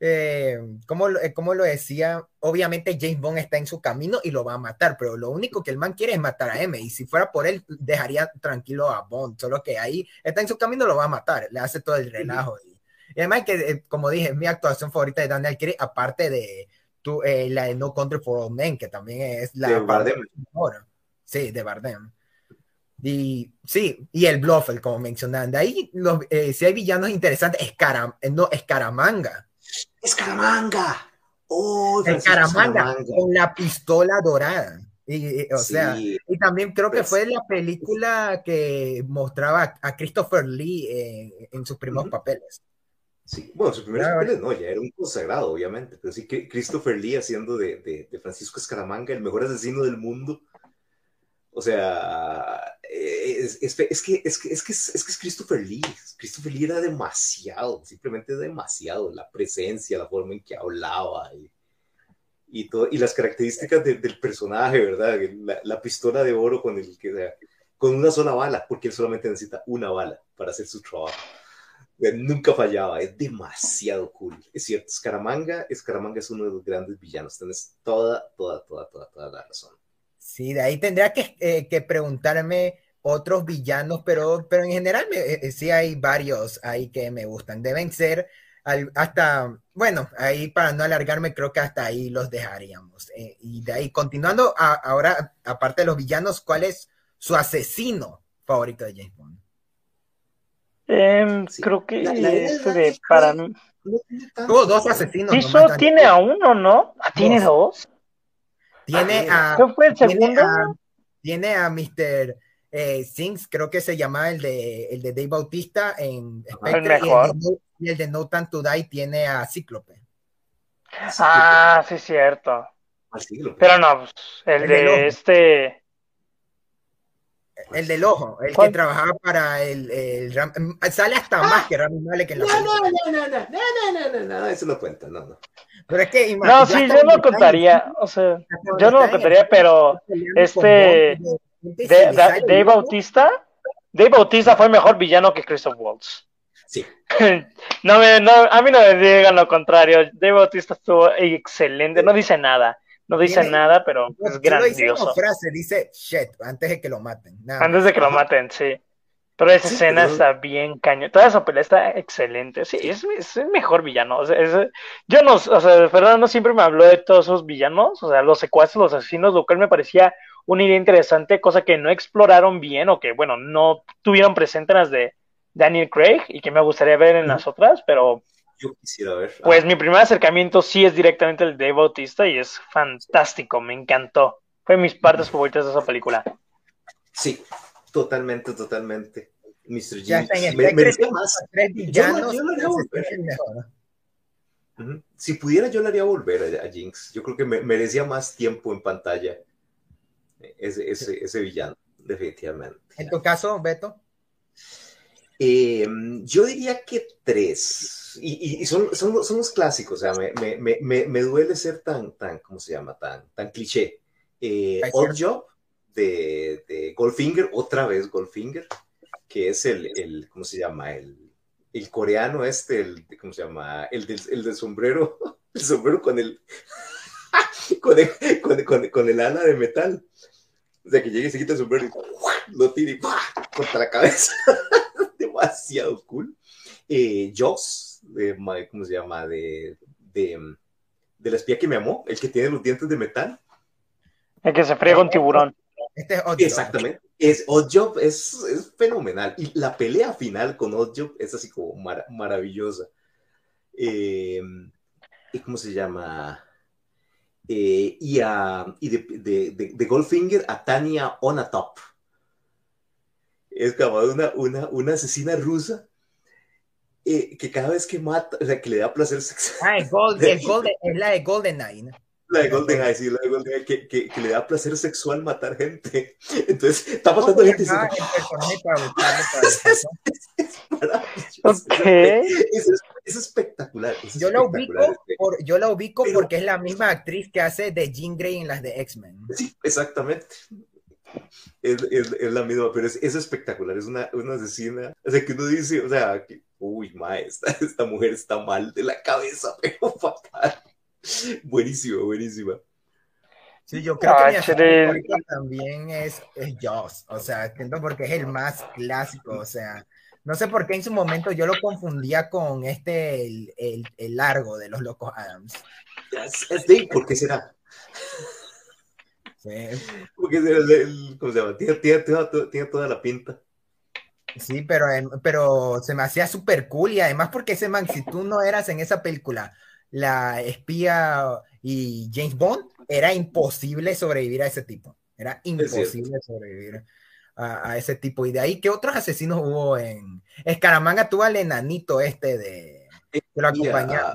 eh, como, eh, como lo decía, obviamente James Bond está en su camino y lo va a matar, pero lo único que el man quiere es matar a M, y si fuera por él, dejaría tranquilo a Bond, solo que ahí está en su camino, lo va a matar, le hace todo el relajo. Y, y además que, eh, como dije, es mi actuación favorita de Daniel Craig, aparte de tu, eh, la de No Country for All Men, que también es la... De Bardem. Sí, de Bardem. Y sí, y el Bluffel, como mencionaban. De ahí, los, eh, si hay villanos interesantes, Escaram, no, Escaramanga. Escaramanga. Oh, Escaramanga, con la pistola dorada. Y, o sea, y también creo que pues fue la película que mostraba a Christopher Lee en sus primeros papeles. Sí, bueno, sus primeros papeles no, ya era un consagrado, obviamente, pero sí que Christopher Lee haciendo de, de, Francisco Escaramanga, el mejor asesino del mundo. O sea, es, es, es, que, es, que, es, que, es, que es Christopher Lee. Christopher Lee era demasiado, simplemente demasiado. La presencia, la forma en que hablaba y, y, todo, y las características del personaje, ¿verdad? La, la, pistola de oro con el que con una sola bala, porque él solamente necesita una bala para hacer su trabajo. Nunca fallaba, es demasiado cool. Es cierto, Scaramanga, Scaramanga es uno de los grandes villanos. Tienes toda, toda, toda, toda, toda la razón. Sí, de ahí tendría que, eh, que preguntarme otros villanos, pero, pero en general eh, eh, sí hay varios ahí que me gustan. Deben ser hasta, bueno, ahí para no alargarme, creo que hasta ahí los dejaríamos. y de ahí, continuando, ahora, aparte de los villanos, ¿cuál es su asesino favorito de James Bond? Em, creo que este para mí. Tuvo dos asesinos. Eso tiene a uno, ¿no? Ah, ¿Tiene dos? Tiene a. ¿Qué fue el segundo? Tiene a, Mr. Eh, Sings, creo que se llama el de, el de Dave Bautista en Spectre, y, el de no, Time to Die tiene a Cíclope. Ah, sí, cierto. Pero no, pues, el, de este el del ojo, el que trabajaba para el, el sale hasta ah. más que Rami Malek en la no, no, no, no, no, no, no, no, no, eso no cuenta, no, no. Pero es que No, sí, yo no contaría, o sea, yo no lo contaría, pero este Dave Bautista, Dave Bautista fue mejor villano que Christoph Waltz. Sí. No, me, no, a mí no me digan lo contrario. Dave Bautista estuvo excelente, no dice nada. No dice nada, pero es grandioso. Dice frase, dice shit, antes de que lo maten. antes de que lo maten, sí. Pero esa escena está bien cañón. Toda esa pelea está excelente. Sí, es, es el mejor villano. yo no, o sea, Fernando siempre me habló de todos esos villanos, o sea, los secuaces, los asesinos, lo cual me parecía una idea interesante, cosa que no exploraron bien o que, bueno, no tuvieron presente en las de Daniel Craig y que me gustaría ver en las otras, pero yo quisiera ver. Pues mi primer acercamiento sí es directamente el de Bautista y es fantástico, me encantó. Fue mis partes favoritas de esa película. Sí, totalmente, totalmente. Mr. Jinx. Me, merecía más. Yo, lo haría volver. Si pudiera, yo le haría volver a, Jinx. Yo creo que me, merecía más tiempo en pantalla ese, ese, ese villano, definitivamente. En tu caso, Beto. Eh, yo diría que tres. Y, son, son, los clásicos. O sea, me, me, me, me, duele ser tan, tan, ¿cómo se llama? Tan, tan cliché. Eh, Odd Job de, de, Goldfinger, otra vez Goldfinger, que es el, el ¿cómo se llama? El, el coreano este, el, ¿cómo se llama? El del, el del sombrero, el sombrero con el, con el, con, con, el ala de metal. O sea, que llegue y se quita el sombrero y lo tira y contra la cabeza demasiado cool. Eh, Joss, de, ¿cómo se llama? De, de, de, la espía que me amó, el que tiene los dientes de metal. El que se friega un tiburón. Este es Exactamente. Es, Oddjob es, es, fenomenal. Y la pelea final con Oddjob es así como maravillosa. Eh, ¿Y cómo se llama? Eh, y, a, y de, de, de, Goldfinger a Tania Onatop es como una, una, una asesina rusa eh, que cada vez que mata, o sea, que le da placer sexual. Ah, el Golden, el Golden, es la de GoldenEye, ¿no? La de GoldenEye, sí, la de GoldenEye, que, que, que, le da placer sexual matar gente. Entonces, está pasando gente. Ah, es, es, es, espectacular. yo, La ubico por, yo la ubico porque es la misma actriz que hace de Jean Grey en las de X-Men. Sí, exactamente es, es, es, la misma, pero es, es espectacular, es una, una, asesina, o sea, que uno dice, o sea, que, uy, maestra, esta, mujer está mal de la cabeza, pero fatal. Buenísima, buenísima. Sí, yo creo que mi también es, es Joss, o sea, porque es el más clásico, o sea, no sé por qué en su momento yo lo confundía con este, el, el, el largo de los Locos Adams. De, ¿por qué será? Porque ¿cómo se llama? Tiene, toda la pinta. Sí, pero, pero se me hacía súper cool y además porque ese man, si tú no eras en esa película la espía y James Bond, era imposible sobrevivir a ese tipo. Era imposible sobrevivir a, ese tipo. Y de ahí, ¿qué otros asesinos hubo en Escaramanga? Tuvo al enanito este de que lo acompañaba.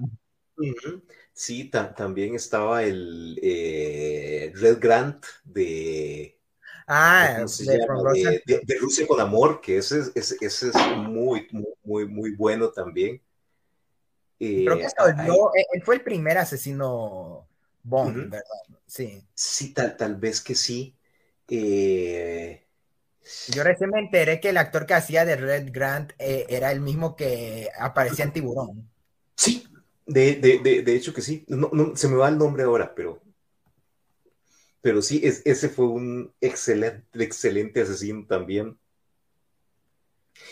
Sí, también estaba el eh, Red Grant de, ah, de, Rusia con Amor, que ese, ese, es muy, muy, muy bueno también. Creo que eh, él fue el primer asesino Bond, ¿verdad? Sí. Sí, tal, tal vez que sí. Eh, Yo recién me enteré que el actor que hacía de Red Grant eh, era el mismo que aparecía en Tiburón. Sí, de, de, de, hecho que sí. No, no, se me va el nombre ahora, pero. Pero sí, es, ese fue un excelente, excelente asesino también.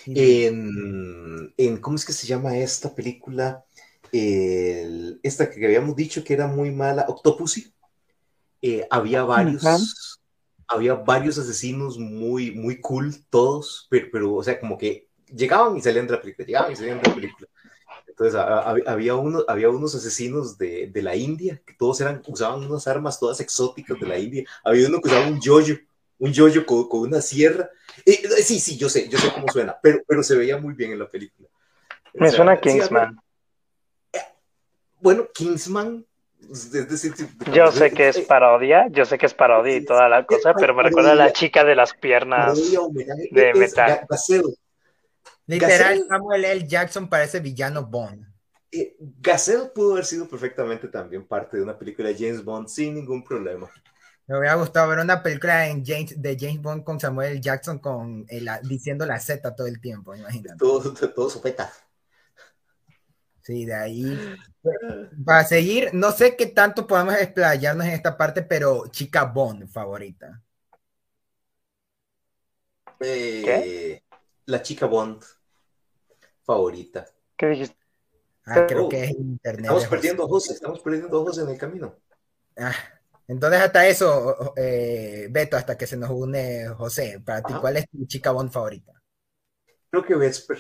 En, en, ¿Cómo es que se llama esta película? El, esta que habíamos dicho que era muy mala, Octopussy. Eh, había varios había varios asesinos muy, muy cool, todos, pero, pero, o sea, como que llegaban y salían de la película, llegaban y salían de la película. Entonces había, uno, había unos asesinos de, de, la India, que todos eran, usaban unas armas todas exóticas de la India. Había uno que usaba un yoyo, un yoyo con, con una sierra. Eh, sí, sí, yo sé, yo sé cómo suena, pero, pero se veía muy bien en la película. Me suena Kingsman. Eh, bueno, Kingsman decir, yo sé que es parodia, yo sé que es parodia y toda la cosa, pero me recuerda a la chica de las piernas de metal. Literal, Samuel L. Jackson parece villano Bond. Eh, Gazelle pudo haber sido perfectamente también parte de una película de James Bond sin ningún problema. Me hubiera gustado ver una película en James, de James Bond con Samuel L. Jackson con diciendo la Z todo el tiempo, imagínate. Todo, todo sopeta. Sí, de ahí. Para seguir, no sé qué tanto podemos explayarnos en esta parte, pero chica Bond favorita. Eh, la chica Bond favorita. ¿Qué dijiste? Ah, creo que es internet. Estamos perdiendo ojos, estamos perdiendo ojos en el camino. Ah, entonces hasta eso, eh, Beto, hasta que se nos une José, para ti, ¿cuál es tu chica Bond favorita? Creo que Vesper.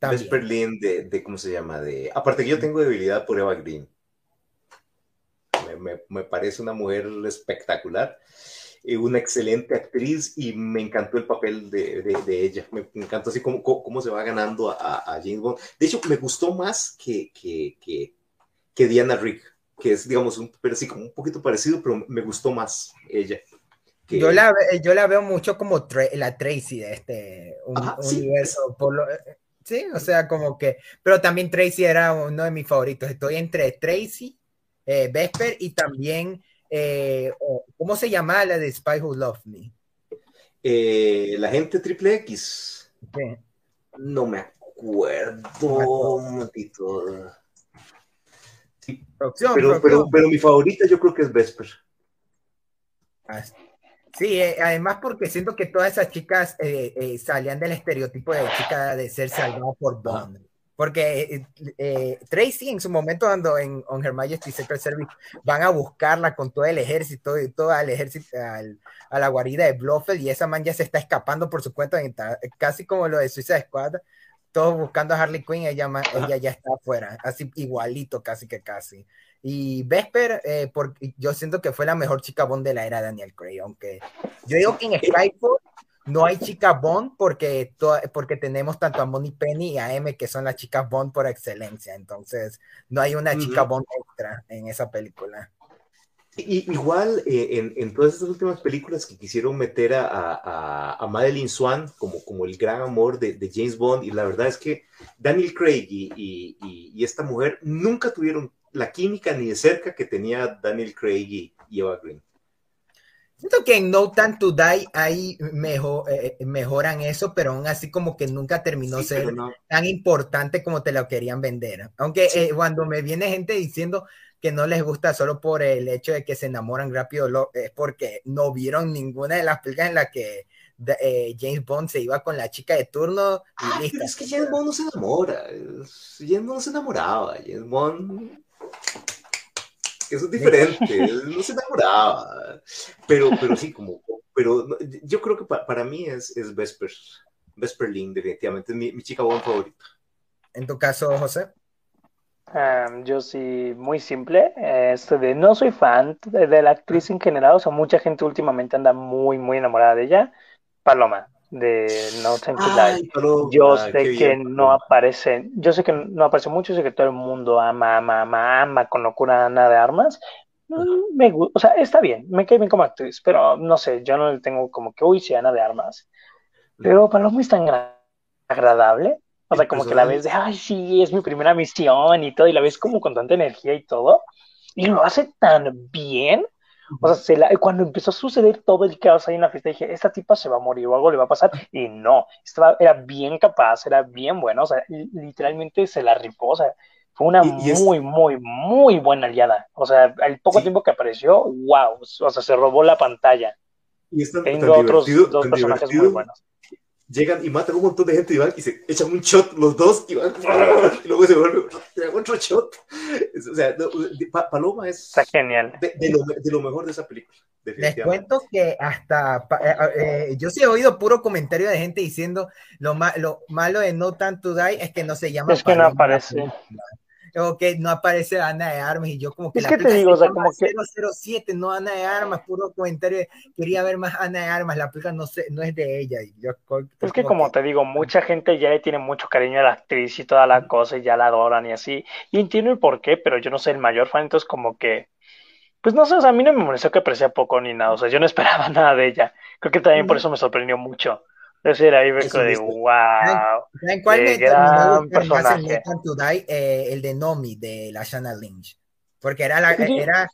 Vesper Lynn de, de, ¿cómo se llama? De, aparte que yo tengo debilidad por Eva Green. Me, me, parece una mujer espectacular, y una excelente actriz y me encantó el papel de, de, ella. Me, encantó así cómo, cómo, se va ganando a, a, James Bond. De hecho, me gustó más que, que, que, que Diana Rick, que es, digamos, un, pero sí, como un poquito parecido, pero me gustó más ella. Yo, la, yo la veo mucho como la Tracy de este universo. Por lo, Sí, o sea, como que, pero también Tracy era uno de mis favoritos. Estoy entre Tracy, eh, Vesper y también, eh, ¿cómo se llama la de Spy Who Loved Me? Eh, la gente triple X. No me acuerdo un Sí, pero, pero, pero, mi favorita yo creo que es Vesper. Ah, Sí, eh, además porque siento que todas esas chicas salían del estereotipo de chica de ser salvada por Bond. Porque Tracy en su momento cuando en On Her Majesty's Secret Service van a buscarla con todo el ejército y todo el ejército a la guarida de Blofeld y esa man ya se está escapando por su cuenta, casi como lo de Suicide Squad, todos buscando a Harley Quinn, ella, ella ya está afuera, así igualito casi que casi. Y Vesper, eh, porque yo siento que fue la mejor chica Bond de la era Daniel Craig, aunque yo digo que en Skyfall no hay chica Bond porque, porque tenemos tanto a Moni Penny y a M que son las chicas Bond por excelencia, entonces no hay una chica Bond extra en esa película. Y, igual eh, en, en, todas estas últimas películas que quisieron meter a, a, a Madeline Swan como, como el gran amor de, de, James Bond, y la verdad es que Daniel Craig y, y, y esta mujer nunca tuvieron la química ni de cerca que tenía Daniel Craig y, Eva Green. Siento que en No Time to Die ahí mejor, eh, eh, mejoran eso, pero aún así como que nunca terminó ser tan importante como te lo querían vender. Aunque eh, cuando me viene gente diciendo que no les gusta solo por el hecho de que se enamoran rápido, es porque no vieron ninguna de las películas en las que James Bond se iba con la chica de turno y ah, listo. es que James Bond no se enamora. James Bond no se enamoraba. James Bond eso es diferente, no se enamoraba. Pero, pero sí, como, pero yo creo que para, mí es, es Vesper, Vesper Lynn, definitivamente, es mi, chica Bond favorita. ¿En tu caso, José? yo sí, muy simple. Este de, no soy fan de, de, la actriz en general, o sea, mucha gente últimamente anda muy, muy enamorada de ella. Paloma, de No Time to yo sé que no aparece, yo sé que no aparece mucho, sé que todo el mundo ama, ama, ama, ama con locura Ana de Armas. Mm, me, o sea, está bien, me cae bien como actriz, pero no sé, yo no le tengo como que, uy, sí, Ana de Armas. Pero Paloma es tan agradable, o sea, como que la ves de, ay, sí, es mi primera misión y todo, y la ves como con tanta energía y todo, y lo hace tan bien, O sea, cuando empezó a suceder todo el caos ahí en la fiesta, dije, esta tipa se va a morir o algo le va a pasar. Y no, estaba, era bien capaz, era bien buena, o sea, literalmente se la rifó, o sea, fue una muy, muy, muy buena aliada. O sea, al poco tiempo que apareció, wow, o sea, se robó la pantalla. Y Tengo otros dos personajes muy buenos llegan y matan a un montón de gente y van y se echan un shot los dos y van y luego se vuelve otro shot. O sea, Paloma es Está genial. De, lo, de, lo, mejor de esa película. Les cuento que hasta eh, eh, yo sí he oído puro comentario de gente diciendo lo, lo malo de No Time to Die es que no se llama. Es que no aparece o que no aparece Ana de Armas y yo como que es que te digo, o sea, como que 007, no Ana de Armas, puro comentario, quería ver más Ana de Armas, la película no sé, no es de ella. Y yo, es que como te digo, mucha gente ya le tiene mucho cariño a la actriz y toda la cosa y ya la adoran y así, y entiendo el por qué, pero yo no soy el mayor fan, entonces como que pues no sé, o sea, a mí no me molestó que aprecia poco ni nada, o sea, yo no esperaba nada de ella. Creo que también por eso me sorprendió mucho. Decir ahí me de wow. ¿En cuál me terminó personaje. Eh, el de Nomi de la Shanna Lynch. Porque era, la, era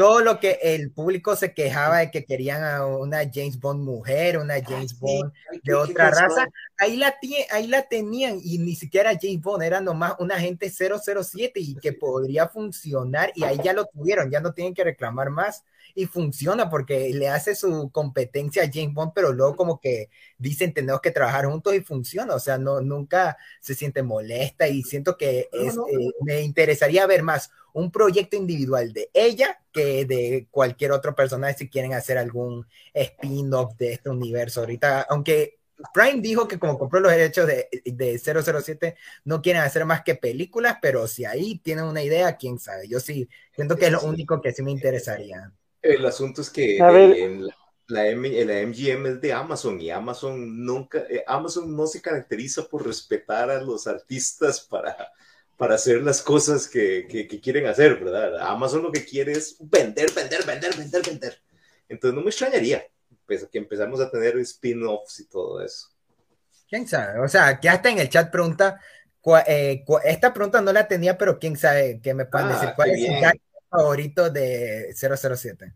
todo lo que el público se quejaba de que querían a una James Bond mujer, una James Bond de otra raza. Ahí la, ahí la tenían y ni siquiera James Bond, era nomás una agente 007 y que podría funcionar y ahí ya lo tuvieron, ya no tienen que reclamar más y funciona porque le hace su competencia a James Bond, pero luego como que dicen tenemos que trabajar juntos y funciona, o sea, no, nunca se siente molesta y siento que es, eh, me interesaría ver más un proyecto individual de ella que de cualquier otra persona si quieren hacer algún spin-off de este universo. Ahorita, aunque Prime dijo que como compró los derechos de, de 007, no quieren hacer más que películas, pero si ahí tienen una idea, quién sabe. Yo sí, siento que es lo único que sí me interesaría. El asunto es que en la, la, MGM es de Amazon y Amazon nunca, eh, Amazon no se caracteriza por respetar a los artistas para, para hacer las cosas que, que, quieren hacer, ¿verdad? Amazon lo que quiere es vender, vender, vender, vender, vender. Entonces no me extrañaría pues, que empezamos a tener spin-offs y todo eso. ¿Quién sabe? O sea, que hasta en el chat pregunta, eh, esta pregunta no la tenía, pero quién sabe que me pueden ah, decir cuál es el favorito de 007?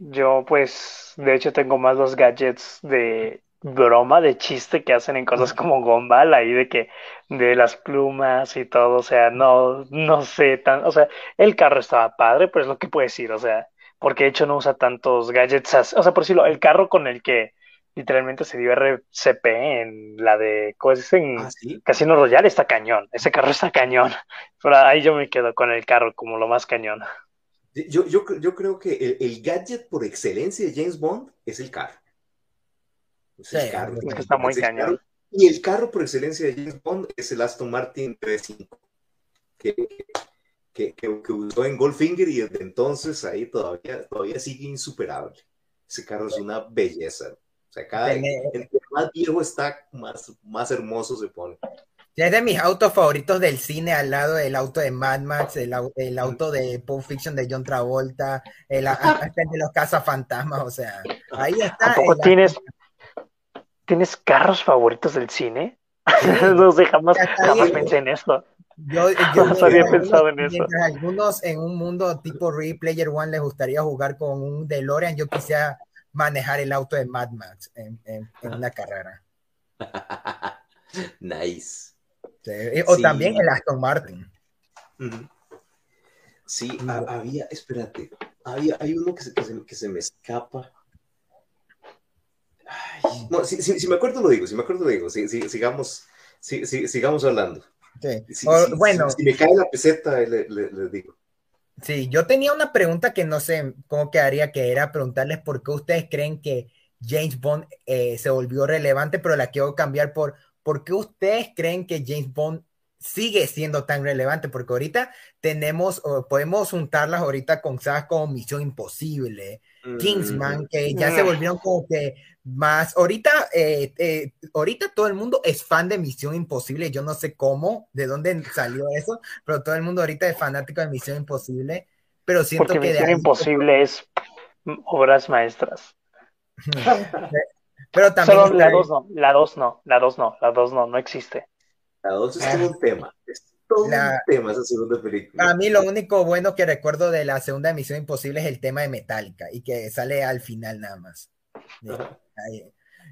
Yo, pues, de hecho, tengo más los gadgets de broma, de chiste que hacen en cosas como Gombal, ahí de que, de las plumas y todo, o sea, no, no sé tan, o sea, el carro estaba padre, pero es lo que puedo decir, o sea, porque de hecho no usa tantos gadgets, o sea, por decirlo, el carro con el que literalmente se dio RCP en la de ¿cómo en ¿Ah, Casino Royale está cañón, ese carro está cañón. Pero ahí yo me quedo con el carro como lo más cañón. Yo, yo, yo creo que el, gadget por excelencia de James Bond es el carro. Es el carro. Es que está muy cañón. Y el carro por excelencia de James Bond es el Aston Martin 35, que, que, que, usó en Goldfinger y desde entonces ahí todavía, todavía sigue insuperable. Ese carro es una belleza. O sea, cada entre más viejo está, más, más hermoso se pone. es de mis autos favoritos del cine, al lado del auto de Mad Max, el, el auto de Pulp Fiction de John Travolta, el, el de los cazafantasmas, o sea, ahí está. ¿Tampoco tienes, tienes carros favoritos del cine? no sé, jamás, jamás pensé en eso. Yo, yo no había pensado en eso. Algunos en un mundo tipo Ready Player One les gustaría jugar con un DeLorean, yo quisiera manejar el auto de Mad Max en, en, una carrera. nice. O también el Aston Martin. Sí, había, espérate, había, hay uno que se, que se, me escapa. no, si, si, me acuerdo lo digo, si me acuerdo lo digo, si, sigamos, sigamos hablando. bueno. Si, me cae la peseta, le, le digo. Sí, yo tenía una pregunta que no sé cómo quedaría, que era preguntarles por qué ustedes creen que James Bond eh, se volvió relevante, pero la quiero cambiar por por qué ustedes creen que James Bond sigue siendo tan relevante, porque ahorita tenemos, podemos juntarlas ahorita con sagas como Misión Imposible, Kingsman, que ya se volvieron como que más, ahorita, eh, eh, ahorita todo el mundo es fan de Misión Imposible, yo no sé cómo, de dónde salió eso, pero todo el mundo ahorita es fanático de Misión Imposible, pero siento que... Misión Imposible es obras maestras. pero también... la 2 no, la 2 no, la 2 no, la 2 no, no existe. La 2 es todo un tema, es todo tema esa segunda película. A mí lo único bueno que recuerdo de la segunda emisión Imposible es el tema de Metallica y que sale al final nada más.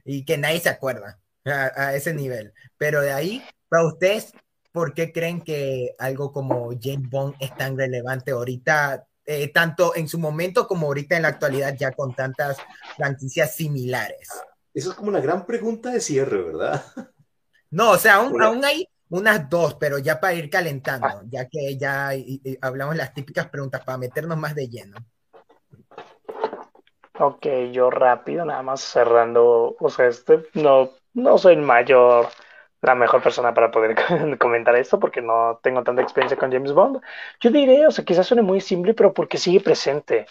Y que nadie se acuerda a, ese nivel. Pero de ahí, para ustedes, ¿por qué creen que algo como James Bond es tan relevante ahorita, eh, tanto en su momento como ahorita en la actualidad, ya con tantas franquicias similares? Eso es como una gran pregunta de cierre, ¿verdad? No, o sea, aún, hay unas dos, pero ya para ir calentando, ah. ya que ya hablamos las típicas preguntas para meternos más de lleno. Ok, yo rápido, nada más cerrando, o sea, este, no, no soy el mayor, la mejor persona para poder comentar esto porque no tengo tanta experiencia con James Bond. Yo diré, o sea, quizás suene muy simple, pero porque sigue presente.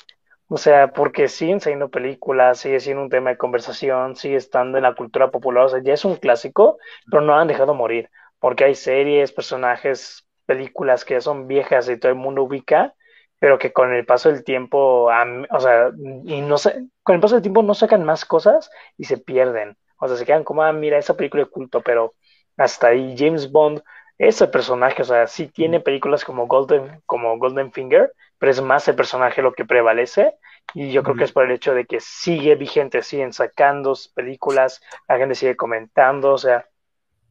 O sea, porque siguen saliendo películas, sigue siendo un tema de conversación, sigue estando en la cultura popular, o sea, ya es un clásico, pero no han dejado morir, porque hay series, personajes, películas que ya son viejas y todo el mundo ubica, pero que con el paso del tiempo, o sea, y no sé, con el paso del tiempo no sacan más cosas y se pierden. O sea, se quedan como, ah, mira, esa película de culto, pero hasta ahí James Bond, ese personaje, o sea, sí tiene películas como Golden, como Golden Finger, pero es más el personaje lo que prevalece y yo creo que es por el hecho de que sigue vigente, siguen sacando películas, la gente sigue comentando, o sea,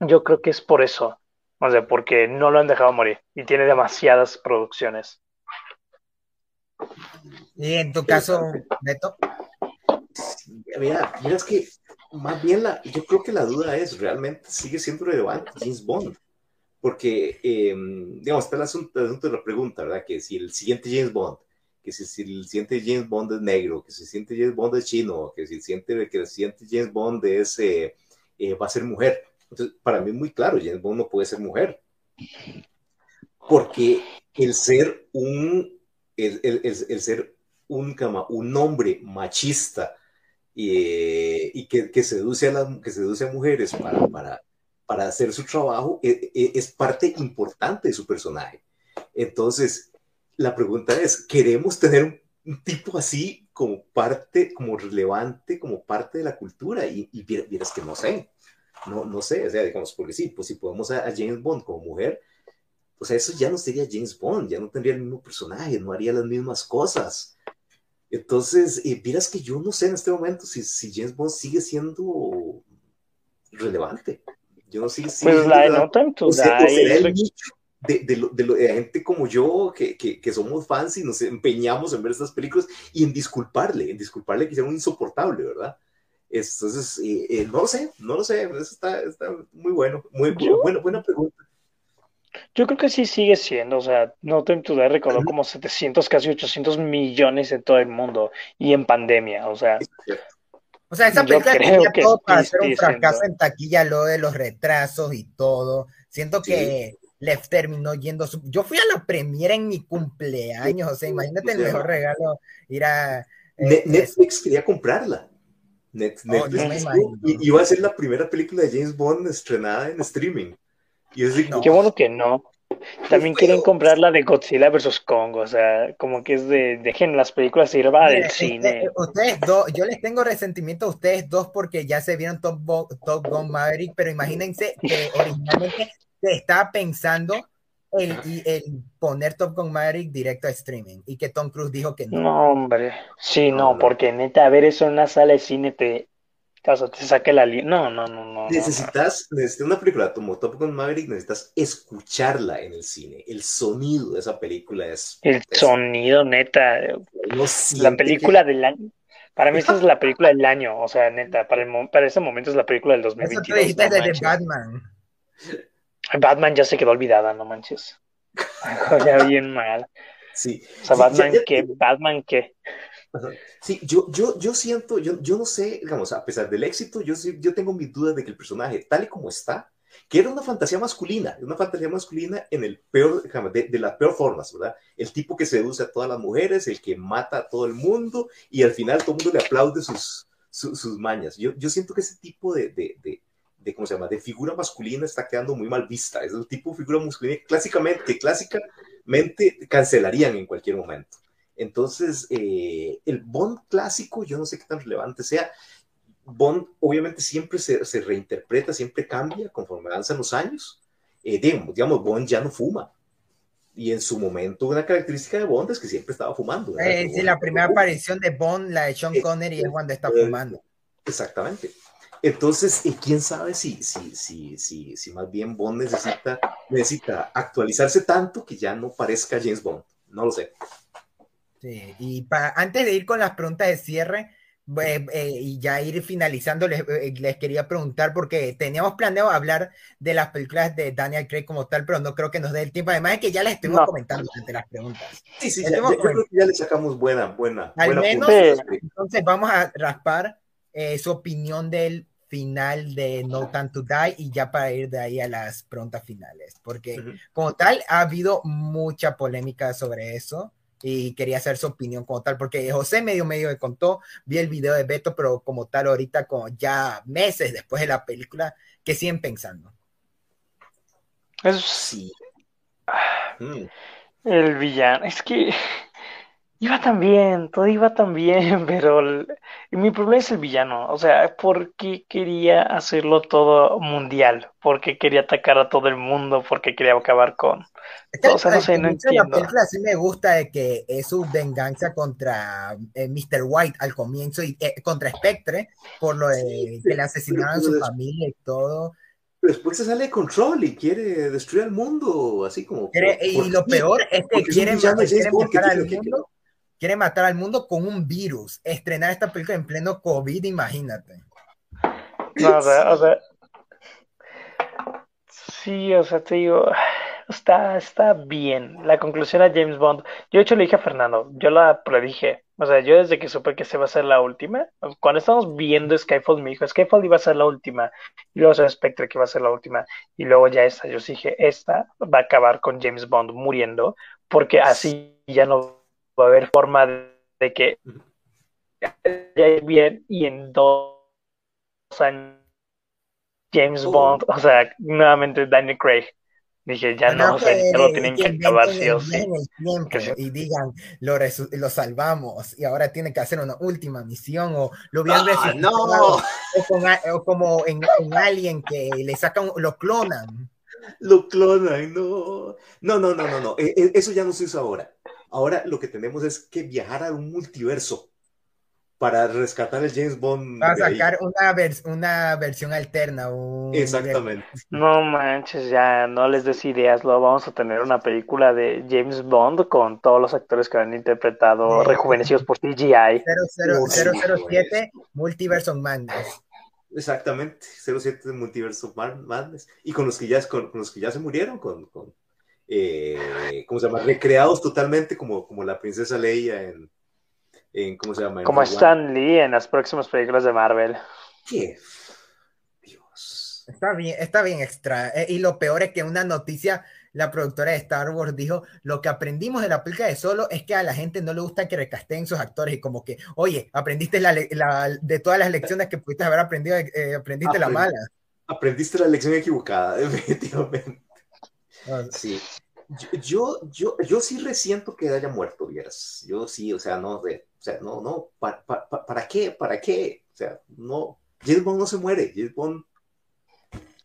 yo creo que es por eso, o sea, porque no lo han dejado morir y tiene demasiadas producciones. Y en tu caso, Neto. Mira, mira, es que más bien la, yo creo que la duda es, ¿realmente sigue siendo relevante James Bond? Porque, eh, digamos, está el asunto, el asunto de la pregunta, ¿verdad? Que si el siguiente James Bond, que si, el siguiente James Bond es negro, que si el siguiente James Bond es chino, que si el siguiente, que el siguiente James Bond es, eh, eh, va a ser mujer. Entonces, para mí es muy claro, James Bond no puede ser mujer. Porque el ser un, el, el, el, ser un, un hombre machista y, que, que, seduce a las, que seduce a mujeres para, para, para hacer su trabajo e, e, es, parte importante de su personaje. Entonces, la pregunta es, ¿queremos tener un, tipo así como parte, como relevante, como parte de la cultura? Y, y vieras que no sé, no, no sé, o sea, digamos, porque sí, pues si podemos a, James Bond como mujer, o sea, eso ya no sería James Bond, ya no tendría el mismo personaje, no haría las mismas cosas. Entonces, eh, vieras que yo no sé en este momento si, si James Bond sigue siendo relevante. Yo no sé si. Pues la de No Time to De, de, de, gente como yo que, que, que, somos fans y nos empeñamos en ver estas películas y en disculparle, en disculparle que sea un insoportable, ¿verdad? Entonces, eh, eh, no lo sé, no lo sé, eso está, está muy bueno, muy bueno, buena pregunta. Yo creo que sí sigue siendo, o sea, No Time to Die recordó como 700, casi 800 millones en todo el mundo y en pandemia, o sea, o sea, esa película tenía todo para hacer un fracaso en taquilla, lo de los retrasos y todo. Siento que Left terminó yendo. Yo fui a la premiera en mi cumpleaños, o sea, imagínate el mejor regalo ir a. Eh, Netflix quería comprarla. Netflix oh, iba a ser la primera película de James Bond estrenada en streaming. Y Qué bueno que no. También quieren comprar la de Godzilla vs. Kong, o sea, como que es de dejen las películas ir va del cine. ustedes dos, yo les tengo resentimiento a ustedes dos porque ya se vieron Top, Top Gun Maverick, pero imagínense que originalmente se estaba pensando el, el poner Top Gun Maverick directo a streaming y que Tom Cruise dijo que no. No, hombre, sí, no, porque neta, a ver eso en una sala de cine te, caso te saque la línea. No, no, no, no. Necesitas, necesitas una película como Top Gun Maverick, necesitas escucharla en el cine. El sonido de esa película es. El sonido, neta. la película del año. Para mí, esta es la película del año. O sea, neta, para, el, para ese momento es la película del 2022. Eso te de Batman. Batman ya se quedó olvidada, no manches. ya bien mal. Sí. O sea, Batman, ¿qué? Batman, ¿qué? Sí, yo, yo, yo siento, yo, yo no sé, digamos, a pesar del éxito, yo, yo tengo mis dudas de que el personaje, tal y como está, que era una fantasía masculina, una fantasía masculina en el peor, de, de las peor formas, ¿verdad? El tipo que seduce a todas las mujeres, el que mata a todo el mundo y al final todo el mundo le aplaude sus, sus, mañas. Yo, yo siento que ese tipo de, de, de, ¿cómo se llama?, de figura masculina está quedando muy mal vista. Es el tipo de figura masculina clásicamente, que clásicamente cancelarían en cualquier momento. Entonces, eh, el Bond clásico, yo no sé qué tan relevante sea. Bond obviamente siempre se, reinterpreta, siempre cambia conforme avanzan los años. eh, digamos, Bond ya no fuma. Y en su momento una característica de Bond es que siempre estaba fumando. Eh, sí, la primera aparición de Bond, la de Sean eh, Connery, es cuando está fumando. Exactamente. Entonces, quién sabe si, si, si, si, si más bien Bond necesita, necesita actualizarse tanto que ya no parezca James Bond. No lo sé. Sí, y para, antes de ir con las preguntas de cierre, eh, eh, y ya ir finalizando, les, eh, les, quería preguntar, porque teníamos planeado hablar de las películas de Daniel Craig como tal, pero no creo que nos dé el tiempo. Además, es que ya les estuvimos comentando entre las preguntas. Sí, sí, ya, yo creo que ya le sacamos buena, buena. Al menos, entonces vamos a raspar su opinión del final de No Time to Die y ya para ir de ahí a las preguntas finales, porque como tal ha habido mucha polémica sobre eso y quería hacer su opinión como tal, porque José medio medio me contó, vi el video de Beto, pero como tal ahorita, como ya meses después de la película, ¿qué siguen pensando? Eso sí. Mm. El villano, es que iba tan bien, todo iba tan bien, pero mi problema es el villano, o sea, ¿por qué quería hacerlo todo mundial? ¿Por qué quería atacar a todo el mundo? ¿Por qué quería acabar con... o sea, no sé, no entiendo. La película sí me gusta de que es su venganza contra eh, Mr. White al comienzo y eh, contra Spectre por lo de que le asesinaron a su familia y todo. Después se sale de control y quiere destruir al mundo, así como... y lo peor es que quiere, quiere matar al mundo quiere matar al mundo con un virus. Estrenar esta película en pleno COVID, imagínate. No, o sea, o sea, sí, o sea, te digo, está, está bien. La conclusión a James Bond, yo de hecho le dije a Fernando, yo la predije, o sea, yo desde que supe que se va a ser la última, cuando estábamos viendo Skyfall me dijo, Skyfall iba a ser la última, y luego se Spectre que iba a ser la última, y luego ya esta, yo dije, esta va a acabar con James Bond muriendo, porque así ya no va a haber forma de, que ya bien y en dos años James oh. Bond, o sea, nuevamente Daniel Craig. Dije, ya no, o sea, ya lo tienen que, acabar sí o sí. Y digan, lo, lo, salvamos y ahora tiene que hacer una última misión o lo hubieran ah, no. o, o, como en, en Alien que le sacan, lo clonan. Lo clonan, no. No, no, no, no, no. E, e, eso ya no se usa ahora. Ahora lo que tenemos es que viajar a un multiverso para rescatar el James Bond. Para sacar una, una versión alterna. Exactamente. No manches, ya no les des ideas. Luego vamos a tener una película de James Bond con todos los actores que han interpretado rejuvenecidos por CGI. 007 Multiverse Madness. Exactamente, 07 Multiverse Madness. Y con los que ya, con, los que ya se murieron, con eh, ¿cómo se llama? Recreados totalmente como, como la princesa Leia en, en ¿cómo se llama? como Stan Lee en las próximas películas de Marvel. ¿Qué? Dios. Está bien, está bien extra. Eh, y lo peor es que una noticia, la productora de Star Wars dijo, lo que aprendimos de la película de Solo es que a la gente no le gusta que recasten sus actores y como que, oye, aprendiste la, de todas las lecciones que pudiste haber aprendido, eh, aprendiste la mala. Aprendiste la lección equivocada, definitivamente. Sí. Yo, yo, yo, sí resiento que haya muerto, vieras. Yo sí, o sea, no, de, o sea, no, no, ¿para, para, qué? ¿Para qué? O sea, no, James Bond no se muere, James Bond...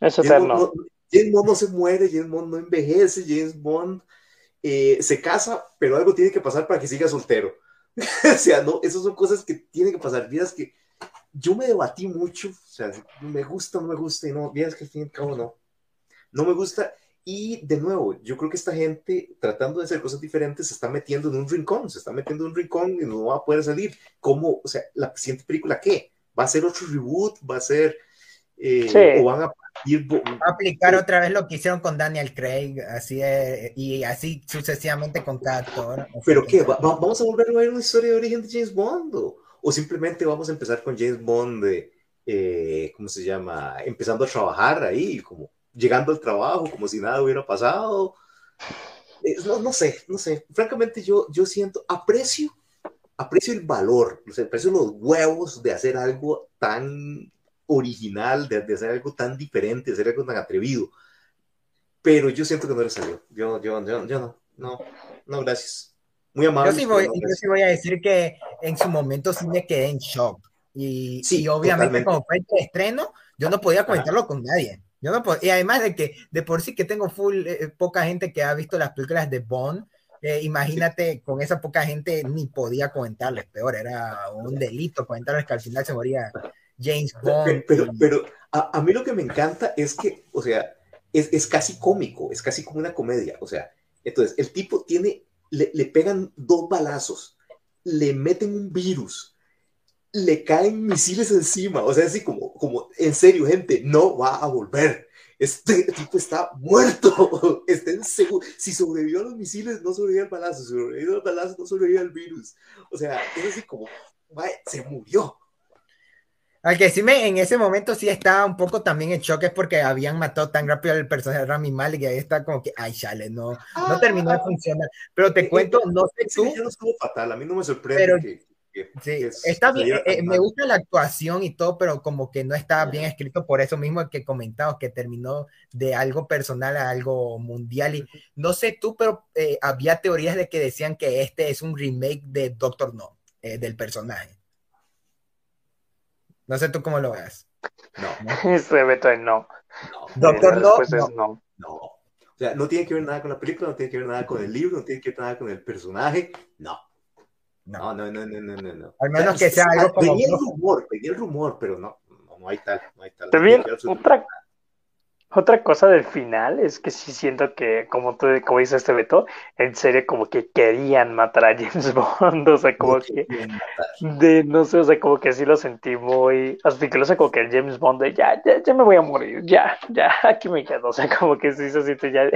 Es eterno. no, James Bond no se muere, James Bond no envejece, James Bond eh, se casa, pero algo tiene que pasar para que siga soltero. o sea, no, esas son cosas que tienen que pasar. Vieras que yo me debatí mucho, o sea, me gusta, no me gusta, y no, vieras que al fin y al cabo no. No me gusta, y de nuevo, yo creo que esta gente, tratando de hacer cosas diferentes, se está metiendo en un rincón, se está metiendo en un rincón y no va a poder salir. ¿Cómo? O sea, la siguiente película, ¿qué? ¿Va a ser otro reboot? ¿Va a ser.? Eh, ¿O van a, aplicar otra vez lo que hicieron con Daniel Craig, así y así sucesivamente con cada actor? ¿Pero qué? ¿Vamos a volver a ver una historia de origen de James Bond? ¿O, simplemente vamos a empezar con James Bond de. Eh, ¿Cómo se llama? Empezando a trabajar ahí, como llegando al trabajo como si nada hubiera pasado. No, no sé, no sé. Francamente yo, yo siento, aprecio, aprecio el valor, aprecio los huevos de hacer algo tan original, de, hacer algo tan diferente, de hacer algo tan atrevido. Pero yo siento que no le salió. Yo, yo, yo, yo no, no, no, gracias. Muy amable. Yo sí voy, yo sí voy a decir que en su momento sí me quedé en shock. Y, sí, obviamente como fue el estreno, yo no podía comentarlo con nadie Yo no puedo. Y además de que de por sí que tengo full eh, poca gente que ha visto las películas de Bond, eh, imagínate, con esa poca gente ni podía comentarles, peor, era un delito comentarles que al final se moría James Bond. Pero, pero, a, mí lo que me encanta es que, o sea, es, es, casi cómico, es casi como una comedia, o sea, entonces el tipo tiene, le, le pegan dos balazos, le meten un virus, le caen misiles encima, o sea, así como, como, en serio, gente, no va a volver este tipo está muerto, está en seguro. Si sobrevivió a los misiles, no sobrevivió al balazo, si sobrevivió al balazo, no sobrevivió al virus. O sea, es así como, se murió. Al que sí me, en ese momento sí estaba un poco también en shock es porque habían matado tan rápido al personaje de Rami Malek y ahí está como que, ay, chale, no, no ah, terminó de funcionar. Pero te eh, cuento, no sé tú. no estuvo fatal, a mí no me sorprende que, Sí, está bien, eh, me gusta la actuación y todo, pero como que no está bien escrito por eso mismo que comentado, que terminó de algo personal a algo mundial. Y no sé tú, pero eh, había teorías de que decían que este es un remake de Doctor No, eh, del personaje. No sé tú cómo lo ves. No. no. no. Doctor no, no. no. O sea, no tiene que ver nada con la película, no tiene que ver nada con el libro, no tiene que ver nada con el personaje. No. No, no, no, no, no, no. Al menos que sea algo como. Tenía el rumor, tenía el rumor, pero no, no, no hay tal, no hay tal. También, otra, otra cosa del final es que sí siento que, como tú, como dice este Beto, en serio como que querían matar a James Bond, o sea, como que de, no sé, o sea, como que sí lo sentí muy, hasta que lo sé como que el James Bond de ya, ya, ya me voy a morir, ya, ya, aquí me quedo, o sea, como que sí se siente ya,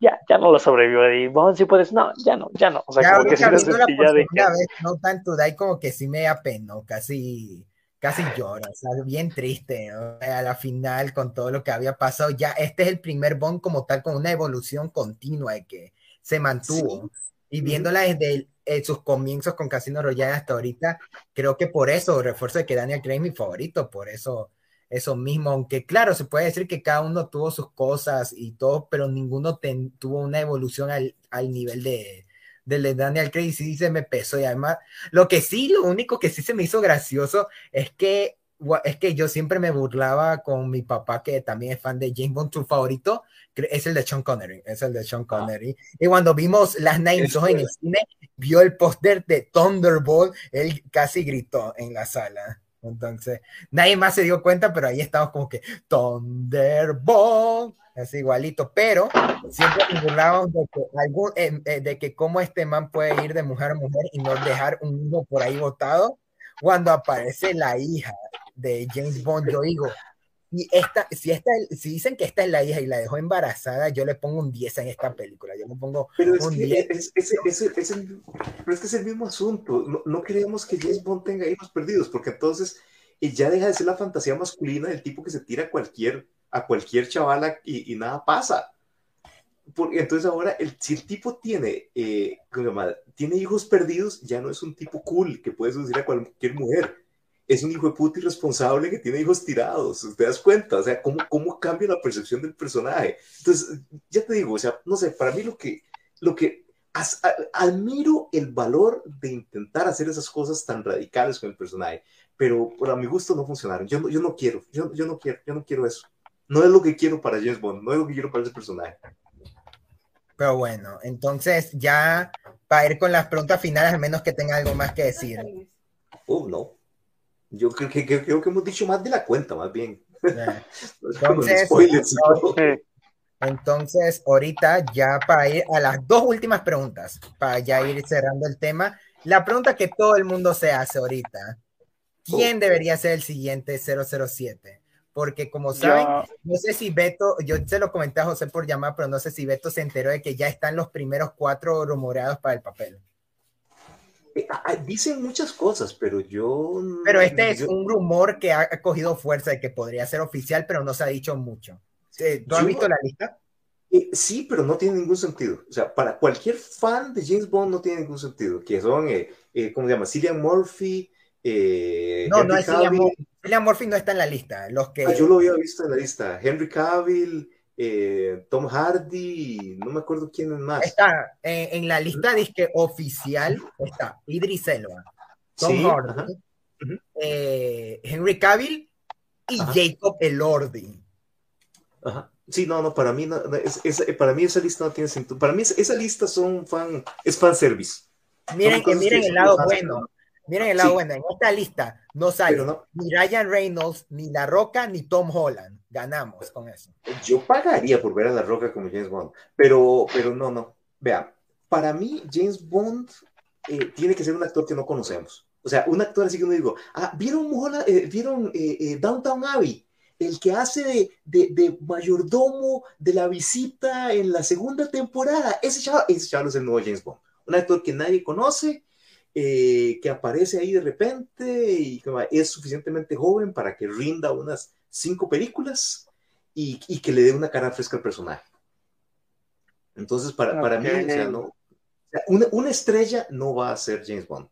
ya, ya no lo sobrevivo y Bond, si puedes, no, ya no, ya no, o sea, como que sí lo sentí ya de que... no tanto, de ahí como que sí me apenó, casi casi llora, o sea, bien triste, a la final con todo lo que había pasado, ya este es el primer Bond como tal con una evolución continua de que se mantuvo. Y viéndola desde eh, sus comienzos con Casino Royale hasta ahorita, creo que por eso refuerzo de que Daniel Craig es mi favorito, por eso eso mismo, aunque claro, se puede decir que cada uno tuvo sus cosas y todo, pero ninguno tuvo una evolución al, al nivel de, del de Daniel Craig sí se me pesó y además lo que sí, lo único que sí se me hizo gracioso es que es que yo siempre me burlaba con mi papá que también es fan de James Bond, su favorito es el de Sean Connery, es el de Sean ah. Connery. Y cuando vimos las Nine en el cine, vio el póster de Thunderbolt, él casi gritó en la sala. Entonces, nadie más se dio cuenta, pero ahí estamos como que Thunderbolt es igualito, pero siempre burlábamos de que, algún, eh, eh, de que cómo este man puede ir de mujer a mujer y no dejar un hijo por ahí botado. Cuando aparece la hija de James Bond, yo digo, y esta, si, esta, si dicen que esta es la hija y la dejó embarazada, yo le pongo un 10 en esta película. Yo le pongo pero es un que 10. Es, es, es, el, pero es que es el mismo asunto. No, no, queremos que James Bond tenga hijos perdidos, porque entonces ya deja de ser la fantasía masculina del tipo que se tira cualquier a cualquier chavala y, nada pasa. Porque entonces ahora, el, si el tipo tiene, eh, tiene hijos perdidos, ya no es un tipo cool que puede seducir a cualquier mujer. Es un hijo de puta irresponsable que tiene hijos tirados. ¿Te das cuenta? O sea, ¿cómo, cómo cambia la percepción del personaje? Entonces, ya te digo, o sea, no sé, para mí lo que, lo que admiro el valor de intentar hacer esas cosas tan radicales con el personaje, pero por mi gusto no funcionaron. Yo, yo no quiero, yo, yo no quiero, yo no quiero eso. No es lo que quiero para James Bond, no es lo que quiero para ese personaje. Pero bueno, entonces ya para ir con las preguntas finales, al menos que tenga algo más que decir. Oh, no. Yo creo que, creo que hemos dicho más de la cuenta, más bien. Entonces, entonces, ahorita ya para ir a las dos últimas preguntas, para ya ir cerrando el tema. La pregunta que todo el mundo se hace ahorita, ¿quién oh. debería ser el siguiente 007? porque como saben, no sé si Beto, yo se lo comenté a José por llamar, pero no sé si Beto se enteró de que ya están los primeros cuatro rumoreados para el papel. Eh, ah, dicen muchas cosas, pero yo... Pero este es un rumor que ha cogido fuerza de que podría ser oficial, pero no se ha dicho mucho. ¿Tú has visto la lista? Eh, sí, pero no tiene ningún sentido. O sea, para cualquier fan de James Bond no tiene ningún sentido. Que son, eh, ¿cómo se llama? Cillian Murphy. no, no es Cillian Murphy. William Murphy no está en la lista. Los que... Ah, yo lo había visto en la lista. Henry Cavill, eh, Tom Hardy, no me acuerdo quién es más. Está eh, en la lista disque oficial, está Idris Elba, Tom Hardy, eh, Henry Cavill y Jacob Elordi. Ajá. Sí, no, no, para mí, no, es, para mí esa lista no tiene sentido. Para mí esa lista son fan, es fan service. Miren, miren el lado bueno. Miren el lado bueno. En esta lista no sale ni Ryan Reynolds, ni La Roca, ni Tom Holland. Ganamos con eso. Yo pagaría por ver a La Roca como James Bond, pero, pero no, no. Vean, para mí James Bond eh, tiene que ser un actor que no conocemos. O sea, un actor así que no digo, ah, ¿vieron, eh, ¿vieron eh, Downtown Abbey? El que hace de, mayordomo de la visita en la segunda temporada. Ese chaval, ese chaval es el nuevo James Bond. Un actor que nadie conoce, que aparece ahí de repente y es suficientemente joven para que rinda unas cinco películas y, que le dé una cara fresca al personaje. Entonces, para, para mí, o sea, no, una, estrella no va a ser James Bond.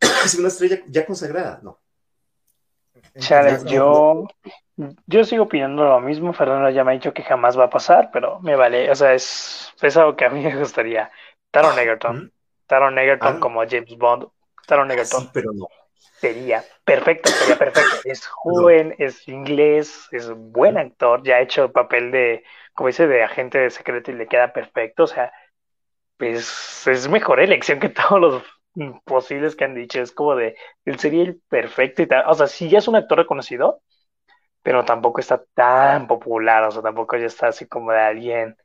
Es una estrella ya consagrada, no. Chávez, yo, yo sigo opinando lo mismo. Fernando ya me ha dicho que jamás va a pasar, pero me vale. O sea, es, es algo que a mí me gustaría. Taron Egerton. Taron Egerton ah. como James Bond. Taron Egerton. pero no. Sería perfecto, sería perfecto. Es joven, es inglés, es buen actor. Ya ha hecho el papel de, como dice, de agente de secreto y le queda perfecto. O sea, pues es mejor elección que todos los posibles que han dicho. Es como de, él sería el perfecto y tal. O sea, sí ya es un actor reconocido, pero tampoco está tan popular. O sea, tampoco ya está así como de alguien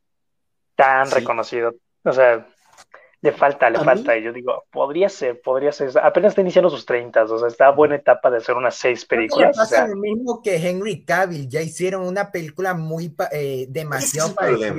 tan reconocido. O sea, le falta, le falta. Y yo digo, podría ser, podría ser. Apenas está iniciando sus 30, o sea, está a buena etapa de hacer unas seis películas. Pasa lo mismo que Henry Cavill, ya hicieron una película muy eh, demasiado parecida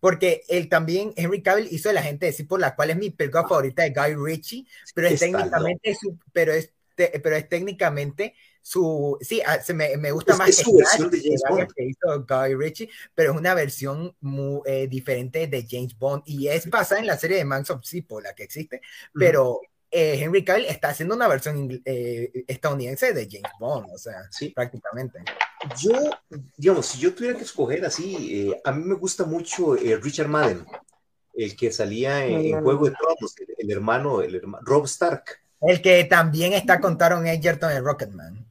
porque él también, Henry Cavill, hizo La gente decir por la cual es mi película favorita de Guy Ritchie, pero es técnicamente su, pero es, pero es técnicamente su, sí, ah, se me, me gusta más es su versión de James Bond. que hizo Guy Ritchie, pero es una versión muy eh, diferente de James Bond y es basada en la serie de Man of Zippo, la que existe, pero eh, Henry Cavill está haciendo una versión eh, estadounidense de James Bond, o sea, sí. prácticamente. Yo, digamos, si yo tuviera que escoger así, a mí me gusta mucho Richard Madden, el que salía en, Juego de Tronos, el, hermano, el hermano, Rob Stark. El que también está con Taron Egerton en Rocketman.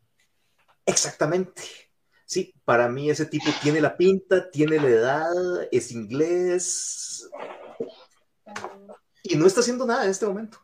Exactamente. Sí, para mí ese tipo tiene la pinta, tiene la edad, es inglés y no está haciendo nada en este momento.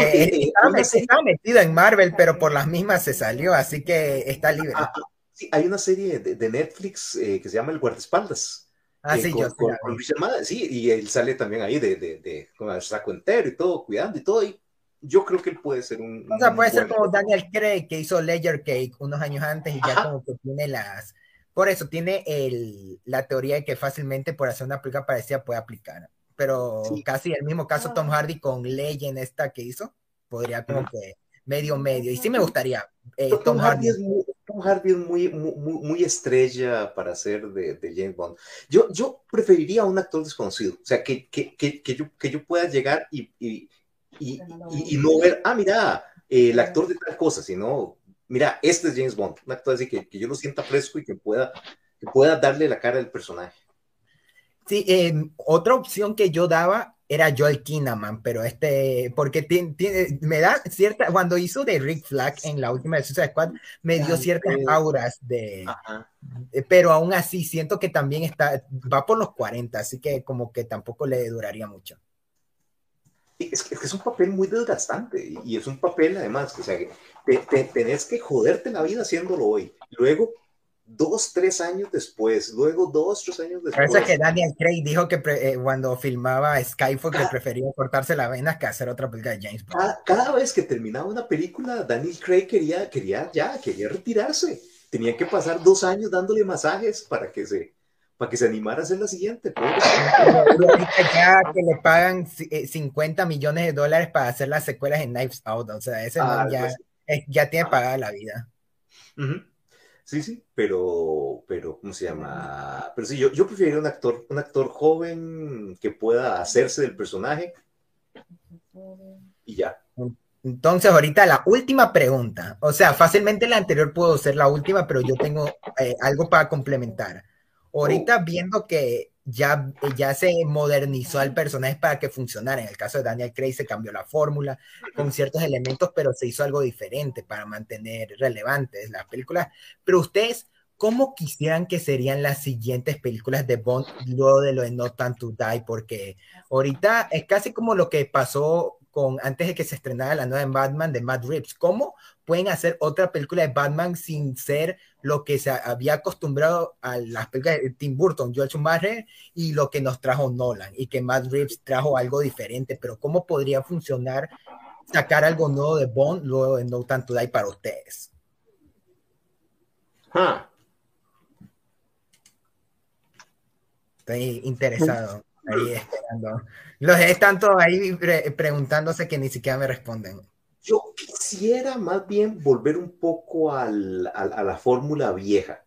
Eh, eh, estaba, metido en Marvel, pero por las mismas se salió, así que está libre. Ah, ah, sí, hay una serie de, Netflix eh, que se llama El Guardaespaldas. Ah, sí, yo con, sí, y él sale también ahí de, de, con el saco entero y todo, cuidando y todo. Y yo creo que él puede ser un. O sea, puede ser como Daniel Craig, que hizo Ledger Cake unos años antes y ya como que tiene las. Por eso tiene el, la teoría de que fácilmente por hacer una película parecida puede aplicar pero casi el mismo caso Tom Hardy con Legend esta que hizo, podría como que medio medio, y sí me gustaría. Eh, Tom, Hardy es muy, Tom Hardy es muy, muy, muy estrella para ser de, de, James Bond. Yo, yo preferiría a un actor desconocido, o sea, que, que, que, que yo, que yo pueda llegar y, y, y, y, no ver, ah, mira, el actor de tal cosa, sino, mira, este es James Bond, un actor así que, que yo lo sienta fresco y que pueda, que pueda darle la cara al personaje. Sí, em, otra opción que yo daba era Joel Kinnaman, pero este, porque tiene, me da cierta, cuando hizo de Rick Flag en la última de Suicide Squad, me dio ciertas auras de, pero aún así siento que también está, va por los 40, así que como que tampoco le duraría mucho. Es que, es un papel muy desgastante y es un papel además, o sea, te, tenés que joderte la vida haciéndolo hoy. Luego dos, tres años después, luego dos, tres años después. Parece que Daniel Craig dijo que eh, cuando filmaba Skyfall que prefería cortarse la vena que hacer otra película de James Bond. Cada, vez que terminaba una película, Daniel Craig quería, quería ya, quería retirarse. Tenía que pasar dos años dándole masajes para que se, para que se animara a hacer la siguiente. ya que le pagan 50 eh, millones de dólares para hacer las secuelas en Knives Out, o sea, ese ah, ya, pues, ya tiene pagada la vida. Sí, sí, pero, pero, ¿cómo se llama? Pero sí, yo, yo preferiría un actor, un actor joven que pueda hacerse del personaje y ya. Entonces, ahorita la última pregunta. O sea, fácilmente la anterior puedo ser la última, pero yo tengo eh, algo para complementar. Ahorita oh. viendo que ya, ya se modernizó al personaje para que funcionara. En el caso de Daniel Craig se cambió la fórmula con ciertos elementos, pero se hizo algo diferente para mantener relevantes las películas. Pero ustedes, ¿cómo quisieran que serían las siguientes películas de Bond luego de lo de No Time to Die? Porque ahorita es casi como lo que pasó con antes de que se estrenara la nueva Batman de Matt Reeves. ¿Cómo pueden hacer otra película de Batman sin ser lo que se había acostumbrado a las películas de Tim Burton, George Schumacher y lo que nos trajo Nolan y que Matt Reeves trajo algo diferente? Pero ¿cómo podría funcionar sacar algo nuevo de Bond luego de No Time to Die para ustedes? Ah. Estoy interesado, ahí esperando. Los están todos ahí preguntándose que ni siquiera me responden. Yo quisiera más bien volver un poco al, a la fórmula vieja,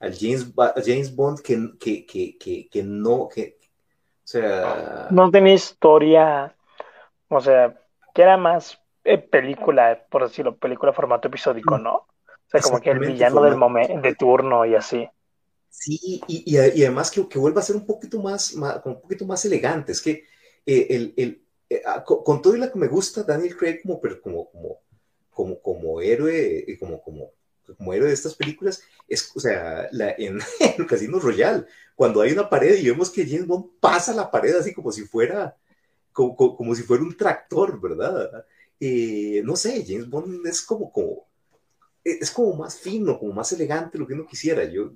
al James, James Bond que, que, que, que, no, que, o sea... No tenía historia, o sea, que era más eh, película, por decirlo, película formato episódico, ¿no? O sea, como que el villano del momento, de turno y así. Sí, y, además que, que, vuelva a ser un poquito más, un poquito más elegante. Es que eh, el, el, eh, ah, con, todo lo que me gusta Daniel Craig como, como, como, como, como héroe, eh, como, como, como héroe de estas películas, es, o sea, la, en, el Casino Royal, cuando hay una pared y vemos que James Bond pasa la pared así como si fuera, como, como, si fuera un tractor, ¿verdad? no sé, James Bond es como, como, es como más fino, como más elegante lo que uno quisiera. Yo,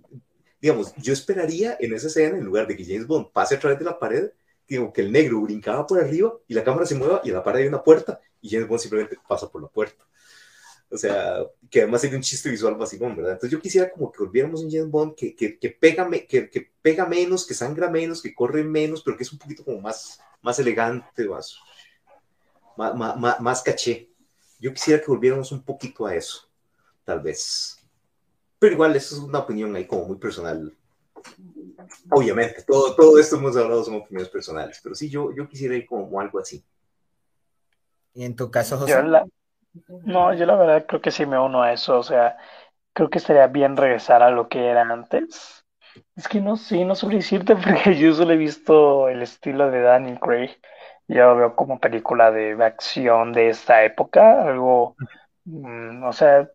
digamos, yo esperaría en esa escena, en lugar de que James Bond pase a través de la pared, digo, que el negro brincaba por arriba y la cámara se mueva y en la pared hay una puerta y James Bond simplemente pasa por la puerta. O sea, que además hay un chiste visual vacilón, ¿verdad? Entonces yo quisiera como que volviéramos un James Bond que, que, que pega, que, que, pega menos, que sangra menos, que corre menos, pero que es un poquito como más, más elegante, más, más, más, más caché. Yo quisiera que volviéramos un poquito a eso, tal vez. Pero igual, eso es una opinión ahí como muy personal. Obviamente, todo, todo esto hemos hablado son opiniones personales, pero sí, yo, yo quisiera ir como algo así. ¿Y en tu caso, José? no, yo la verdad creo que sí me uno a eso, o sea, creo que estaría bien regresar a lo que era antes. Es que no sé, no sobre decirte porque yo solo he visto el estilo de Daniel Craig. Yo lo veo como película de acción de esta época, algo, mm, o sea,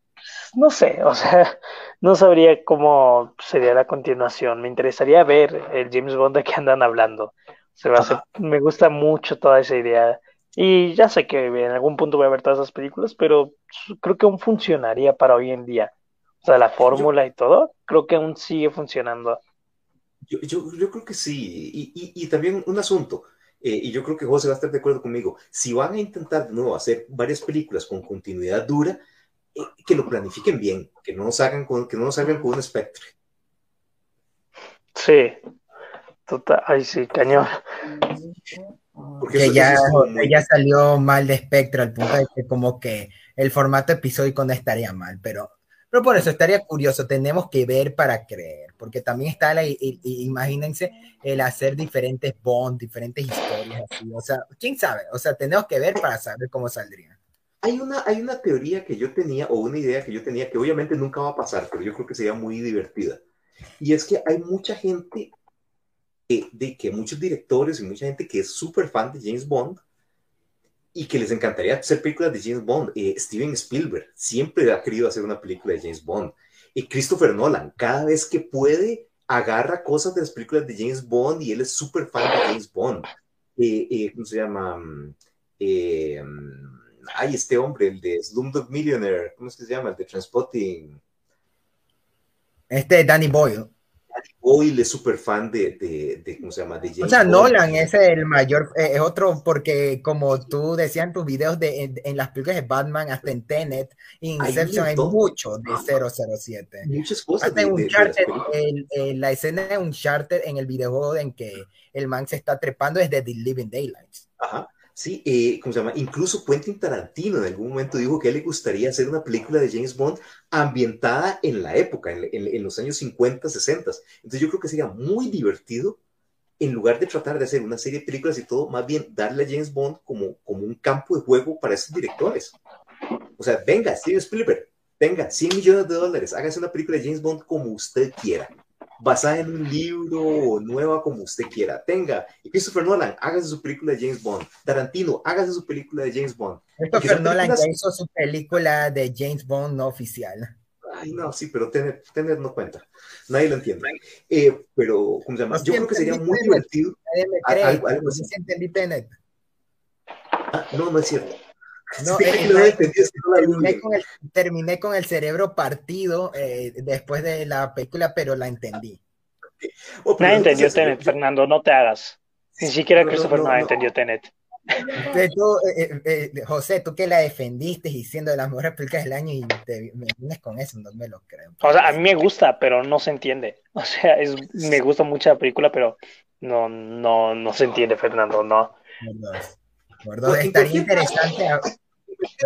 no sé, o sea, no sabría cómo sería la continuación. Me interesaría ver el James Bond de que andan hablando. Se va a me gusta mucho toda esa idea. Y ya sé que en algún punto voy a ver todas esas películas, pero creo que aún funcionaría para hoy en día. O sea, la fórmula y todo, creo que aún sigue funcionando. Yo, yo, creo que sí. Y, y, también un asunto, eh, y yo creo que José va a estar de acuerdo conmigo. Si van a intentar de nuevo hacer varias películas con continuidad dura, que lo planifiquen bien, que no nos hagan con, que no nos hagan con un espectro. Sí, total, ay sí, cañón. Porque ya, ya salió mal de espectro al punto de que como que el formato episódico no estaría mal, pero, pero por eso estaría curioso, tenemos que ver para creer, porque también está la, imagínense el hacer diferentes bonds, diferentes historias así, o sea, quién sabe, o sea, tenemos que ver para saber cómo saldría. Hay una, hay una teoría que yo tenía, o una idea que yo tenía, que obviamente nunca va a pasar, pero yo creo que sería muy divertida. Y es que hay mucha gente, de que muchos directores y mucha gente que es súper fan de James Bond y que les encantaría hacer películas de James Bond. Eh, Steven Spielberg siempre ha querido hacer una película de James Bond. Y Christopher Nolan, cada vez que puede, agarra cosas de las películas de James Bond y él es súper fan de James Bond. Eh, eh, ¿Cómo se llama? Ay, este hombre, el de Slumdog Millionaire, ¿cómo es que se llama? El de Transpotting. Este Danny Boyle. Danny Boyle es súper fan de, de, ¿cómo se llama? De James o sea, Nolan es el mayor, eh, es otro, porque como tú decías en tus videos de, en, las películas de Batman, hasta en Tenet, Inception, hay, mucho de 007. Muchas cosas. Hasta un la escena de un charter en el videojuego en que el man se está trepando es de The Living Daylights. Ajá. Sí, eh, ¿cómo se llama? Incluso Quentin Tarantino en algún momento dijo que a él le gustaría hacer una película de James Bond ambientada en la época, en, los años 50, 60. Entonces yo creo que sería muy divertido, en lugar de tratar de hacer una serie de películas y todo, más bien darle a James Bond como, como un campo de juego para esos directores. O sea, venga, Steven Spielberg, venga, 100 millones de dólares, hágase una película de James Bond como usted quiera basada en un libro, nueva como usted quiera. Tenga, y Christopher Nolan, hágase su película de James Bond. Tarantino, hágase su película de James Bond. Christopher Nolan ya hizo su película de James Bond no oficial. no, sí, pero Tenet, no cuenta. Nadie lo entiende. Eh, pero, ¿cómo se llama? Yo creo que sería muy divertido. Algo, algo así. entendí Tenet. Ah, no, no es cierto. No, eh, terminé, con el, terminé, con el, cerebro partido eh, después de la película, pero la entendí. Oh, Nadie entendió Tenet, Fernando, no te hagas. Ni siquiera Christopher no, entendió Tenet. Tú, eh, eh, José, tú que la defendiste diciendo de las mejores películas del año y te, me vienes con eso, no me lo creo. O sea, a mí me gusta, pero no se entiende. O sea, es, me gusta mucho la película, pero no, no, no se entiende, Fernando, no. Gordo, estaría interesante.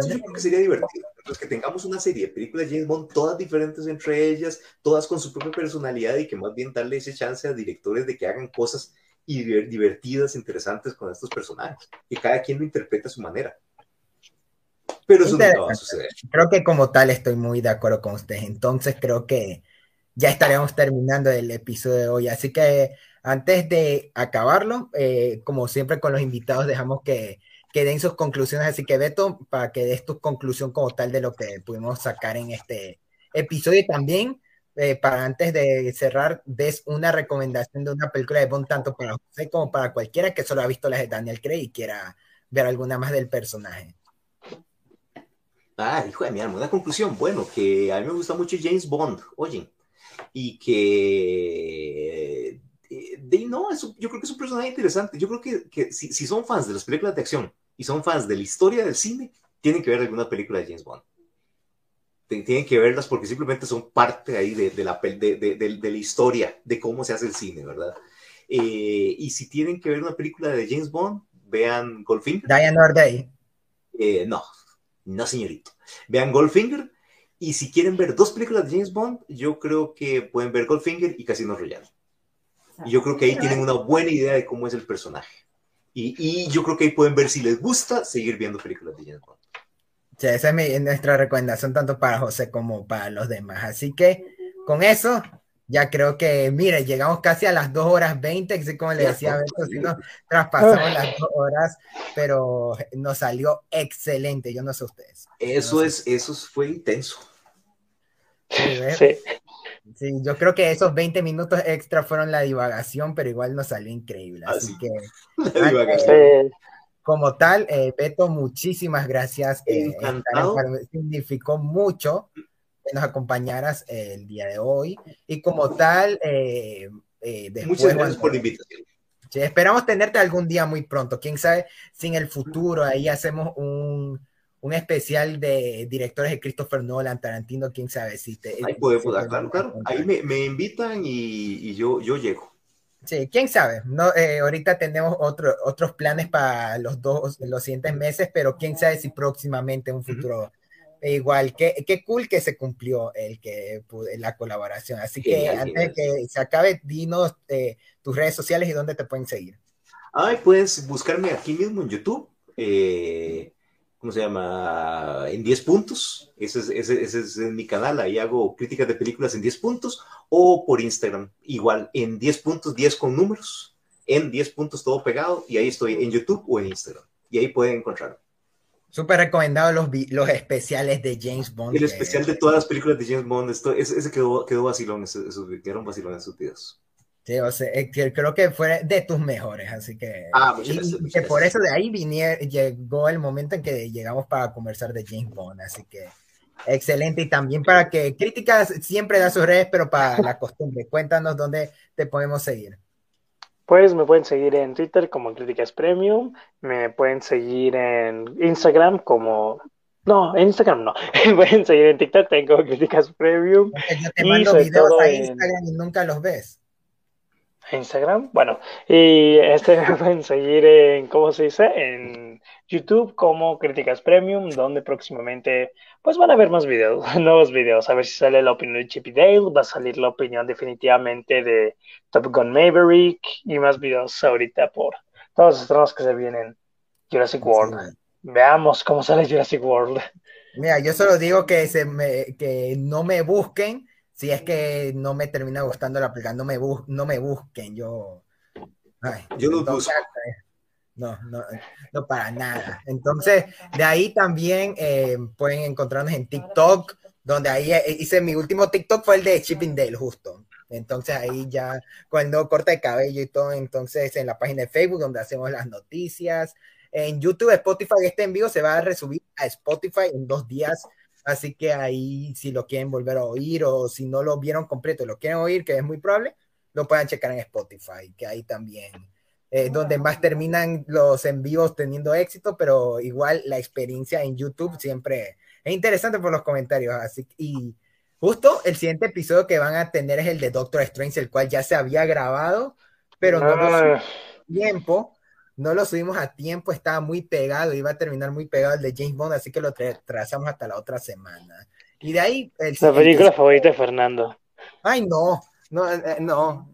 Yo creo que sería divertido. Pues, que tengamos una serie de películas de James Bond, todas diferentes entre ellas, todas con su propia personalidad y que más bien darle ese chance a directores de que hagan cosas divertidas, interesantes con estos personajes, y cada quien lo interpreta a su manera. Pero eso no va a suceder. Creo que como tal estoy muy de acuerdo con ustedes. Entonces creo que ya estaremos terminando el episodio de hoy. Así que antes de acabarlo, eh, como siempre con los invitados, dejamos que, que, den sus conclusiones. Así que Beto, para que des tu conclusión como tal de lo que pudimos sacar en este episodio y también eh, para antes de cerrar, des una recomendación de una película de Bond tanto para usted como para cualquiera que solo ha visto las de Daniel Craig y quiera ver alguna más del personaje. Ah, hijo de mi alma, una conclusión. Bueno, que a mí me gusta mucho James Bond, oye, y que eh, de, no, yo creo que es un personaje interesante. Yo creo que, que si, si, son fans de las películas de acción y son fans de la historia del cine, tienen que ver alguna película de James Bond tienen que verlas porque simplemente son parte ahí de, de la, de, de, la historia, de cómo se hace el cine, ¿verdad? Eh, y si tienen que ver una película de James Bond, vean Goldfinger. Diane O'Day. Eh, no, no señorito. Vean Goldfinger. Y si quieren ver dos películas de James Bond, yo creo que pueden ver Goldfinger y Casino Royale. Y yo creo que ahí tienen una buena idea de cómo es el personaje. Y, y yo creo que ahí pueden ver si les gusta seguir viendo películas de James Bond. Sí, esa es nuestra recomendación tanto para José como para los demás. Así que con eso, ya creo que, mire, llegamos casi a las 2 horas 20, así como le decía a Beto, si nos traspasamos las 2 horas, pero nos salió excelente, yo no sé ustedes. Eso es, eso fue intenso. Sí, sí. yo creo que esos 20 minutos extra fueron la divagación, pero igual nos salió increíble. Así, que... La divagación como tal, eh, Beto, muchísimas gracias. Eh, significó mucho que nos acompañaras eh, el día de hoy. Y como tal, eh, muchas gracias por la invitación. esperamos tenerte algún día muy pronto. Quién sabe si en el futuro ahí hacemos un, un especial de directores de Christopher Nolan, Tarantino, quién sabe si te. Ahí podemos, claro, claro. Ahí me, me invitan y, y yo, yo llego. Sí, quién sabe. No, eh, ahorita tenemos otro, otros planes para los dos, los siguientes meses, pero quién sabe si próximamente en un futuro. Igual, qué, qué cool que se cumplió el que la colaboración. Así que antes de que se acabe, dinos eh, tus redes sociales y dónde te pueden seguir. Ay, puedes buscarme aquí mismo en YouTube. Eh, ¿cómo se llama? En 10 puntos. Ese es, ese, ese es mi canal. Ahí hago críticas de películas en 10 puntos. O por Instagram, igual, en 10 puntos, 10 con números. En 10 puntos todo pegado. Y ahí estoy en YouTube o en Instagram. Y ahí pueden encontrarlo. Súper recomendado los, los especiales de James Bond. El especial de todas las películas de James Bond. Esto, ese, ese quedó, quedó vacilón. Esos, esos, quedaron vacilón esos videos. Sí, o sea, creo que fue de tus mejores, así que... Ah, y, que por eso de ahí llegó el momento en que llegamos para conversar de James Bond, así que excelente. Y también para que críticas siempre da sus redes, pero para la costumbre, cuéntanos dónde te podemos seguir. Pues me pueden seguir en Twitter como Críticas Premium, me pueden seguir en Instagram como no, en Instagram no. pueden seguir en TikTok, tengo Críticas Premium. yo te mando videos a Instagram y nunca los ves. Instagram. Bueno, y este me pueden seguir en, ¿cómo se dice? En YouTube como Críticas Premium, donde próximamente pues van a ver más videos, nuevos videos. A ver si sale la opinión de Chippy Dale, va a salir la opinión definitivamente de Top Gun Maverick y más videos ahorita por todos los estrenos que se vienen. Jurassic World. Veamos cómo sale Jurassic World. Mira, yo solo digo que, se me, que no me busquen si es que no me termina gustando la película, no me, no me busquen, yo... yo no busco. No, no, no para nada. Entonces, de ahí también eh, pueden encontrarnos en TikTok, donde ahí eh, hice mi último TikTok fue el de Chippendale, justo. Entonces ahí ya nuevo corte de cabello y todo, entonces en la página de Facebook donde hacemos las noticias, en YouTube, Spotify, este en vivo se va a resubir a Spotify en dos días, así que ahí si lo quieren volver a oír o si no lo vieron completo, lo quieren oír, que es muy probable, lo puedan checar en Spotify, que ahí también eh, donde más terminan los envíos teniendo éxito, pero igual la experiencia en YouTube siempre es interesante por los comentarios. Así y justo el siguiente episodio que van a tener es el de Doctor Strange, el cual ya se había grabado, pero no lo subimos a tiempo. No lo subimos a tiempo, estaba muy pegado, iba a terminar muy pegado el de James Bond, así que lo trazamos hasta la otra semana. Y de ahí. El la película favorita de Fernando. Ay, no, no, eh, no.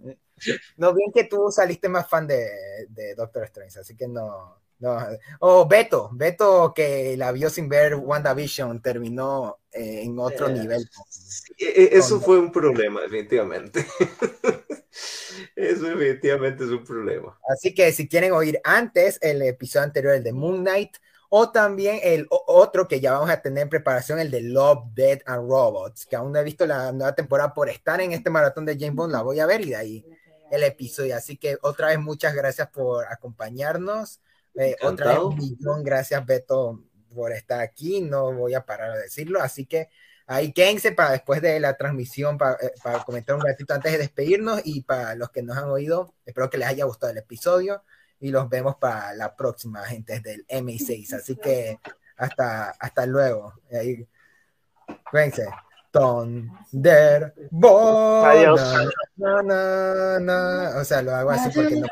No, bien que tú saliste más fan de, de Doctor Strange, así que no. no. O oh, Beto, Beto que la vio sin ver WandaVision terminó eh, en otro eh, nivel. E, e, eso fue un problema, definitivamente. Eso definitivamente es un problema. Así que si quieren oír antes el episodio anterior, el de Moon Knight, o también el otro que ya vamos a tener en preparación, el de Love, Dead and Robots, que aún no he visto la nueva temporada por estar en este maratón de James Bond, la voy a ver y de ahí el episodio. Así que otra vez muchas gracias por acompañarnos. Eh, otra vez un millón gracias Beto por estar aquí. No voy a parar de decirlo. Así que ahí quédense para después de la transmisión para, eh, para comentar un ratito antes de despedirnos y para los que nos han oído, espero que les haya gustado el episodio y los vemos para la próxima, gente del M6. Así que hasta, hasta luego. Ahí, cuídense. Thunderbolt. Adiós. Na, na, na, o sea, lo hago así porque no.